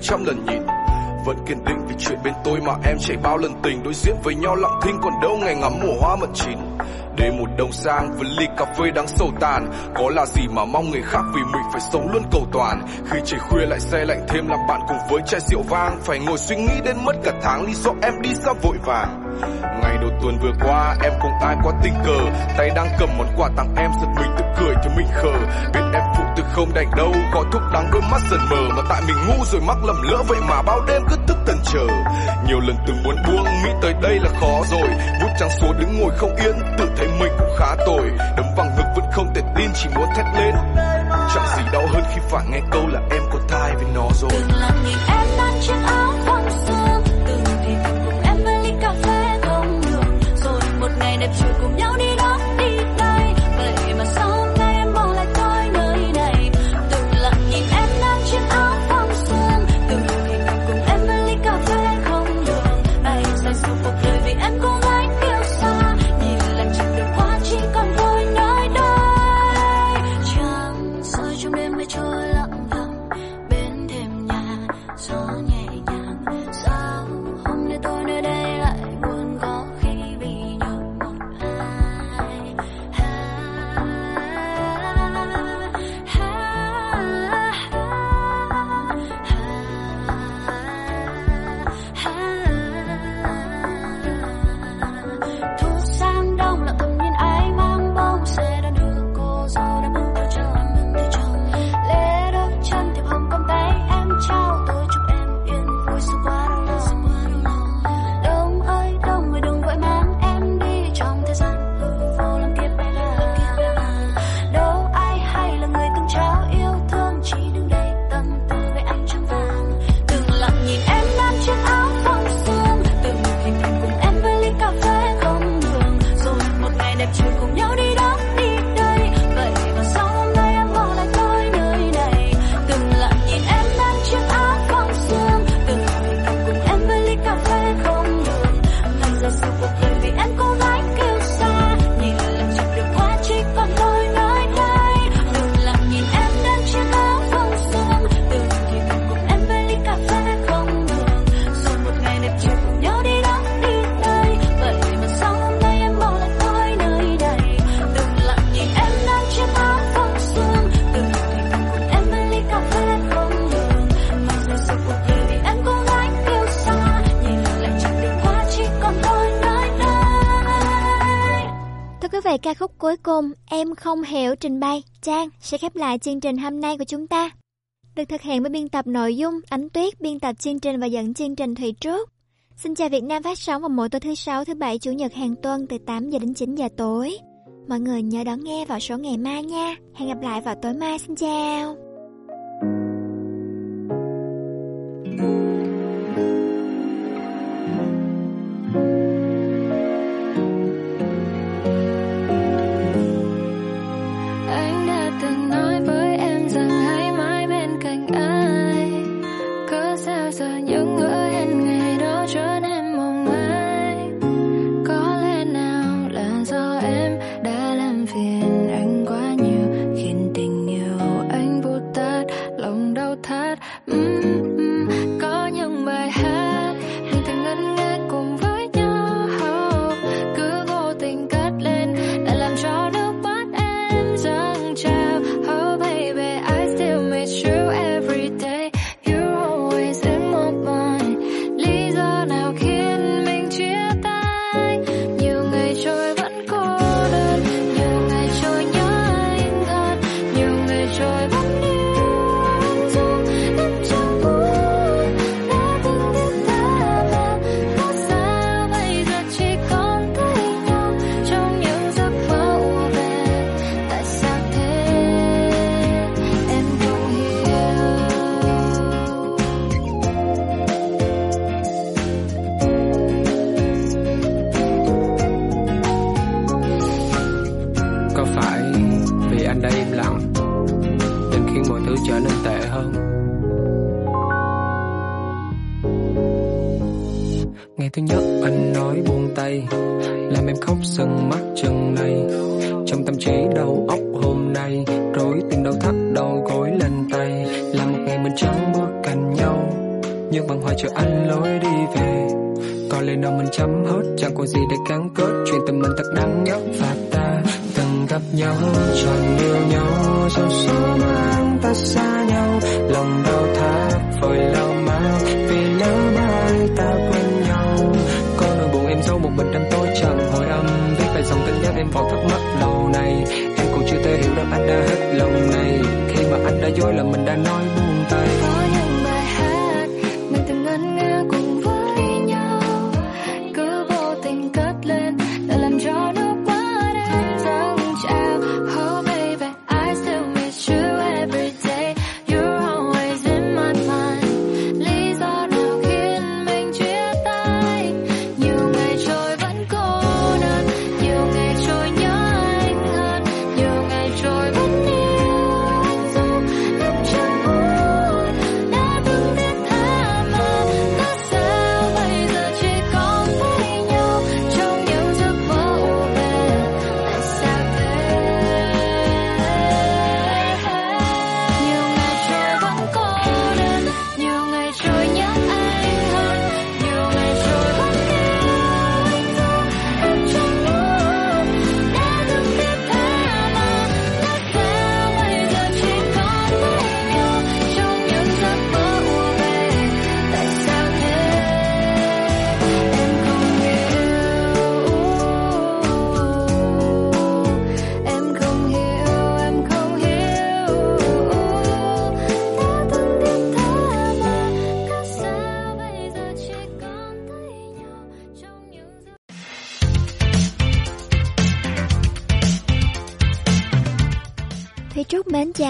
trăm lần nhìn. Vẫn kiên định vì chuyện bên tôi mà em chạy bao lần tình. Đối diện với nhau lặng thinh còn đâu ngày ngắm mùa hoa mận chín. Để một đồng sang với ly cà phê đang sầu tàn. Có là gì mà mong người khác vì mình phải sống luôn cầu toàn. Khi trời khuya lại xe lạnh thêm làm bạn cùng với chai rượu vang. Phải ngồi suy nghĩ đến mất cả tháng lý do em đi ra vội vàng. Ngày đầu tuần vừa qua, em cùng ai quá tình cờ. Tay đang cầm món quà tặng em, giật mình tự cười cho mình khờ. Biết em phụ từ không đành đâu. Gọi thuốc đắng đôi mắt dần mờ mà tại mình ngu rồi mắc lầm lỡ. Vậy mà bao đêm cứ thức tần chờ. Nhiều lần từng muốn buông nghĩ tới đây là khó rồi. Vút trắng số đứng ngồi không yên, tự thấy mình cũng khá tồi. Đấm bằng ngực vẫn không thể tin, chỉ muốn thét lên. Chẳng gì đau hơn khi phải nghe câu là em có thai với nó rồi. Đừng làm nhìn em đang chiếc áo cuối cùng Em không hiểu trình bày Trang sẽ khép lại chương trình hôm nay của chúng ta. Được thực hiện bởi biên tập nội dung Ánh Tuyết, biên tập chương trình và dẫn chương trình Thủy Trúc. Xin chào Việt Nam phát sóng vào mỗi tối thứ sáu, thứ bảy, chủ nhật hàng tuần từ 8 giờ đến 9 giờ tối. Mọi người nhớ đón nghe vào số ngày mai nha. Hẹn gặp lại vào tối mai. Xin chào.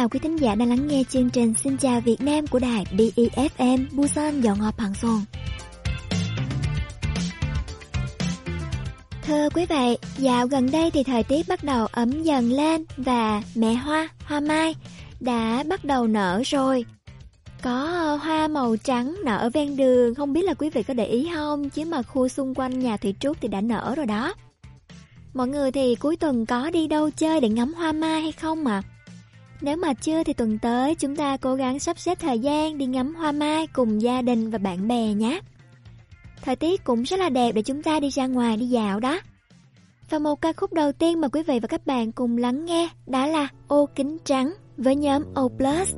Chào quý thính giả đang lắng nghe chương trình Xin chào Việt Nam của đài BEFM Busan dọn họp hàng xuân. Thưa quý vị, dạo gần đây thì thời tiết bắt đầu ấm dần lên và mẹ hoa, hoa mai đã bắt đầu nở rồi. Có hoa màu trắng nở ven đường, không biết là quý vị có để ý không, chứ mà khu xung quanh nhà Thủy Trúc thì đã nở rồi đó. Mọi người thì cuối tuần có đi đâu chơi để ngắm hoa mai hay không ạ? Nếu mà chưa thì tuần tới chúng ta cố gắng sắp xếp thời gian đi ngắm hoa mai cùng gia đình và bạn bè nhé. Thời tiết cũng rất là đẹp để chúng ta đi ra ngoài đi dạo đó. Và một ca khúc đầu tiên mà quý vị và các bạn cùng lắng nghe đó là Ô Kính Trắng với nhóm O+. Plus.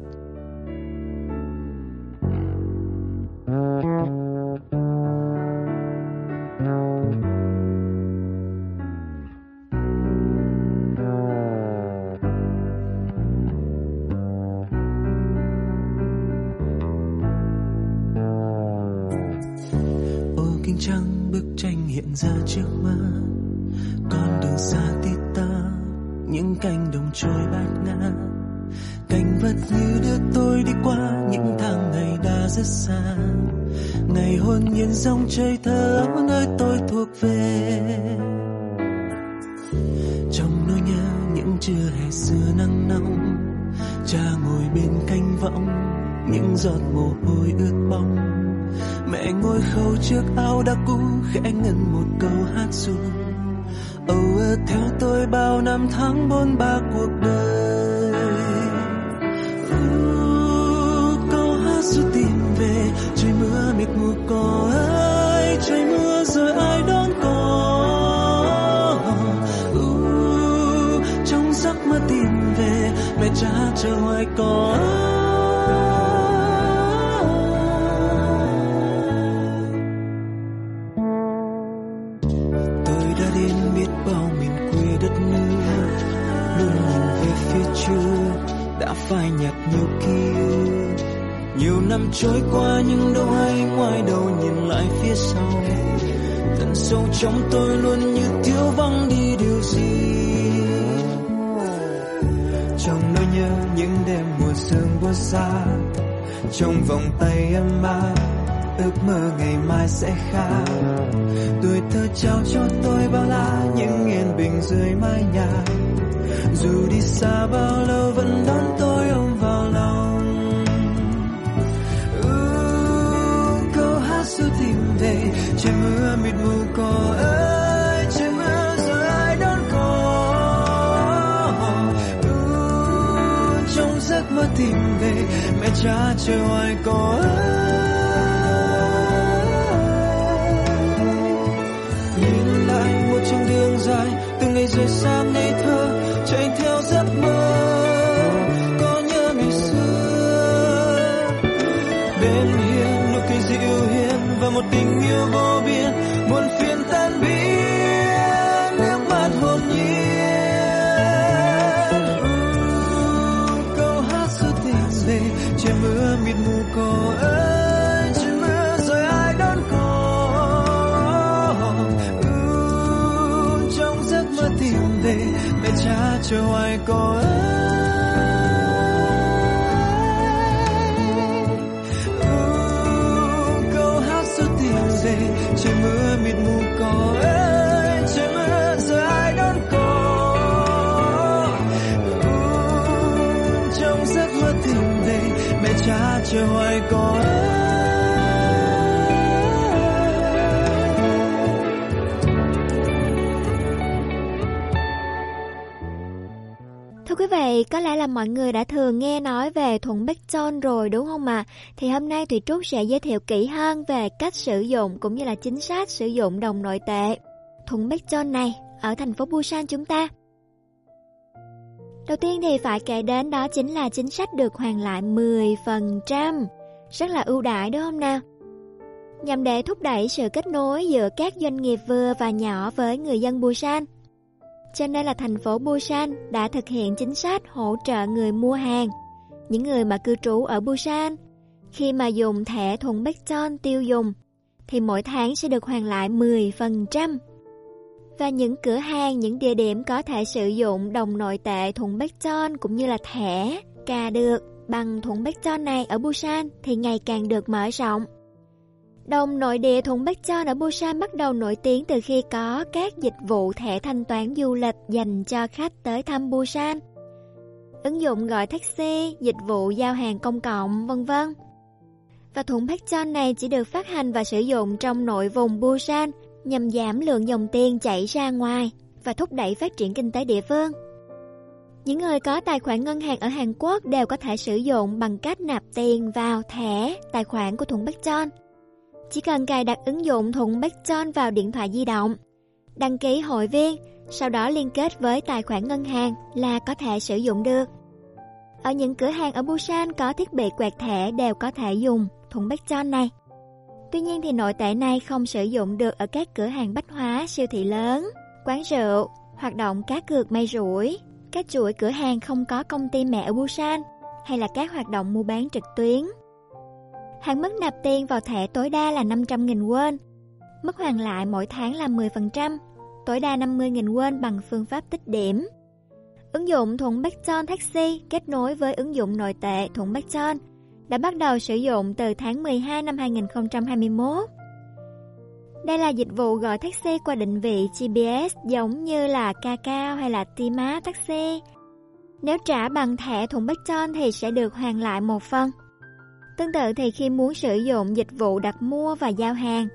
Xa trong vòng tay em áp ước mơ ngày mai sẽ khác. Tuổi thơ trao cho tôi bao la những yên bình dưới mái nhà. Dù đi xa bao lâu vẫn đón tôi ôm vào lòng. Ú, câu hát ru tìm về trời mưa mịt mù có ơi trời mưa rồi ai đón cô Ú, trong giấc mơ tìm về cha trời hoài có nhìn lại một chặng đường dài từ ngày rời xa ngây thơ chạy theo giấc mơ có nhớ ngày xưa bên hiên nụ cười dịu hiền và một tình yêu vô biên. Cha chờ hoài cô ấy ơi trời mưa mịt mù có ơi, trời mưa giờ ai đón cô trong giấc mơ tìm về mẹ cha chờ hoài có Thưa lẽ là mọi người đã thường nghe nói về thuận Becton rồi đúng không ạ? À? Thì hôm nay Thủy Trúc sẽ giới thiệu kỹ hơn về cách sử dụng cũng như là chính sách sử dụng đồng nội tệ thuận Becton này ở thành phố Busan chúng ta. Đầu tiên thì phải kể đến đó chính là chính sách được hoàn lại 10%, rất là ưu đãi đúng không nào? Nhằm để thúc đẩy sự kết nối giữa các doanh nghiệp vừa và nhỏ với người dân Busan – cho nên là thành phố Busan đã thực hiện chính sách hỗ trợ người mua hàng. Những người mà cư trú ở Busan, khi mà dùng thẻ thuận Becton tiêu dùng, thì mỗi tháng sẽ được hoàn lại 10%. Và những cửa hàng, những địa điểm có thể sử dụng đồng nội tệ thuận Becton cũng như là thẻ cà được bằng thuận Becton này ở Busan thì ngày càng được mở rộng. Đồng nội địa Thuận Bắc Chon ở Busan bắt đầu nổi tiếng từ khi có các dịch vụ thẻ thanh toán du lịch dành cho khách tới thăm Busan. Ứng dụng gọi taxi, dịch vụ giao hàng công cộng, vân vân. Và Thuận Bắc Chon này chỉ được phát hành và sử dụng trong nội vùng Busan nhằm giảm lượng dòng tiền chảy ra ngoài và thúc đẩy phát triển kinh tế địa phương. Những người có tài khoản ngân hàng ở Hàn Quốc đều có thể sử dụng bằng cách nạp tiền vào thẻ tài khoản của Thuận Bắc Chon chỉ cần cài đặt ứng dụng Thuận Becton vào điện thoại di động, đăng ký hội viên, sau đó liên kết với tài khoản ngân hàng là có thể sử dụng được. Ở những cửa hàng ở Busan có thiết bị quẹt thẻ đều có thể dùng Thuận Becton này. Tuy nhiên thì nội tệ này không sử dụng được ở các cửa hàng bách hóa, siêu thị lớn, quán rượu, hoạt động cá cược may rủi, các chuỗi cửa hàng không có công ty mẹ ở Busan hay là các hoạt động mua bán trực tuyến. Hạn mức nạp tiền vào thẻ tối đa là 500.000 won. Mức hoàn lại mỗi tháng là 10%, tối đa 50.000 won bằng phương pháp tích điểm. Ứng dụng Thuận Becton Taxi kết nối với ứng dụng nội tệ Thuận Becton đã bắt đầu sử dụng từ tháng 12 năm 2021. Đây là dịch vụ gọi taxi qua định vị GPS giống như là Kakao hay là Tima Taxi. Nếu trả bằng thẻ Thuận Becton thì sẽ được hoàn lại một phần. Tương tự thì khi muốn sử dụng dịch vụ đặt mua và giao hàng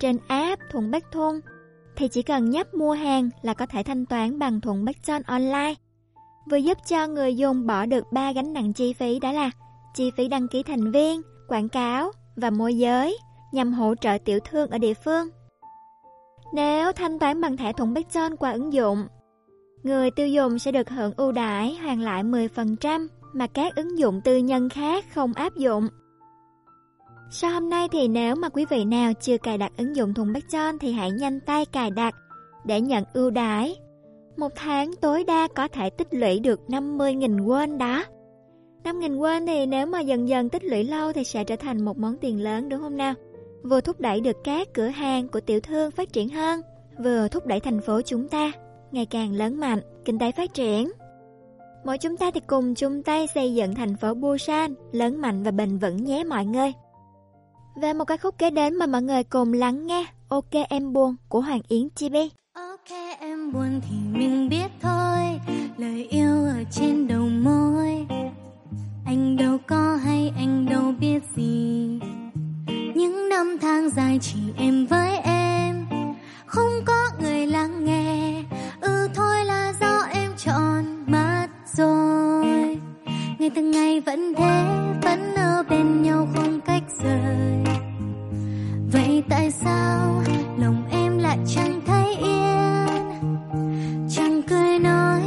trên app Thuận Bắc Thôn thì chỉ cần nhấp mua hàng là có thể thanh toán bằng Thuận Bắc John online. Vừa giúp cho người dùng bỏ được ba gánh nặng chi phí đó là chi phí đăng ký thành viên, quảng cáo và môi giới nhằm hỗ trợ tiểu thương ở địa phương. Nếu thanh toán bằng thẻ Thuận Bắc John qua ứng dụng, người tiêu dùng sẽ được hưởng ưu đãi hoàn lại 10% mà các ứng dụng tư nhân khác không áp dụng. Sau hôm nay thì nếu mà quý vị nào chưa cài đặt ứng dụng Thùng Bách Chon thì hãy nhanh tay cài đặt để nhận ưu đãi. Một tháng tối đa có thể tích lũy được 50.000 won đó. 5.000 won thì nếu mà dần dần tích lũy lâu thì sẽ trở thành một món tiền lớn đúng không nào? Vừa thúc đẩy được các cửa hàng của tiểu thương phát triển hơn, vừa thúc đẩy thành phố chúng ta ngày càng lớn mạnh, kinh tế phát triển. Mỗi chúng ta thì cùng chung tay xây dựng thành phố Busan lớn mạnh và bền vững nhé mọi người. Và một ca khúc kế đến mà mọi người cùng lắng nghe, Ok em buồn của Hoàng Yến Chibi Ok em buồn thì mình biết thôi, Lời yêu ở trên đầu môi. Anh đâu có hay, anh đâu biết gì. Những năm tháng dài chỉ em với em, Không có người lắng nghe. Ừ thôi là do em chọn mất rồi. Ngày từng ngày vẫn thế, Vẫn ở bên nhau không cách rời. Vậy tại sao lòng em lại chẳng thấy yên? Chẳng cười nói,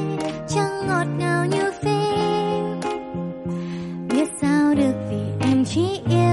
chẳng ngọt ngào như phim. Biết sao được vì em chỉ yêu.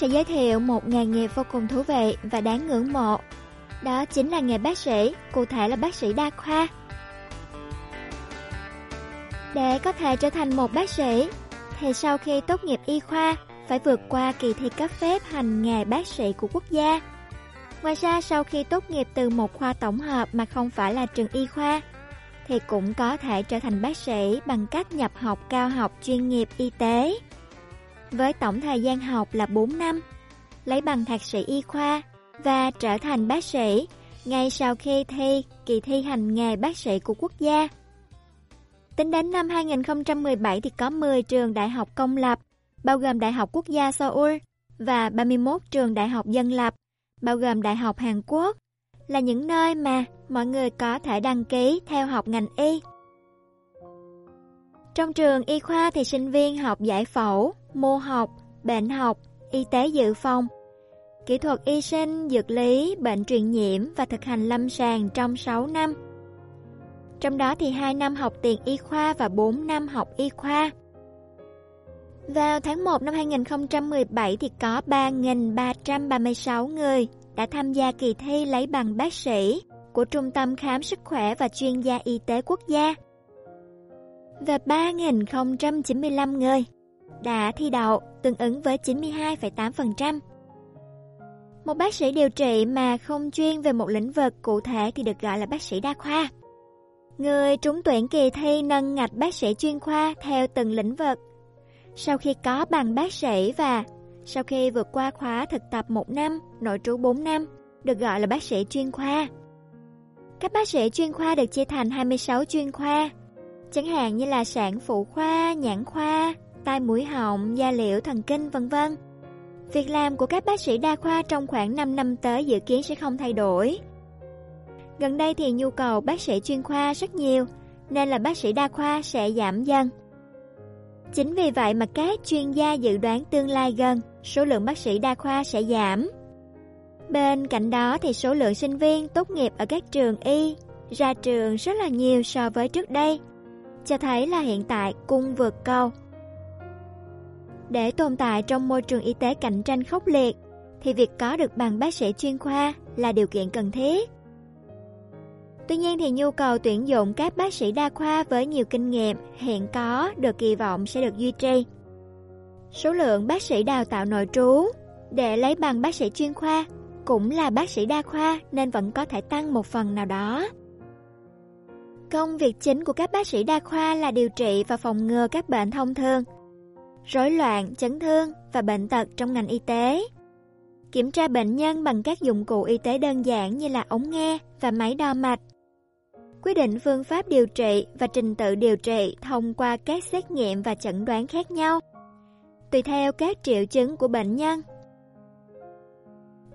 Sẽ giới thiệu một nghề nghiệp vô cùng thú vị và đáng ngưỡng mộ. Đó chính là nghề bác sĩ, cụ thể là bác sĩ đa khoa. Để có thể trở thành một bác sĩ, thì sau khi tốt nghiệp y khoa, phải vượt qua kỳ thi cấp phép hành nghề bác sĩ của quốc gia. Ngoài ra, sau khi tốt nghiệp từ một khoa tổng hợp mà không phải là trường y khoa, thì cũng có thể trở thành bác sĩ bằng cách nhập học cao học chuyên nghiệp y tế với tổng thời gian học là 4 năm, lấy bằng thạc sĩ y khoa và trở thành bác sĩ ngay sau khi thi kỳ thi hành nghề bác sĩ của quốc gia. Tính đến năm 2017 thì có 10 trường đại học công lập, bao gồm Đại học Quốc gia Seoul và 31 trường đại học dân lập, bao gồm Đại học Hàn Quốc, là những nơi mà mọi người có thể đăng ký theo học ngành y. Trong trường y khoa thì sinh viên học giải phẫu, mô học, bệnh học, y tế dự phòng, kỹ thuật y sinh, dược lý, bệnh truyền nhiễm và thực hành lâm sàng trong 6 năm. Trong đó thì 2 năm học tiền y khoa và 4 năm học y khoa. Vào tháng 1 năm 2017 thì có 3.336 người đã tham gia kỳ thi lấy bằng bác sĩ của Trung tâm Khám Sức Khỏe và Chuyên gia Y tế Quốc gia và 3.095 người đã thi đậu, tương ứng với 92,8%. Một bác sĩ điều trị mà không chuyên về một lĩnh vực cụ thể thì được gọi là bác sĩ đa khoa. Người trúng tuyển kỳ thi nâng ngạch bác sĩ chuyên khoa theo từng lĩnh vực. Sau khi có bằng bác sĩ và sau khi vượt qua khóa thực tập 1 năm, nội trú 4 năm, được gọi là bác sĩ chuyên khoa. Các bác sĩ chuyên khoa được chia thành 26 chuyên khoa, chẳng hạn như là sản phụ khoa, nhãn khoa, tai mũi họng, da liễu thần kinh vân vân. Việc làm của các bác sĩ đa khoa trong khoảng 5 năm tới dự kiến sẽ không thay đổi. Gần đây thì nhu cầu bác sĩ chuyên khoa rất nhiều, nên là bác sĩ đa khoa sẽ giảm dần. Chính vì vậy mà các chuyên gia dự đoán tương lai gần, số lượng bác sĩ đa khoa sẽ giảm. Bên cạnh đó thì số lượng sinh viên tốt nghiệp ở các trường y ra trường rất là nhiều so với trước đây, cho thấy là hiện tại cung vượt cầu. Để tồn tại trong môi trường y tế cạnh tranh khốc liệt, thì việc có được bằng bác sĩ chuyên khoa là điều kiện cần thiết. Tuy nhiên thì nhu cầu tuyển dụng các bác sĩ đa khoa với nhiều kinh nghiệm hiện có được kỳ vọng sẽ được duy trì. Số lượng bác sĩ đào tạo nội trú để lấy bằng bác sĩ chuyên khoa cũng là bác sĩ đa khoa nên vẫn có thể tăng một phần nào đó. Công việc chính của các bác sĩ đa khoa là điều trị và phòng ngừa các bệnh thông thường, rối loạn, chấn thương và bệnh tật trong ngành y tế. Kiểm tra bệnh nhân bằng các dụng cụ y tế đơn giản như là ống nghe và máy đo mạch. Quyết định phương pháp điều trị và trình tự điều trị thông qua các xét nghiệm và chẩn đoán khác nhau, tùy theo các triệu chứng của bệnh nhân.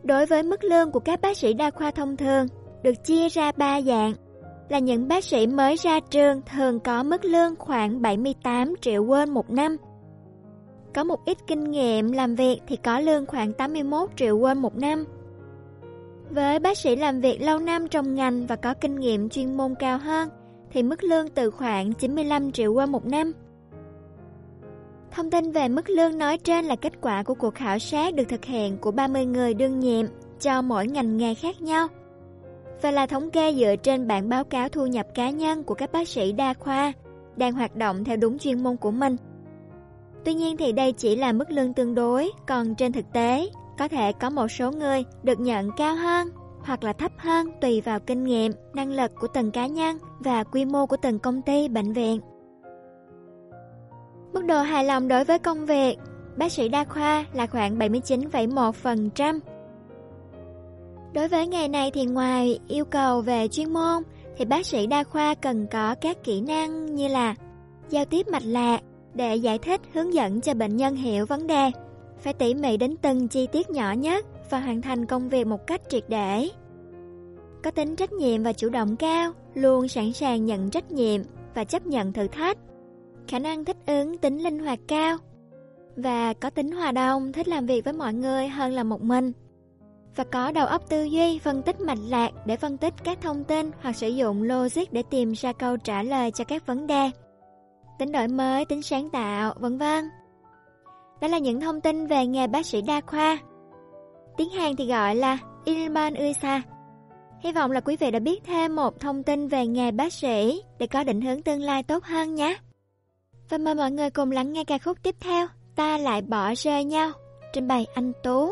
Đối với mức lương của các bác sĩ đa khoa thông thường, được chia ra 3 dạng là những bác sĩ mới ra trường thường có mức lương khoảng 78 triệu won một năm. Có một ít kinh nghiệm làm việc thì có lương khoảng 81 triệu won một năm. Với bác sĩ làm việc lâu năm trong ngành và có kinh nghiệm chuyên môn cao hơn, thì mức lương từ khoảng 95 triệu won một năm. Thông tin về mức lương nói trên là kết quả của cuộc khảo sát được thực hiện của 30 người đương nhiệm cho mỗi ngành nghề khác nhau và là thống kê dựa trên bản báo cáo thu nhập cá nhân của các bác sĩ đa khoa đang hoạt động theo đúng chuyên môn của mình. Tuy nhiên thì đây chỉ là mức lương tương đối, còn trên thực tế, có thể có một số người được nhận cao hơn hoặc là thấp hơn tùy vào kinh nghiệm, năng lực của từng cá nhân và quy mô của từng công ty, bệnh viện. Mức độ hài lòng đối với công việc, bác sĩ đa khoa là khoảng 79,1%. Đối với nghề này thì ngoài yêu cầu về chuyên môn thì bác sĩ đa khoa cần có các kỹ năng như là giao tiếp mạch lạc để giải thích hướng dẫn cho bệnh nhân hiểu vấn đề, phải tỉ mỉ đến từng chi tiết nhỏ nhất và hoàn thành công việc một cách triệt để. Có tính trách nhiệm và chủ động cao, luôn sẵn sàng nhận trách nhiệm và chấp nhận thử thách. Khả năng thích ứng tính linh hoạt cao và có tính hòa đồng, thích làm việc với mọi người hơn là một mình và có đầu óc tư duy phân tích mạch lạc để phân tích các thông tin hoặc sử dụng logic để tìm ra câu trả lời cho các vấn đề. Tính đổi mới, tính sáng tạo, vân vân. Đó là những thông tin về nghề bác sĩ đa khoa. Tiếng Hàn thì gọi là Ilman Uisa. Hy vọng là quý vị đã biết thêm một thông tin về nghề bác sĩ để có định hướng tương lai tốt hơn nhé. Và mời mọi người cùng lắng nghe ca khúc tiếp theo, Ta lại bỏ rơi nhau, trình bày anh Tú.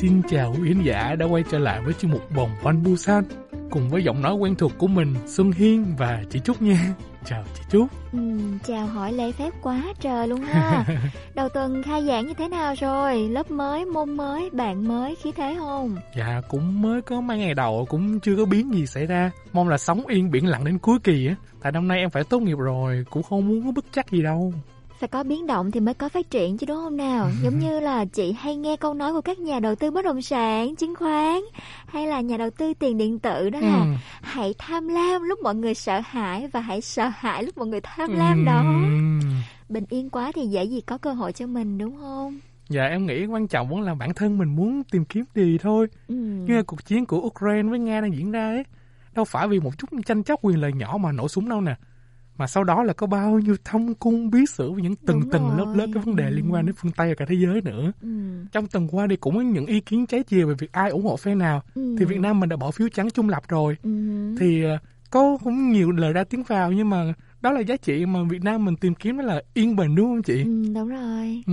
Xin chào quý khán giả đã quay trở lại với chuyên mục Bồng Quanh Busan cùng với giọng nói quen thuộc của mình Xuân Hiên và chị Trúc nha. Chào chị Trúc. Ừ, chào hỏi lễ phép quá trời luôn ha. [laughs] Đầu tuần khai giảng như thế nào rồi? Lớp mới, môn mới, bạn mới, khí thế không? Dạ cũng mới có mấy ngày đầu cũng chưa có biến gì xảy ra. Mong là sống yên biển lặng đến cuối kỳ á. Tại năm nay em phải tốt nghiệp rồi, cũng không muốn có bất chắc gì đâu phải có biến động thì mới có phát triển chứ đúng không nào giống như là chị hay nghe câu nói của các nhà đầu tư bất động sản chứng khoán hay là nhà đầu tư tiền điện tử đó là ừ. hãy tham lam lúc mọi người sợ hãi và hãy sợ hãi lúc mọi người tham lam ừ. đó bình yên quá thì dễ gì có cơ hội cho mình đúng không Dạ em nghĩ quan trọng vẫn là bản thân mình muốn tìm kiếm gì thôi. Ừ. Như cuộc chiến của Ukraine với Nga đang diễn ra ấy. Đâu phải vì một chút tranh chấp quyền lợi nhỏ mà nổ súng đâu nè mà sau đó là có bao nhiêu thông cung bí sử và những từng Đúng từng rồi. lớp lớp cái vấn đề liên quan đến phương Tây và cả thế giới nữa. Ừ. Trong tuần qua thì cũng có những ý kiến trái chiều về việc ai ủng hộ phe nào. Ừ. Thì Việt Nam mình đã bỏ phiếu trắng trung lập rồi. Ừ. Thì uh, có cũng nhiều lời ra tiếng vào nhưng mà đó là giá trị mà Việt Nam mình tìm kiếm đó là yên bình đúng không chị? Ừ, đúng rồi. Ừ.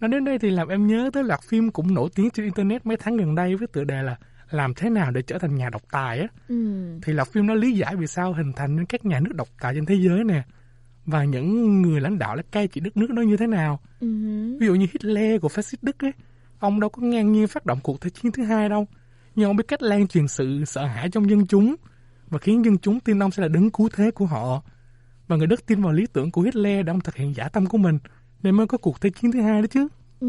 Nói đến đây thì làm em nhớ tới loạt phim cũng nổi tiếng trên internet mấy tháng gần đây với tựa đề là làm thế nào để trở thành nhà độc tài á? Ừ. thì loạt phim nó lý giải vì sao hình thành nên các nhà nước độc tài trên thế giới nè. Và những người lãnh đạo đã cai trị đất nước đó như thế nào. Ừ. ví dụ như Hitler của phát xít Đức ấy ông đâu có ngang nhiên phát động cuộc thế chiến thứ hai đâu. Nhưng ông biết cách lan truyền sự sợ hãi trong dân chúng và khiến dân chúng tin ông sẽ là đứng cứu thế của họ. Và người Đức tin vào lý tưởng của Hitler để ông thực hiện giả tâm của mình nên mới có cuộc thế chiến thứ hai đó chứ Ừ,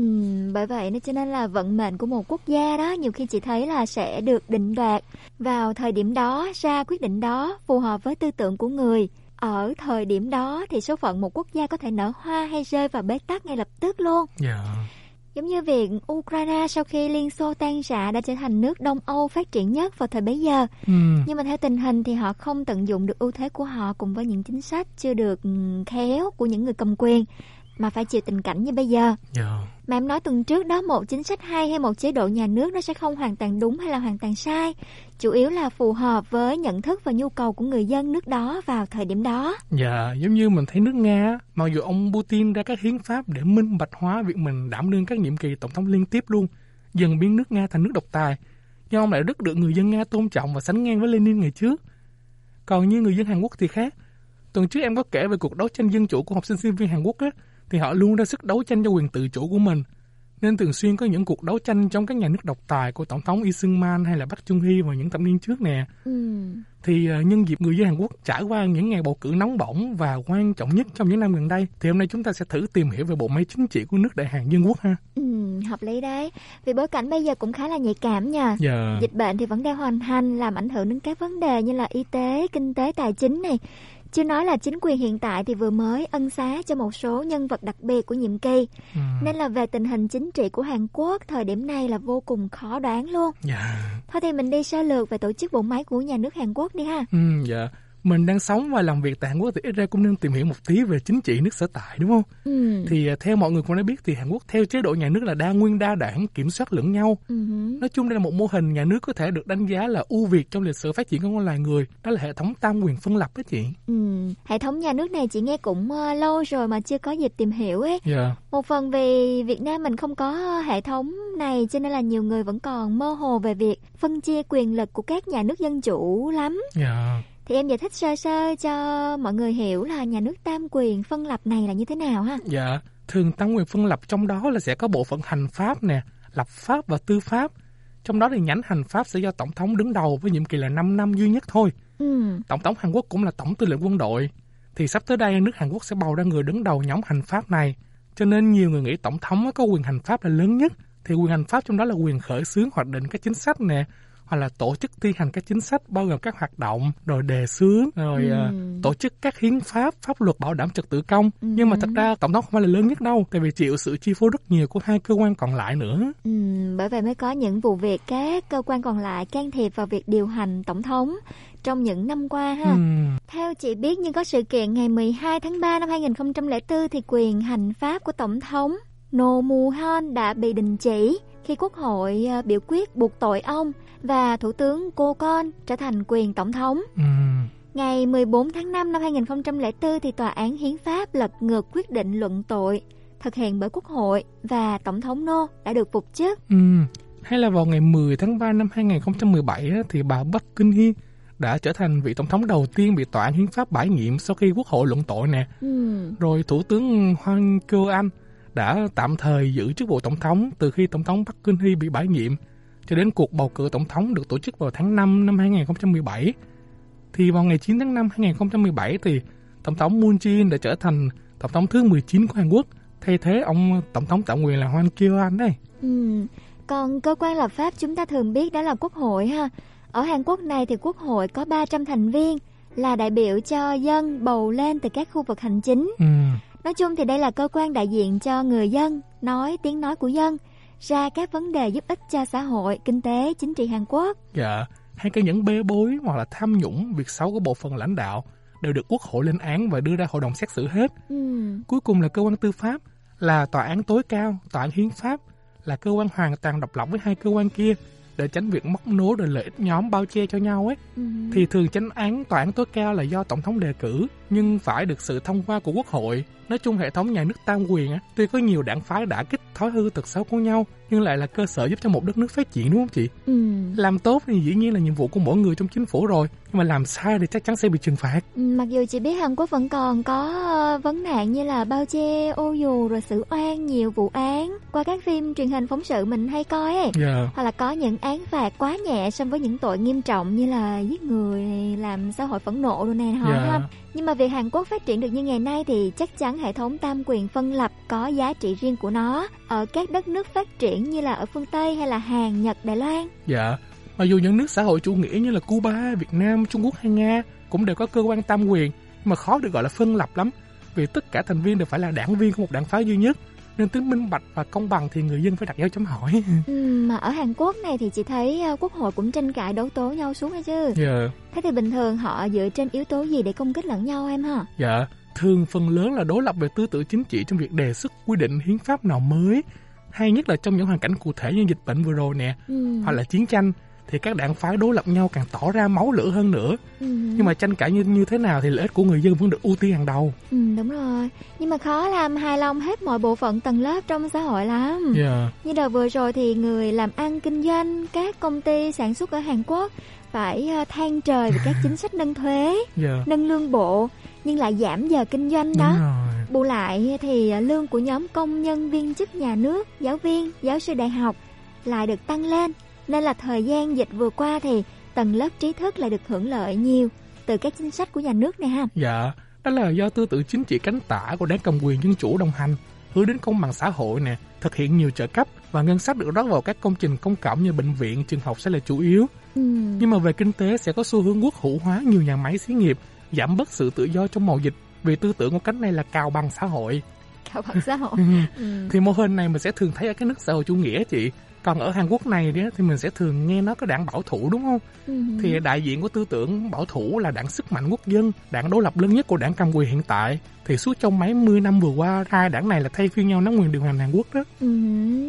bởi vậy nên cho nên là vận mệnh của một quốc gia đó nhiều khi chị thấy là sẽ được định đoạt vào thời điểm đó ra quyết định đó phù hợp với tư tưởng của người ở thời điểm đó thì số phận một quốc gia có thể nở hoa hay rơi vào bế tắc ngay lập tức luôn. Yeah. Giống như việc Ukraine sau khi Liên Xô tan rã đã trở thành nước Đông Âu phát triển nhất vào thời bấy giờ. Ừ. Nhưng mà theo tình hình thì họ không tận dụng được ưu thế của họ cùng với những chính sách chưa được ừ, khéo của những người cầm quyền mà phải chịu tình cảnh như bây giờ. Yeah. Dạ. Mà em nói tuần trước đó một chính sách hay hay một chế độ nhà nước nó sẽ không hoàn toàn đúng hay là hoàn toàn sai. Chủ yếu là phù hợp với nhận thức và nhu cầu của người dân nước đó vào thời điểm đó. Dạ, giống như mình thấy nước Nga, mặc dù ông Putin ra các hiến pháp để minh bạch hóa việc mình đảm đương các nhiệm kỳ tổng thống liên tiếp luôn, dần biến nước Nga thành nước độc tài. Nhưng ông lại rất được người dân Nga tôn trọng và sánh ngang với Lenin ngày trước. Còn như người dân Hàn Quốc thì khác. Tuần trước em có kể về cuộc đấu tranh dân chủ của học sinh sinh viên Hàn Quốc á, thì họ luôn ra sức đấu tranh cho quyền tự chủ của mình. Nên thường xuyên có những cuộc đấu tranh trong các nhà nước độc tài của Tổng thống Lee Sung Man hay là Park Chung Hee vào những thập niên trước nè. Ừ. Thì uh, nhân dịp người dân Hàn Quốc trải qua những ngày bầu cử nóng bỏng và quan trọng nhất trong những năm gần đây, thì hôm nay chúng ta sẽ thử tìm hiểu về bộ máy chính trị của nước Đại Hàn Dân Quốc ha. Ừ, hợp lý đấy. Vì bối cảnh bây giờ cũng khá là nhạy cảm nha. Yeah. Dạ. Dịch bệnh thì vẫn đang hoàn hành làm ảnh hưởng đến các vấn đề như là y tế, kinh tế, tài chính này chưa nói là chính quyền hiện tại thì vừa mới ân xá cho một số nhân vật đặc biệt của nhiệm kỳ. Ừ. Nên là về tình hình chính trị của Hàn Quốc thời điểm này là vô cùng khó đoán luôn. Dạ. Thôi thì mình đi sơ lược về tổ chức bộ máy của nhà nước Hàn Quốc đi ha. Ừ, dạ mình đang sống và làm việc tại Hàn Quốc thì ít ra cũng nên tìm hiểu một tí về chính trị nước sở tại đúng không? Ừ. Thì à, theo mọi người cũng đã biết thì Hàn Quốc theo chế độ nhà nước là đa nguyên đa đảng kiểm soát lẫn nhau. Ừ. Nói chung đây là một mô hình nhà nước có thể được đánh giá là ưu việt trong lịch sử phát triển của con loài người. Đó là hệ thống tam quyền phân lập đó chị. Ừ. Hệ thống nhà nước này chị nghe cũng uh, lâu rồi mà chưa có dịp tìm hiểu ấy. Yeah. Dạ. Một phần vì Việt Nam mình không có hệ thống này cho nên là nhiều người vẫn còn mơ hồ về việc phân chia quyền lực của các nhà nước dân chủ lắm. Yeah dạ. Thì em giải thích sơ sơ cho mọi người hiểu là nhà nước tam quyền phân lập này là như thế nào ha? Dạ, thường tam quyền phân lập trong đó là sẽ có bộ phận hành pháp nè, lập pháp và tư pháp. Trong đó thì nhánh hành pháp sẽ do tổng thống đứng đầu với nhiệm kỳ là 5 năm duy nhất thôi. Ừ. Tổng thống Hàn Quốc cũng là tổng tư lệnh quân đội. Thì sắp tới đây nước Hàn Quốc sẽ bầu ra người đứng đầu nhóm hành pháp này. Cho nên nhiều người nghĩ tổng thống có quyền hành pháp là lớn nhất. Thì quyền hành pháp trong đó là quyền khởi xướng hoạch định các chính sách nè, hoặc là tổ chức thi hành các chính sách bao gồm các hoạt động rồi đề xướng rồi Ừ. uh, tổ chức các hiến pháp pháp luật bảo đảm trật tự công Ừ. nhưng mà thật ra tổng thống không phải là lớn nhất đâu tại vì chịu sự chi phối rất nhiều của hai cơ quan còn lại nữa Ừ, bởi vậy mới có những vụ việc các cơ quan còn lại can thiệp vào việc điều hành tổng thống trong những năm qua ha. Ừ. Theo chị biết nhưng có sự kiện ngày 12 tháng 3 năm 2004 thì quyền hành pháp của tổng thống No Mu Han đã bị đình chỉ khi quốc hội ờ, biểu quyết buộc tội ông và thủ tướng cô con trở thành quyền tổng thống. Ừ. Ngày 14 tháng 5 năm 2004 thì tòa án hiến pháp lật ngược quyết định luận tội thực hiện bởi quốc hội và tổng thống No đã được phục chức. Ừ. Hay là vào ngày 10 tháng 3 năm 2017 á, thì bà Bắc Kinh Hye đã trở thành vị tổng thống đầu tiên bị tòa án hiến pháp bãi nhiệm sau khi quốc hội luận tội nè. Ừ. Rồi thủ tướng Hwan Kyo An đã tạm thời giữ chức vụ tổng thống từ khi tổng thống Bắc Kinh Hye bị bãi nhiệm cho đến cuộc bầu cử tổng thống được tổ chức vào tháng 5 năm 2017. Thì vào ngày 9 tháng 5 2017 thì tổng thống Moon Jae-in đã trở thành tổng thống thứ 19 của Hàn Quốc thay thế ông tổng thống tạm quyền là Hwan Kyo An đây. Ừ. Còn cơ quan lập pháp chúng ta thường biết đó là quốc hội ha. Ở Hàn Quốc này thì quốc hội có 300 thành viên là đại biểu cho dân bầu lên từ các khu vực hành chính. Ừ. Nói chung thì đây là cơ quan đại diện cho người dân, nói tiếng nói của dân, ra các vấn đề giúp ích cho xã hội, kinh tế, chính trị Hàn Quốc. Dạ, hay cái những bê bối hoặc là tham nhũng, việc xấu của bộ phận lãnh đạo đều được quốc hội lên án và đưa ra hội đồng xét xử hết. Ừ. Cuối cùng là cơ quan tư pháp, là tòa án tối cao, tòa án hiến pháp, là cơ quan hoàn toàn độc lập với hai cơ quan kia để tránh việc móc nối rồi lợi ích nhóm bao che cho nhau ấy. Ừ. Thì thường chánh án tòa án tối cao là do tổng thống đề cử, nhưng phải được sự thông qua của quốc hội. Nói chung hệ thống nhà nước tam quyền á, tuy có nhiều đảng phái đã kích thói hư tật xấu của nhau, nhưng lại là cơ sở giúp cho một đất nước phát triển đúng không chị? Ừ. Làm tốt thì dĩ nhiên là nhiệm vụ của mỗi người trong chính phủ rồi, nhưng mà làm sai thì chắc chắn sẽ bị trừng phạt. Ừ, Mặc dù chị biết Hàn Quốc vẫn còn có ờ, vấn nạn như là bao che, ô dù rồi xử oan nhiều vụ án qua các phim truyền hình phóng sự mình hay coi ấy. Dạ. Hoặc là có những án phạt quá nhẹ so với những tội nghiêm trọng như là giết người, làm xã hội phẫn nộ rồi này họ Dạ. ha. Nhưng mà việc Hàn Quốc phát triển được như ngày nay thì chắc chắn hệ thống tam quyền phân lập có giá trị riêng của nó ở các đất nước phát triển như là ở phương Tây hay là Hàn, Nhật, Đài Loan. Dạ, mặc dù những nước xã hội chủ nghĩa như là Cuba, Việt Nam, Trung Quốc hay Nga cũng đều có cơ quan tam quyền, mà khó được gọi là phân lập lắm, vì tất cả thành viên đều phải là đảng viên của một đảng phái duy nhất, nên tính minh bạch và công bằng thì người dân phải đặt dấu chấm hỏi. [laughs] Ừ, mà ở Hàn Quốc này thì chị thấy ờ, quốc hội cũng tranh cãi đấu tố nhau xuống hay chứ. Dạ, Thế thì bình thường họ dựa trên yếu tố gì để công kích lẫn nhau em hả? dạ, thường phần lớn là đối lập về tư tưởng chính trị trong việc đề xuất quy định hiến pháp nào mới, hay nhất là trong những hoàn cảnh cụ thể như dịch bệnh vừa rồi nè, Ừ. hoặc là chiến tranh, thì các đảng phái đối lập nhau càng tỏ ra máu lửa hơn nữa. Ừ. Nhưng mà tranh cãi như như thế nào thì lợi ích của người dân vẫn được ưu tiên hàng đầu. Ừ, đúng rồi. Nhưng mà khó làm hài lòng hết mọi bộ phận tầng lớp trong xã hội lắm. Dạ. Như đợt vừa rồi thì người làm ăn kinh doanh, các công ty sản xuất ở Hàn Quốc phải ờ, than trời về các [laughs] chính sách nâng thuế, Dạ. nâng lương bộ nhưng lại giảm giờ kinh doanh đó. Đúng rồi. Bù lại thì ờ, lương của nhóm công nhân viên chức nhà nước, giáo viên, giáo sư đại học lại được tăng lên. Nên là thời gian dịch vừa qua thì tầng lớp trí thức lại được hưởng lợi nhiều từ các chính sách của nhà nước này ha. Dạ, đó là do tư tưởng chính trị cánh tả của đảng cầm quyền dân chủ đồng hành, hướng đến công bằng xã hội nè, thực hiện nhiều trợ cấp và ngân sách được rót vào các công trình công cộng như bệnh viện, trường học sẽ là chủ yếu. Ừ. Nhưng mà về kinh tế sẽ có xu hướng quốc hữu hóa nhiều nhà máy xí nghiệp, giảm bớt sự tự do trong màu dịch vì tư tưởng của cánh này là cào bằng xã hội. Cào bằng xã hội. [laughs] ừ. Thì mô hình này mình sẽ thường thấy ở các nước xã hội chủ nghĩa chị. Còn ở Hàn Quốc này thì mình sẽ thường nghe nó có đảng bảo thủ đúng không? Ừ. Thì đại diện của tư tưởng bảo thủ là đảng sức mạnh quốc dân, đảng đối lập lớn nhất của đảng cầm quyền hiện tại. Thì suốt trong mấy mươi năm vừa qua, hai đảng này là thay phiên nhau nắm quyền điều hành Hàn Quốc đó. Ừ,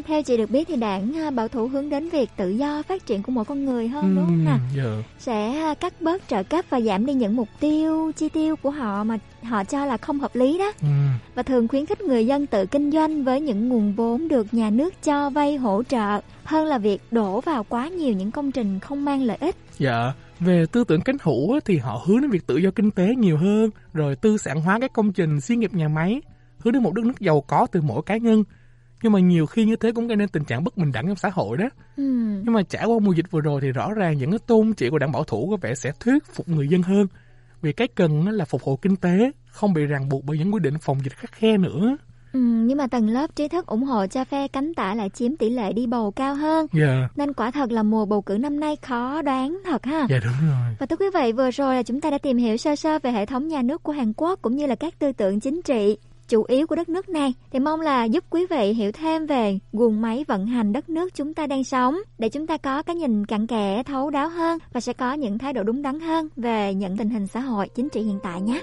theo chị được biết thì đảng à, bảo thủ hướng đến việc tự do phát triển của mỗi con người hơn đúng không nào? dạ. Sẽ à, cắt bớt trợ cấp và giảm đi những mục tiêu chi tiêu của họ mà họ cho là không hợp lý đó Ừ. và thường khuyến khích người dân tự kinh doanh với những nguồn vốn được nhà nước cho vay hỗ trợ hơn là việc đổ vào quá nhiều những công trình không mang lợi ích. Dạ, về tư tưởng cánh hữu thì họ hướng đến việc tự do kinh tế nhiều hơn, rồi tư sản hóa các công trình xí nghiệp nhà máy, hướng đến một đất nước giàu có từ mỗi cá nhân. Nhưng mà nhiều khi như thế cũng gây nên tình trạng bất bình đẳng trong xã hội đó. Ừ. nhưng mà trải qua mùa dịch vừa rồi thì rõ ràng những cái tôn chỉ của đảng bảo thủ có vẻ sẽ thuyết phục người dân hơn. Vì cái cần là phục hồi kinh tế không bị ràng buộc bởi những quy định phòng dịch khắc khe nữa Ừ, nhưng mà tầng lớp trí thức ủng hộ cho phe cánh tả lại chiếm tỷ lệ đi bầu cao hơn. Dạ. Nên quả thật là mùa bầu cử năm nay khó đoán thật ha. dạ đúng rồi Và thưa quý vị, vừa rồi là chúng ta đã tìm hiểu sơ sơ về hệ thống nhà nước của Hàn Quốc cũng như là các tư tưởng chính trị chủ yếu của đất nước này thì mong là giúp quý vị hiểu thêm về guồng máy vận hành đất nước chúng ta đang sống để chúng ta có cái nhìn cặn kẽ thấu đáo hơn và sẽ có những thái độ đúng đắn hơn về những tình hình xã hội chính trị hiện tại nhé.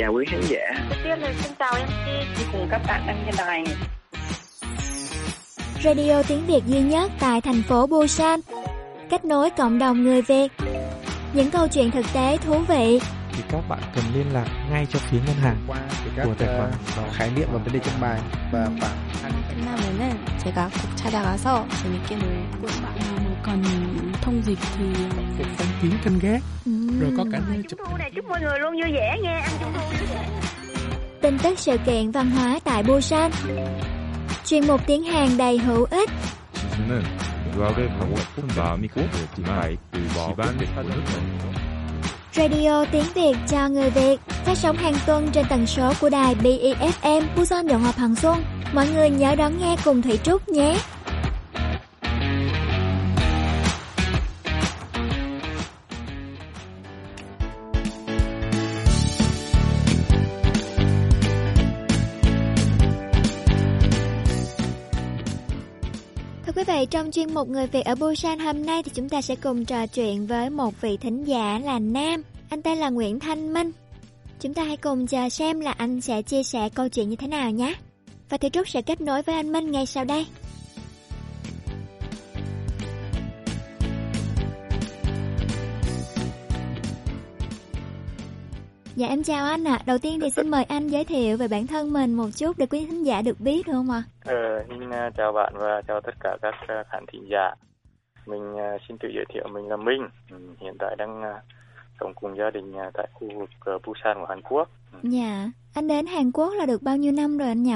Chào quý khán giả. Đầu tiên là xin chào MC cùng các bạn đang nghe đài. Radio tiếng Việt duy nhất tại thành phố Busan. Kết nối cộng đồng người Việt. Những câu chuyện thực tế thú vị thì các bạn cần liên lạc ngay cho phía ngân hàng qua các của tài khoản uh, khái niệm và vấn đề trong bài và khoảng 끝나면은 제가 꼭 찾아가서 재밌게 놀고 mà cần thông dịch thì Phục phong kiến canh gác Rồi có cả nơi chụp Thu này chúc mọi người luôn vui vẻ nha, ăn trung thu vui vẻ. tin tức sự kiện văn hóa tại Busan. Chuyên mục tiếng Hàn đầy hữu ích. 지수는 유학을 가고 싶은 마음이 급했지만 그 집안 사정을 Radio tiếng Việt cho người Việt phát sóng hàng tuần trên tần số của đài BEFM Busan Động Hợp Hằng Xuân. Mọi người nhớ đón nghe cùng Thủy Trúc nhé. Vậy trong chuyên mục Người Việt ở Busan hôm nay thì chúng ta sẽ cùng trò chuyện với một vị thính giả là Nam. Anh tên là Nguyễn Thanh Minh. Chúng ta hãy cùng chờ xem là anh sẽ chia sẻ câu chuyện như thế nào nhé. Và Thủy Trúc sẽ kết nối với anh Minh ngay sau đây. Dạ em chào anh ạ. Đầu tiên thì xin mời anh giới thiệu về bản thân mình một chút để quý khán giả được biết được không ạ? Ờ, xin uh, chào bạn và chào tất cả các uh, khán thính giả. Mình uh, xin tự giới thiệu mình là Minh. Ừ, hiện tại đang sống cùng gia đình tại khu vực Busan của Hàn Quốc. Dạ. Anh đến Hàn Quốc là được bao nhiêu năm rồi anh nhỉ?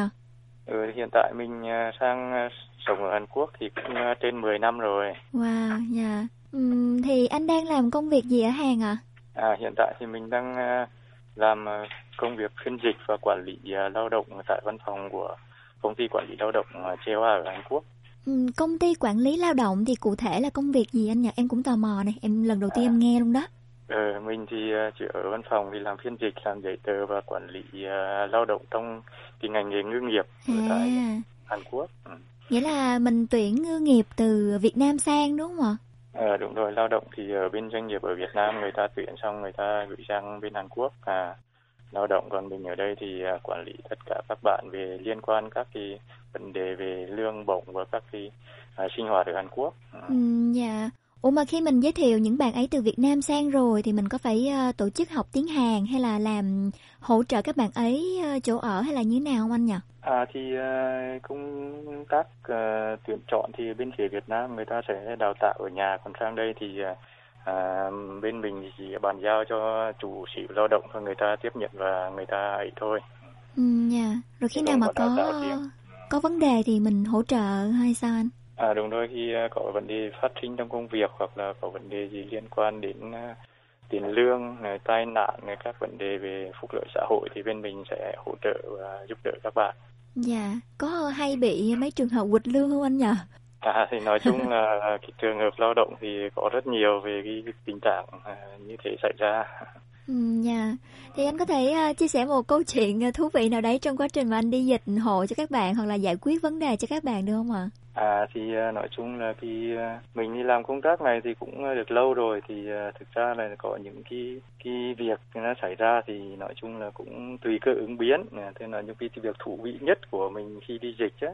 Ừ, hiện tại mình sang sống ở Hàn Quốc thì cũng trên 10 năm rồi. Wow, dạ. Ừm, thì anh đang làm công việc gì ở Hàn ạ? À, hiện tại thì mình đang uh, làm uh, công việc phiên dịch và quản lý uh, lao động tại văn phòng của công ty quản lý lao động uh, Chewa ở Hàn Quốc. Ừm, công ty quản lý lao động thì cụ thể là công việc gì anh nhỉ? Em cũng tò mò này, em lần đầu tiên em nghe luôn đó. Ờ, mình thì chỉ ở văn phòng thì làm phiên dịch, làm giấy tờ và quản lý uh, lao động trong cái ngành nghề ngư nghiệp ở tại À, Hàn Quốc. Ừ. nghĩa là mình tuyển ngư nghiệp từ Việt Nam sang đúng không ạ? À, đúng rồi, lao động thì ở bên doanh nghiệp ở Việt Nam người ta tuyển xong người ta gửi sang bên Hàn Quốc à lao động còn mình ở đây thì à, quản lý tất cả các bạn về liên quan các cái vấn đề về lương bổng và các cái à, sinh hoạt ở Hàn Quốc. Ừ. ừ dạ. Ủa mà khi mình giới thiệu những bạn ấy từ Việt Nam sang rồi thì mình có phải ờ, tổ chức học tiếng Hàn hay là làm hỗ trợ các bạn ấy ờ, chỗ ở hay là như thế nào không anh nhỉ? À thì à, công tác à, tuyển chọn thì bên phía Việt Nam người ta sẽ đào tạo ở nhà còn sang đây thì à, bên mình thì chỉ bàn giao cho chủ sử lao động và người ta tiếp nhận và người ta ấy thôi. Ừm, dạ. Rồi khi nào mà có có vấn đề thì mình hỗ trợ hay sao anh? À đúng rồi khi à, có vấn đề phát sinh trong công việc hoặc là có vấn đề gì liên quan đến à, tiền lương, tai nạn, các vấn đề về phúc lợi xã hội thì bên mình sẽ hỗ trợ và giúp đỡ các bạn. Dạ, có hay bị mấy trường hợp quỵt lương không anh nhỉ? À thì nói chung là [laughs] cái trường hợp lao động thì có rất nhiều về cái tình trạng à, như thế xảy ra. Ừ, dạ. Thì anh có thể chia sẻ một câu chuyện thú vị nào đấy trong quá trình mà anh đi dịch hộ cho các bạn hoặc là giải quyết vấn đề cho các bạn được không ạ? À à thì à, nói chung là khi à, mình đi làm công tác này thì cũng à, được lâu rồi thì thực ra là có những cái cái việc nó xảy ra thì nói chung là cũng tùy cơ ứng biến. Thế là những cái, cái việc thú vị nhất của mình khi đi dịch á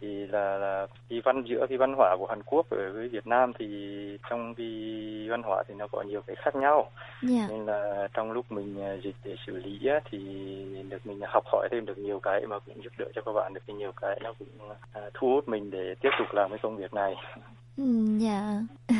thì là là cái văn giữa cái văn hóa của Hàn Quốc ở với Việt Nam thì trong cái văn hóa thì nó có nhiều cái khác nhau Dạ. nên là trong lúc mình à, dịch để xử lý á, thì được mình học hỏi thêm được nhiều cái mà cũng giúp đỡ cho các bạn được nhiều cái nó cũng à, thu hút mình để tiếp tục làm cái công việc này Ừ, dạ. [laughs]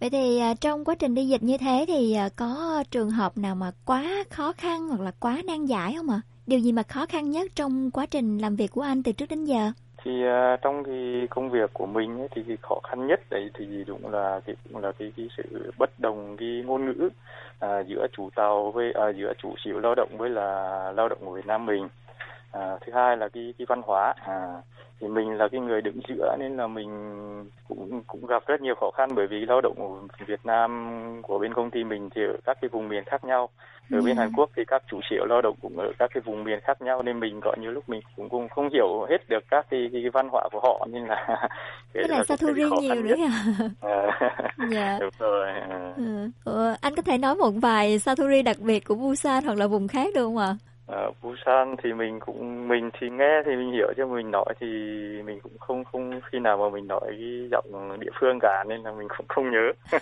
Vậy thì à, trong quá trình đi dịch như thế thì à, có trường hợp nào mà quá khó khăn hoặc là quá nan giải không ạ? Điều gì mà khó khăn nhất trong quá trình làm việc của anh từ trước đến giờ? Thì uh, trong cái công việc của mình ấy, thì cái khó khăn nhất đấy thì đúng là cái cũng là cái, cái sự bất đồng cái ngôn ngữ uh, giữa chủ tàu với uh, giữa chủ sử lao động với là lao động của Việt Nam mình à, à, thứ hai là cái cái văn hóa à, thì mình là cái người đứng giữa nên là mình cũng cũng gặp rất nhiều khó khăn bởi vì lao động ở Việt Nam của bên công ty mình thì ở các cái vùng miền khác nhau ở bên Dạ. Hàn Quốc thì các chủ triệu lao động cũng ở các cái vùng miền khác nhau nên mình có nhiều lúc mình cũng cũng không hiểu hết được các cái, cái, cái văn hóa của họ nên là [laughs] cái là cũng Satori cái khó nhiều nữa nhất. à. À, [laughs] Dạ. đúng rồi à. Ừ. Ủa, anh có thể nói một vài Satori đặc biệt của Busan hoặc là vùng khác được không ạ? Ở Busan thì mình cũng mình thì nghe thì mình hiểu chứ mình nói thì mình cũng không không khi nào mà mình nói cái giọng địa phương cả nên là mình cũng không nhớ. [laughs]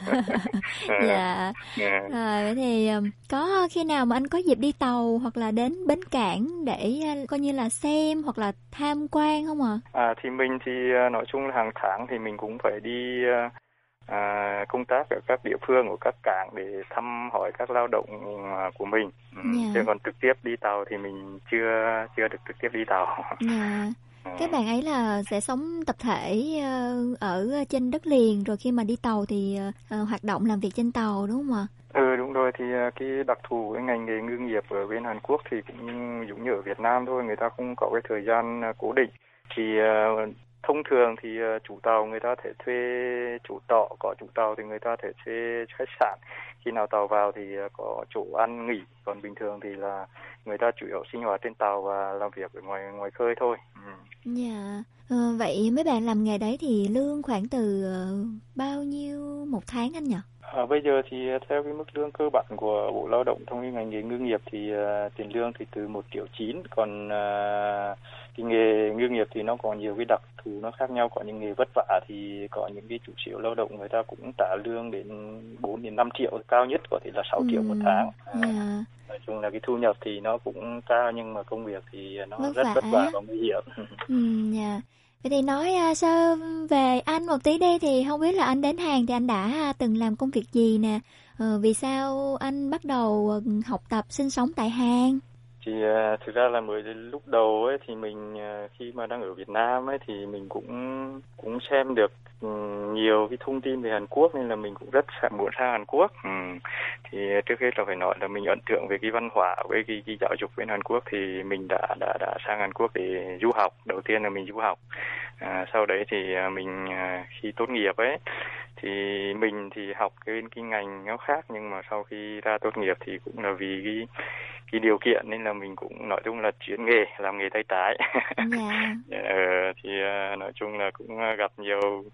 Dạ. [laughs] Dạ. Rồi vậy thì um, có khi nào mà anh có dịp đi tàu hoặc là đến bến cảng để coi như là xem hoặc là tham quan không ạ? À thì mình thì à, nói chung là hàng tháng thì mình cũng phải đi à, công tác ở các địa phương của các cảng để thăm hỏi các lao động à, của mình. Ừ, Dạ. Chứ còn trực tiếp đi tàu thì mình chưa chưa được trực tiếp đi tàu. Dạ. [laughs] Các bạn ấy là sẽ sống tập thể uh, ở trên đất liền rồi khi mà đi tàu thì uh, hoạt động làm việc trên tàu đúng không ạ? Ừ đúng rồi thì cái đặc thù cái ngành nghề ngư nghiệp ở bên Hàn Quốc thì cũng giống như ở Việt Nam thôi người ta không có cái thời gian cố định thì thông thường thì ờ, chủ tàu người ta thể thuê chủ tọ có chủ tàu thì người ta thể thuê khách sạn khi nào tàu vào thì ờ, có chỗ ăn nghỉ còn bình thường thì là người ta chủ yếu sinh hoạt trên tàu và làm việc ở ngoài ngoài khơi thôi ừ. Yeah. Ờ, vậy mấy bạn làm nghề đấy thì lương khoảng từ ờ, bao nhiêu một tháng anh nhỉ? À, bây giờ thì theo cái mức lương cơ bản của Bộ Lao động trong cái ngành nghề ngư nghiệp thì uh, tiền lương thì từ 1 triệu 9 còn uh, cái nghề ngư nghiệp thì nó có nhiều cái đặc thù nó khác nhau có những nghề vất vả thì có những cái chủ triệu lao động người ta cũng trả lương đến 4 đến 5 triệu cao nhất có thể là 6 triệu một tháng Dạ. Nói chung là cái thu nhập thì nó cũng cao nhưng mà công việc thì nó Vất rất vất vả và nguy hiểm [laughs] Ừ, dạ. Vậy thì nói à, sơ về anh một tí đi thì không biết là anh đến Hàn thì anh đã à, từng làm công việc gì nè? Ờ, vì sao anh bắt đầu ờ, học tập sinh sống tại Hàn? Thì ờ, thực ra là mới lúc đầu ấy thì mình ờ, khi mà đang ở Việt Nam ấy thì mình cũng cũng xem được ừ, nhiều cái thông tin về Hàn Quốc nên là mình cũng rất muốn sang Hàn Quốc. ừ. thì trước hết là phải nói là mình ấn tượng về cái văn hóa với cái, cái giáo dục bên Hàn Quốc thì mình đã đã đã sang Hàn Quốc để du học. Đầu tiên là mình du học. À, sau đấy thì ờ, mình khi tốt nghiệp ấy thì mình thì học cái cái ngành nó khác nhưng mà sau khi ra tốt nghiệp thì cũng là vì cái cái điều kiện nên là mình cũng nói chung là chuyển nghề làm nghề tay trái Dạ. [laughs] ờ, thì à, nói chung là cũng à, gặp nhiều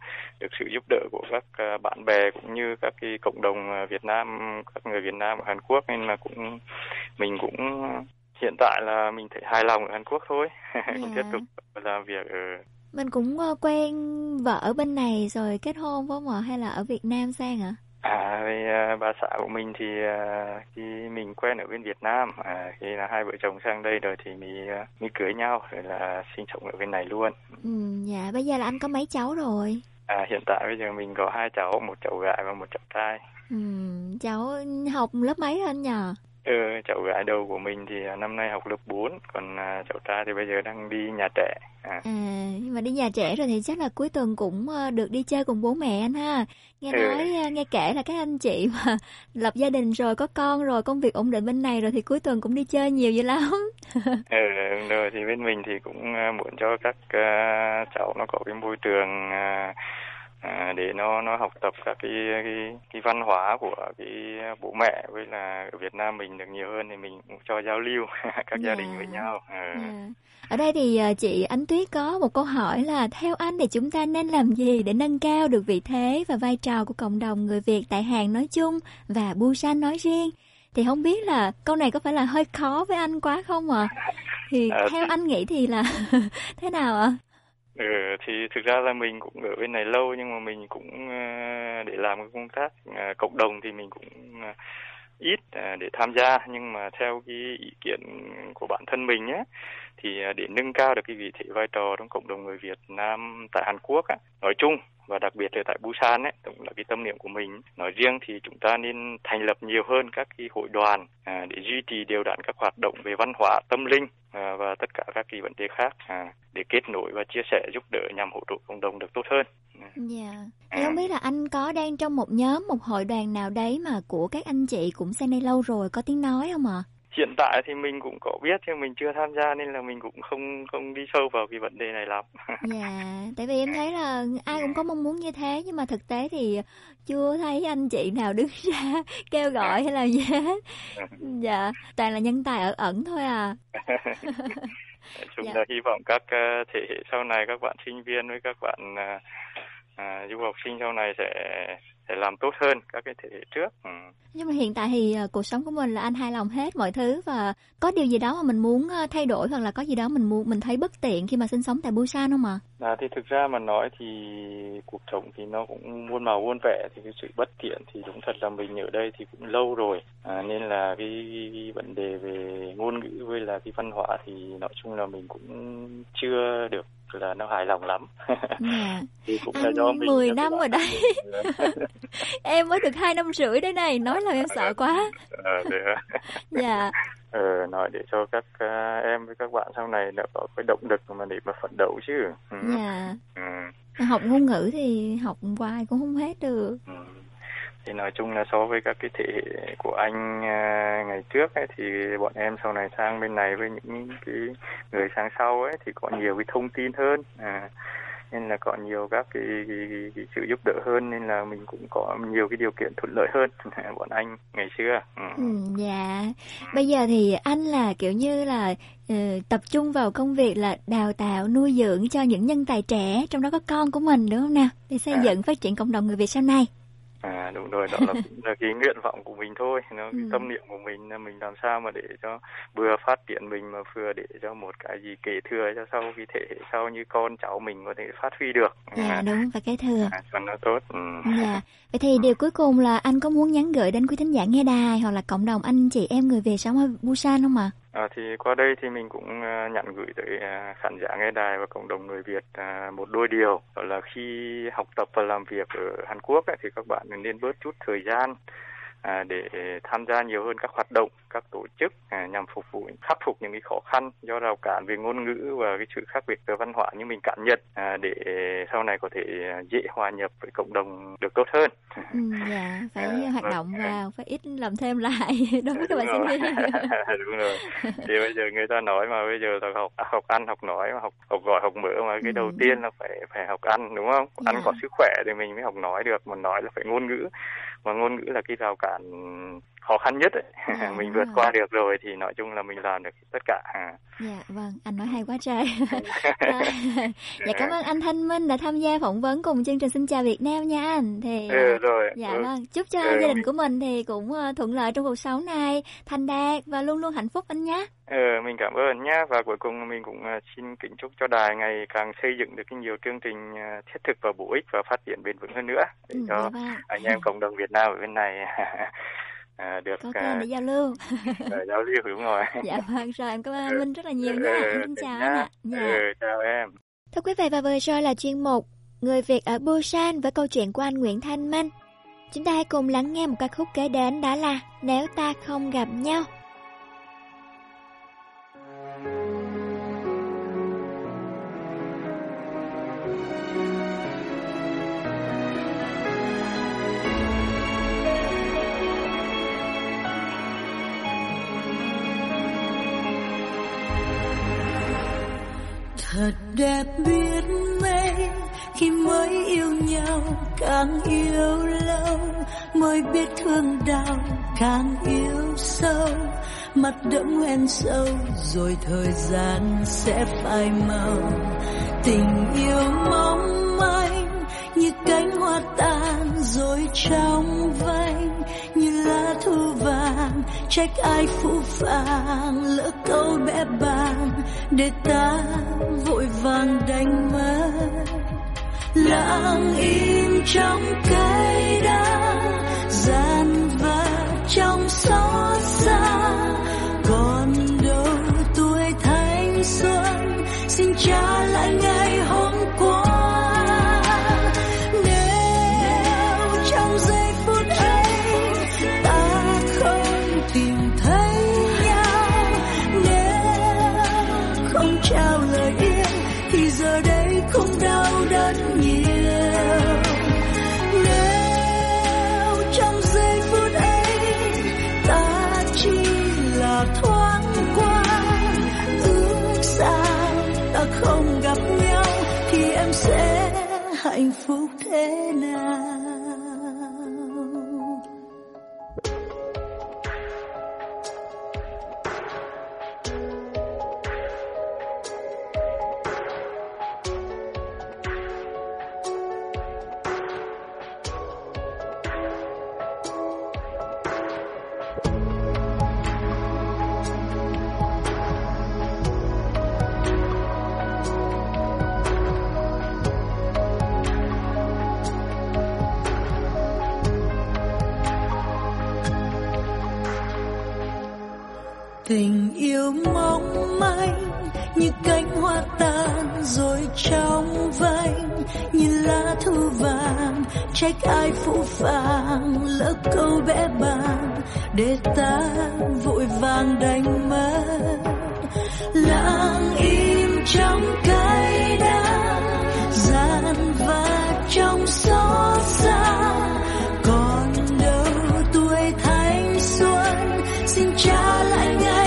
được sự giúp đỡ của các à, bạn bè cũng như các cái cộng đồng Việt Nam các người Việt Nam ở Hàn Quốc nên là cũng mình cũng hiện tại là mình thấy hài lòng ở Hàn Quốc thôi [laughs] mình tiếp tục làm việc ở Mình cũng ờ, quen vợ ở bên này rồi kết hôn với không ạ? Hay là ở Việt Nam sang ạ? À, với à, bà xã của mình thì à, khi mình quen ở bên Việt Nam, à, khi là hai vợ chồng sang đây rồi thì mình à, mới cưới nhau rồi là sinh sống ở bên này luôn. Ừ, dạ. Bây giờ là anh có mấy cháu rồi? À, hiện tại bây giờ mình có hai cháu, một cháu gái và một cháu trai. Ừ, cháu học lớp mấy rồi anh nhờ? Ừ, cháu gái đầu của mình thì à, năm nay học lớp 4, còn à, cháu trai thì bây giờ đang đi nhà trẻ. À, À, nhưng mà đi nhà trẻ rồi thì chắc là cuối tuần cũng ờ, được đi chơi cùng bố mẹ anh ha. Nghe Ừ. nói, ờ, nghe kể là các anh chị mà [laughs] lập gia đình rồi, có con rồi, công việc ổn định bên này rồi thì cuối tuần cũng đi chơi nhiều dữ lắm. [laughs] ừ, rồi thì bên mình thì cũng à, muốn cho các cháu nó có cái môi trường à, à, để nó nó học tập các cái cái cái văn hóa của cái bố mẹ với là ở Việt Nam mình được nhiều hơn thì mình cũng cho giao lưu [laughs] các gia đình với nhau. Ừ. Ở đây thì ờ, chị Ánh Tuyết có một câu hỏi là theo anh thì chúng ta nên làm gì để nâng cao được vị thế và vai trò của cộng đồng người Việt tại Hàn nói chung và Busan nói riêng? Thì không biết là câu này có phải là hơi khó với anh quá không ạ? Thì À, theo thì- anh nghĩ thì là [laughs] thế nào ạ? Ừ, thì thực ra là mình cũng ở bên này lâu nhưng mà mình cũng ờ, để làm cái công tác ờ, cộng đồng thì mình cũng ờ, ít để tham gia. Nhưng mà theo cái ý kiến của bản thân mình nhé thì để nâng cao được cái vị thế vai trò trong cộng đồng người Việt Nam tại Hàn Quốc á, nói chung và đặc biệt là tại Busan ấy cũng là cái tâm niệm của mình nói riêng thì chúng ta nên thành lập nhiều hơn các cái hội đoàn à, để duy trì đều đặn các hoạt động về văn hóa tâm linh à, và tất cả các cái vấn đề khác à, để kết nối và chia sẻ giúp đỡ nhằm hỗ trợ cộng đồng được tốt hơn Dạ. Thì không biết là anh có đang trong một nhóm, một hội đoàn nào đấy mà của các anh chị cũng sang đây lâu rồi có tiếng nói không ạ? Hiện tại thì mình cũng có biết nhưng mình chưa tham gia nên là mình cũng không không đi sâu vào cái vấn đề này lắm. [laughs] dạ, tại vì em thấy là ai cũng có mong muốn như thế nhưng mà thực tế thì chưa thấy anh chị nào đứng [laughs] ra kêu gọi hay là gì hết. [laughs] Dạ, toàn là nhân tài ở ẩn thôi à. Chúng Dạ. là hy vọng các ờ, thế hệ sau này các bạn sinh viên với các bạn à, à, du học sinh sau này sẽ sẽ làm tốt hơn các cái thế hệ trước. Ừ. Nhưng mà hiện tại thì ờ, cuộc sống của mình là anh hài lòng hết mọi thứ và có điều gì đó mà mình muốn ờ, thay đổi hoặc là có gì đó mình muốn mình thấy bất tiện khi mà sinh sống tại Busan không ạ? À, thì thực ra mà nói thì cuộc sống thì nó cũng muôn màu muôn vẻ thì cái sự bất tiện thì đúng thật là mình ở đây thì cũng lâu rồi à, nên là cái, cái vấn đề về ngôn ngữ với là cái văn hóa thì nói chung là mình cũng chưa được là nó hài lòng lắm Dạ. [laughs] thì cũng là do Anh mình 10 năm rồi đấy. [laughs] em mới được hai năm rưỡi đấy này, nói là em sợ quá. ờ, [laughs] Dạ. ờ, nói để cho các à, em với các bạn sau này đã có cái động lực mà để mà phấn đấu chứ ừ. Dạ. Ừ. Học ngôn ngữ thì học hoài cũng không hết được. Thì nói chung là so với các cái thế hệ của anh à, ngày trước ấy thì bọn em sau này sang bên này với những cái người sang sau ấy thì có nhiều cái thông tin hơn à, nên là có nhiều các cái, cái, cái, cái sự giúp đỡ hơn nên là mình cũng có nhiều cái điều kiện thuận lợi hơn [laughs] bọn anh ngày xưa ừ. Ừ, dạ. Bây giờ thì anh là kiểu như là ờ, tập trung vào công việc là đào tạo, nuôi dưỡng cho những nhân tài trẻ, trong đó có con của mình đúng không nào? Để xây dựng phát triển cộng đồng người Việt sau này. À đúng rồi, đó là [laughs] là cái nguyện vọng của mình thôi, nó cái Ừ. tâm niệm của mình là mình làm sao mà để cho vừa phát triển mình mà vừa để cho một cái gì kế thừa cho sau cái thế hệ sau như con cháu mình có thể phát huy được. Dạ À, đúng, và cái thừa. à, cho nó tốt. Ừ. Dạ. Vậy thì điều cuối cùng là anh có muốn nhắn gửi đến quý thính giả nghe đài hoặc là cộng đồng anh chị em người Việt sống ở Busan không ạ? À, À, thì qua đây thì mình cũng à, nhận gửi tới à, khán giả nghe đài và cộng đồng người Việt một đôi điều. Đó là khi học tập và làm việc ở Hàn Quốc ấy, thì các bạn nên bớt chút thời gian à, để tham gia nhiều hơn các hoạt động, các tổ chức à, nhằm phục vụ khắc phục những cái khó khăn do rào cản về ngôn ngữ và cái sự khác biệt về văn hóa như mình cảm nhận à, để sau này có thể dễ hòa nhập với cộng đồng được tốt hơn. Ừ, dạ, phải À, hoạt vâng. động vào, phải ít làm thêm lại. Đối với các bạn sinh viên. đúng rồi. Thì bây giờ người ta nói mà bây giờ là học học ăn học nói mà học học gọi học mở mà cái đầu tiên là phải phải học ăn đúng không? Ăn có sức khỏe thì mình mới học nói được mà nói là phải ngôn ngữ mà ngôn ngữ là cái rào cản khó khăn nhất ấy. [laughs] mình vượt qua được rồi thì nói chung là mình làm được tất cả à. Dạ, vâng, anh nói hay quá trời. [laughs] dạ, cảm ơn anh Thanh Minh đã tham gia phỏng vấn cùng chương trình Xin chào Việt Nam nha anh. Thì ừ, rồi dạ ừ. vâng, chúc cho Ừ. gia đình của mình thì cũng ờ, thuận lợi trong cuộc sống này, thành đạt và luôn luôn hạnh phúc anh nhé. Ừ, mình cảm ơn nhé và cuối cùng mình cũng à, xin kính chúc cho đài ngày càng xây dựng được nhiều chương trình à, thiết thực và bổ ích và phát triển bền vững hơn nữa để Ừ, cho dạ vâng. anh em cộng đồng Việt Nam ở bên này [laughs] à, được Có à, kênh để giao lưu. [laughs] à, giao lưu đúng rồi. [laughs] dạ vâng, rồi em cảm ơn anh Minh rất là nhiều Ừ, nha. ừ, Xin chào anh ạ. Dạ. Ừ, chào em. Thưa quý vị và vừa rồi là chuyên mục Người Việt ở Busan với câu chuyện của anh Nguyễn Thanh Minh. Chúng ta hãy cùng lắng nghe một ca khúc kế đến đó là Nếu ta không gặp nhau. Thật đẹp biết mấy khi mới yêu nhau càng yêu lâu, mới biết thương đau càng yêu sâu. Mặt đẫm hoen sâu, rồi thời gian sẽ phai màu. Tình yêu mong manh, như cánh hoa tan rồi trong vanh như lá thu vàng trách ai phũ phàng, lỡ câu bé bàng, để ta vội vàng đánh mất. Lặng im trong cây đắng, gian và trong xót xa. Còn đâu tuổi thanh xuân, xin trả lại ngày như cánh hoa tàn rồi trong vanh như lá thu vàng, trách ai phũ phàng, lỡ câu bé bàng, để ta vội vàng đánh mất. Lặng im trong cái đắng, gian và trong xót xa. Còn đâu tuổi thanh xuân, xin trả lại ngày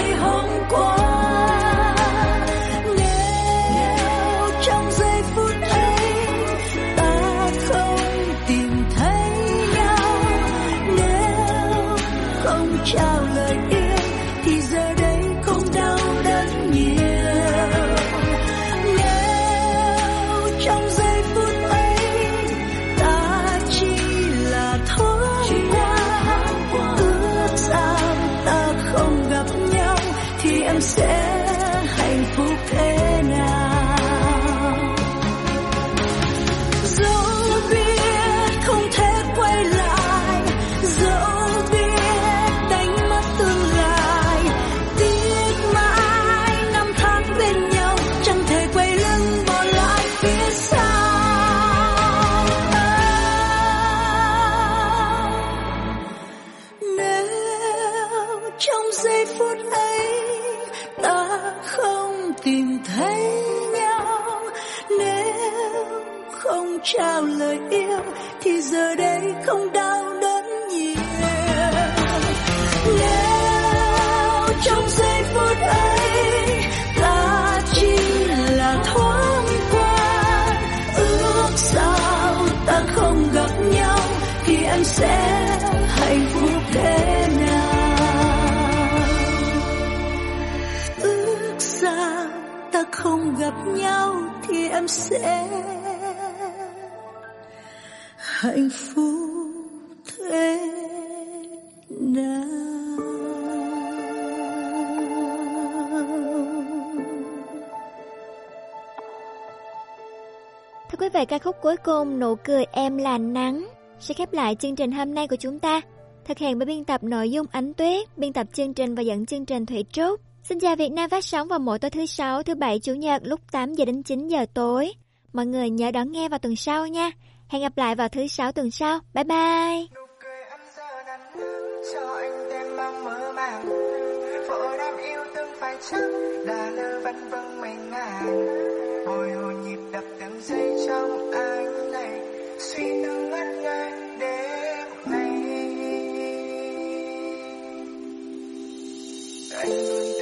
trao lời yêu thì giờ đây không đau đớn nhiều. Nếu trong giây phút ấy ta chỉ là thoáng qua, ước sao ta không gặp nhau thì em sẽ hạnh phúc thế nào? Ước sao ta không gặp nhau thì em sẽ hạnh phúc thế Thưa quý vị, ca khúc cuối cùng Nụ cười em là nắng sẽ khép lại chương trình hôm nay của chúng ta. Thực hiện bởi biên tập nội dung Ánh Tuyết, biên tập chương trình và dẫn chương trình Thủy Trúc. Xin chào Việt Nam phát sóng vào mỗi tối thứ sáu, thứ bảy, chủ nhật lúc 8 giờ đến 9 giờ tối. Mọi người nhớ đón nghe vào tuần sau nha. Hẹn gặp lại vào thứ sáu tuần sau. Bye bye. cho anh mơ màng yêu phải chắc vâng mình ngàn bồi nhịp đập từng giây trong anh này suy tư ngất ngây đêm anh luôn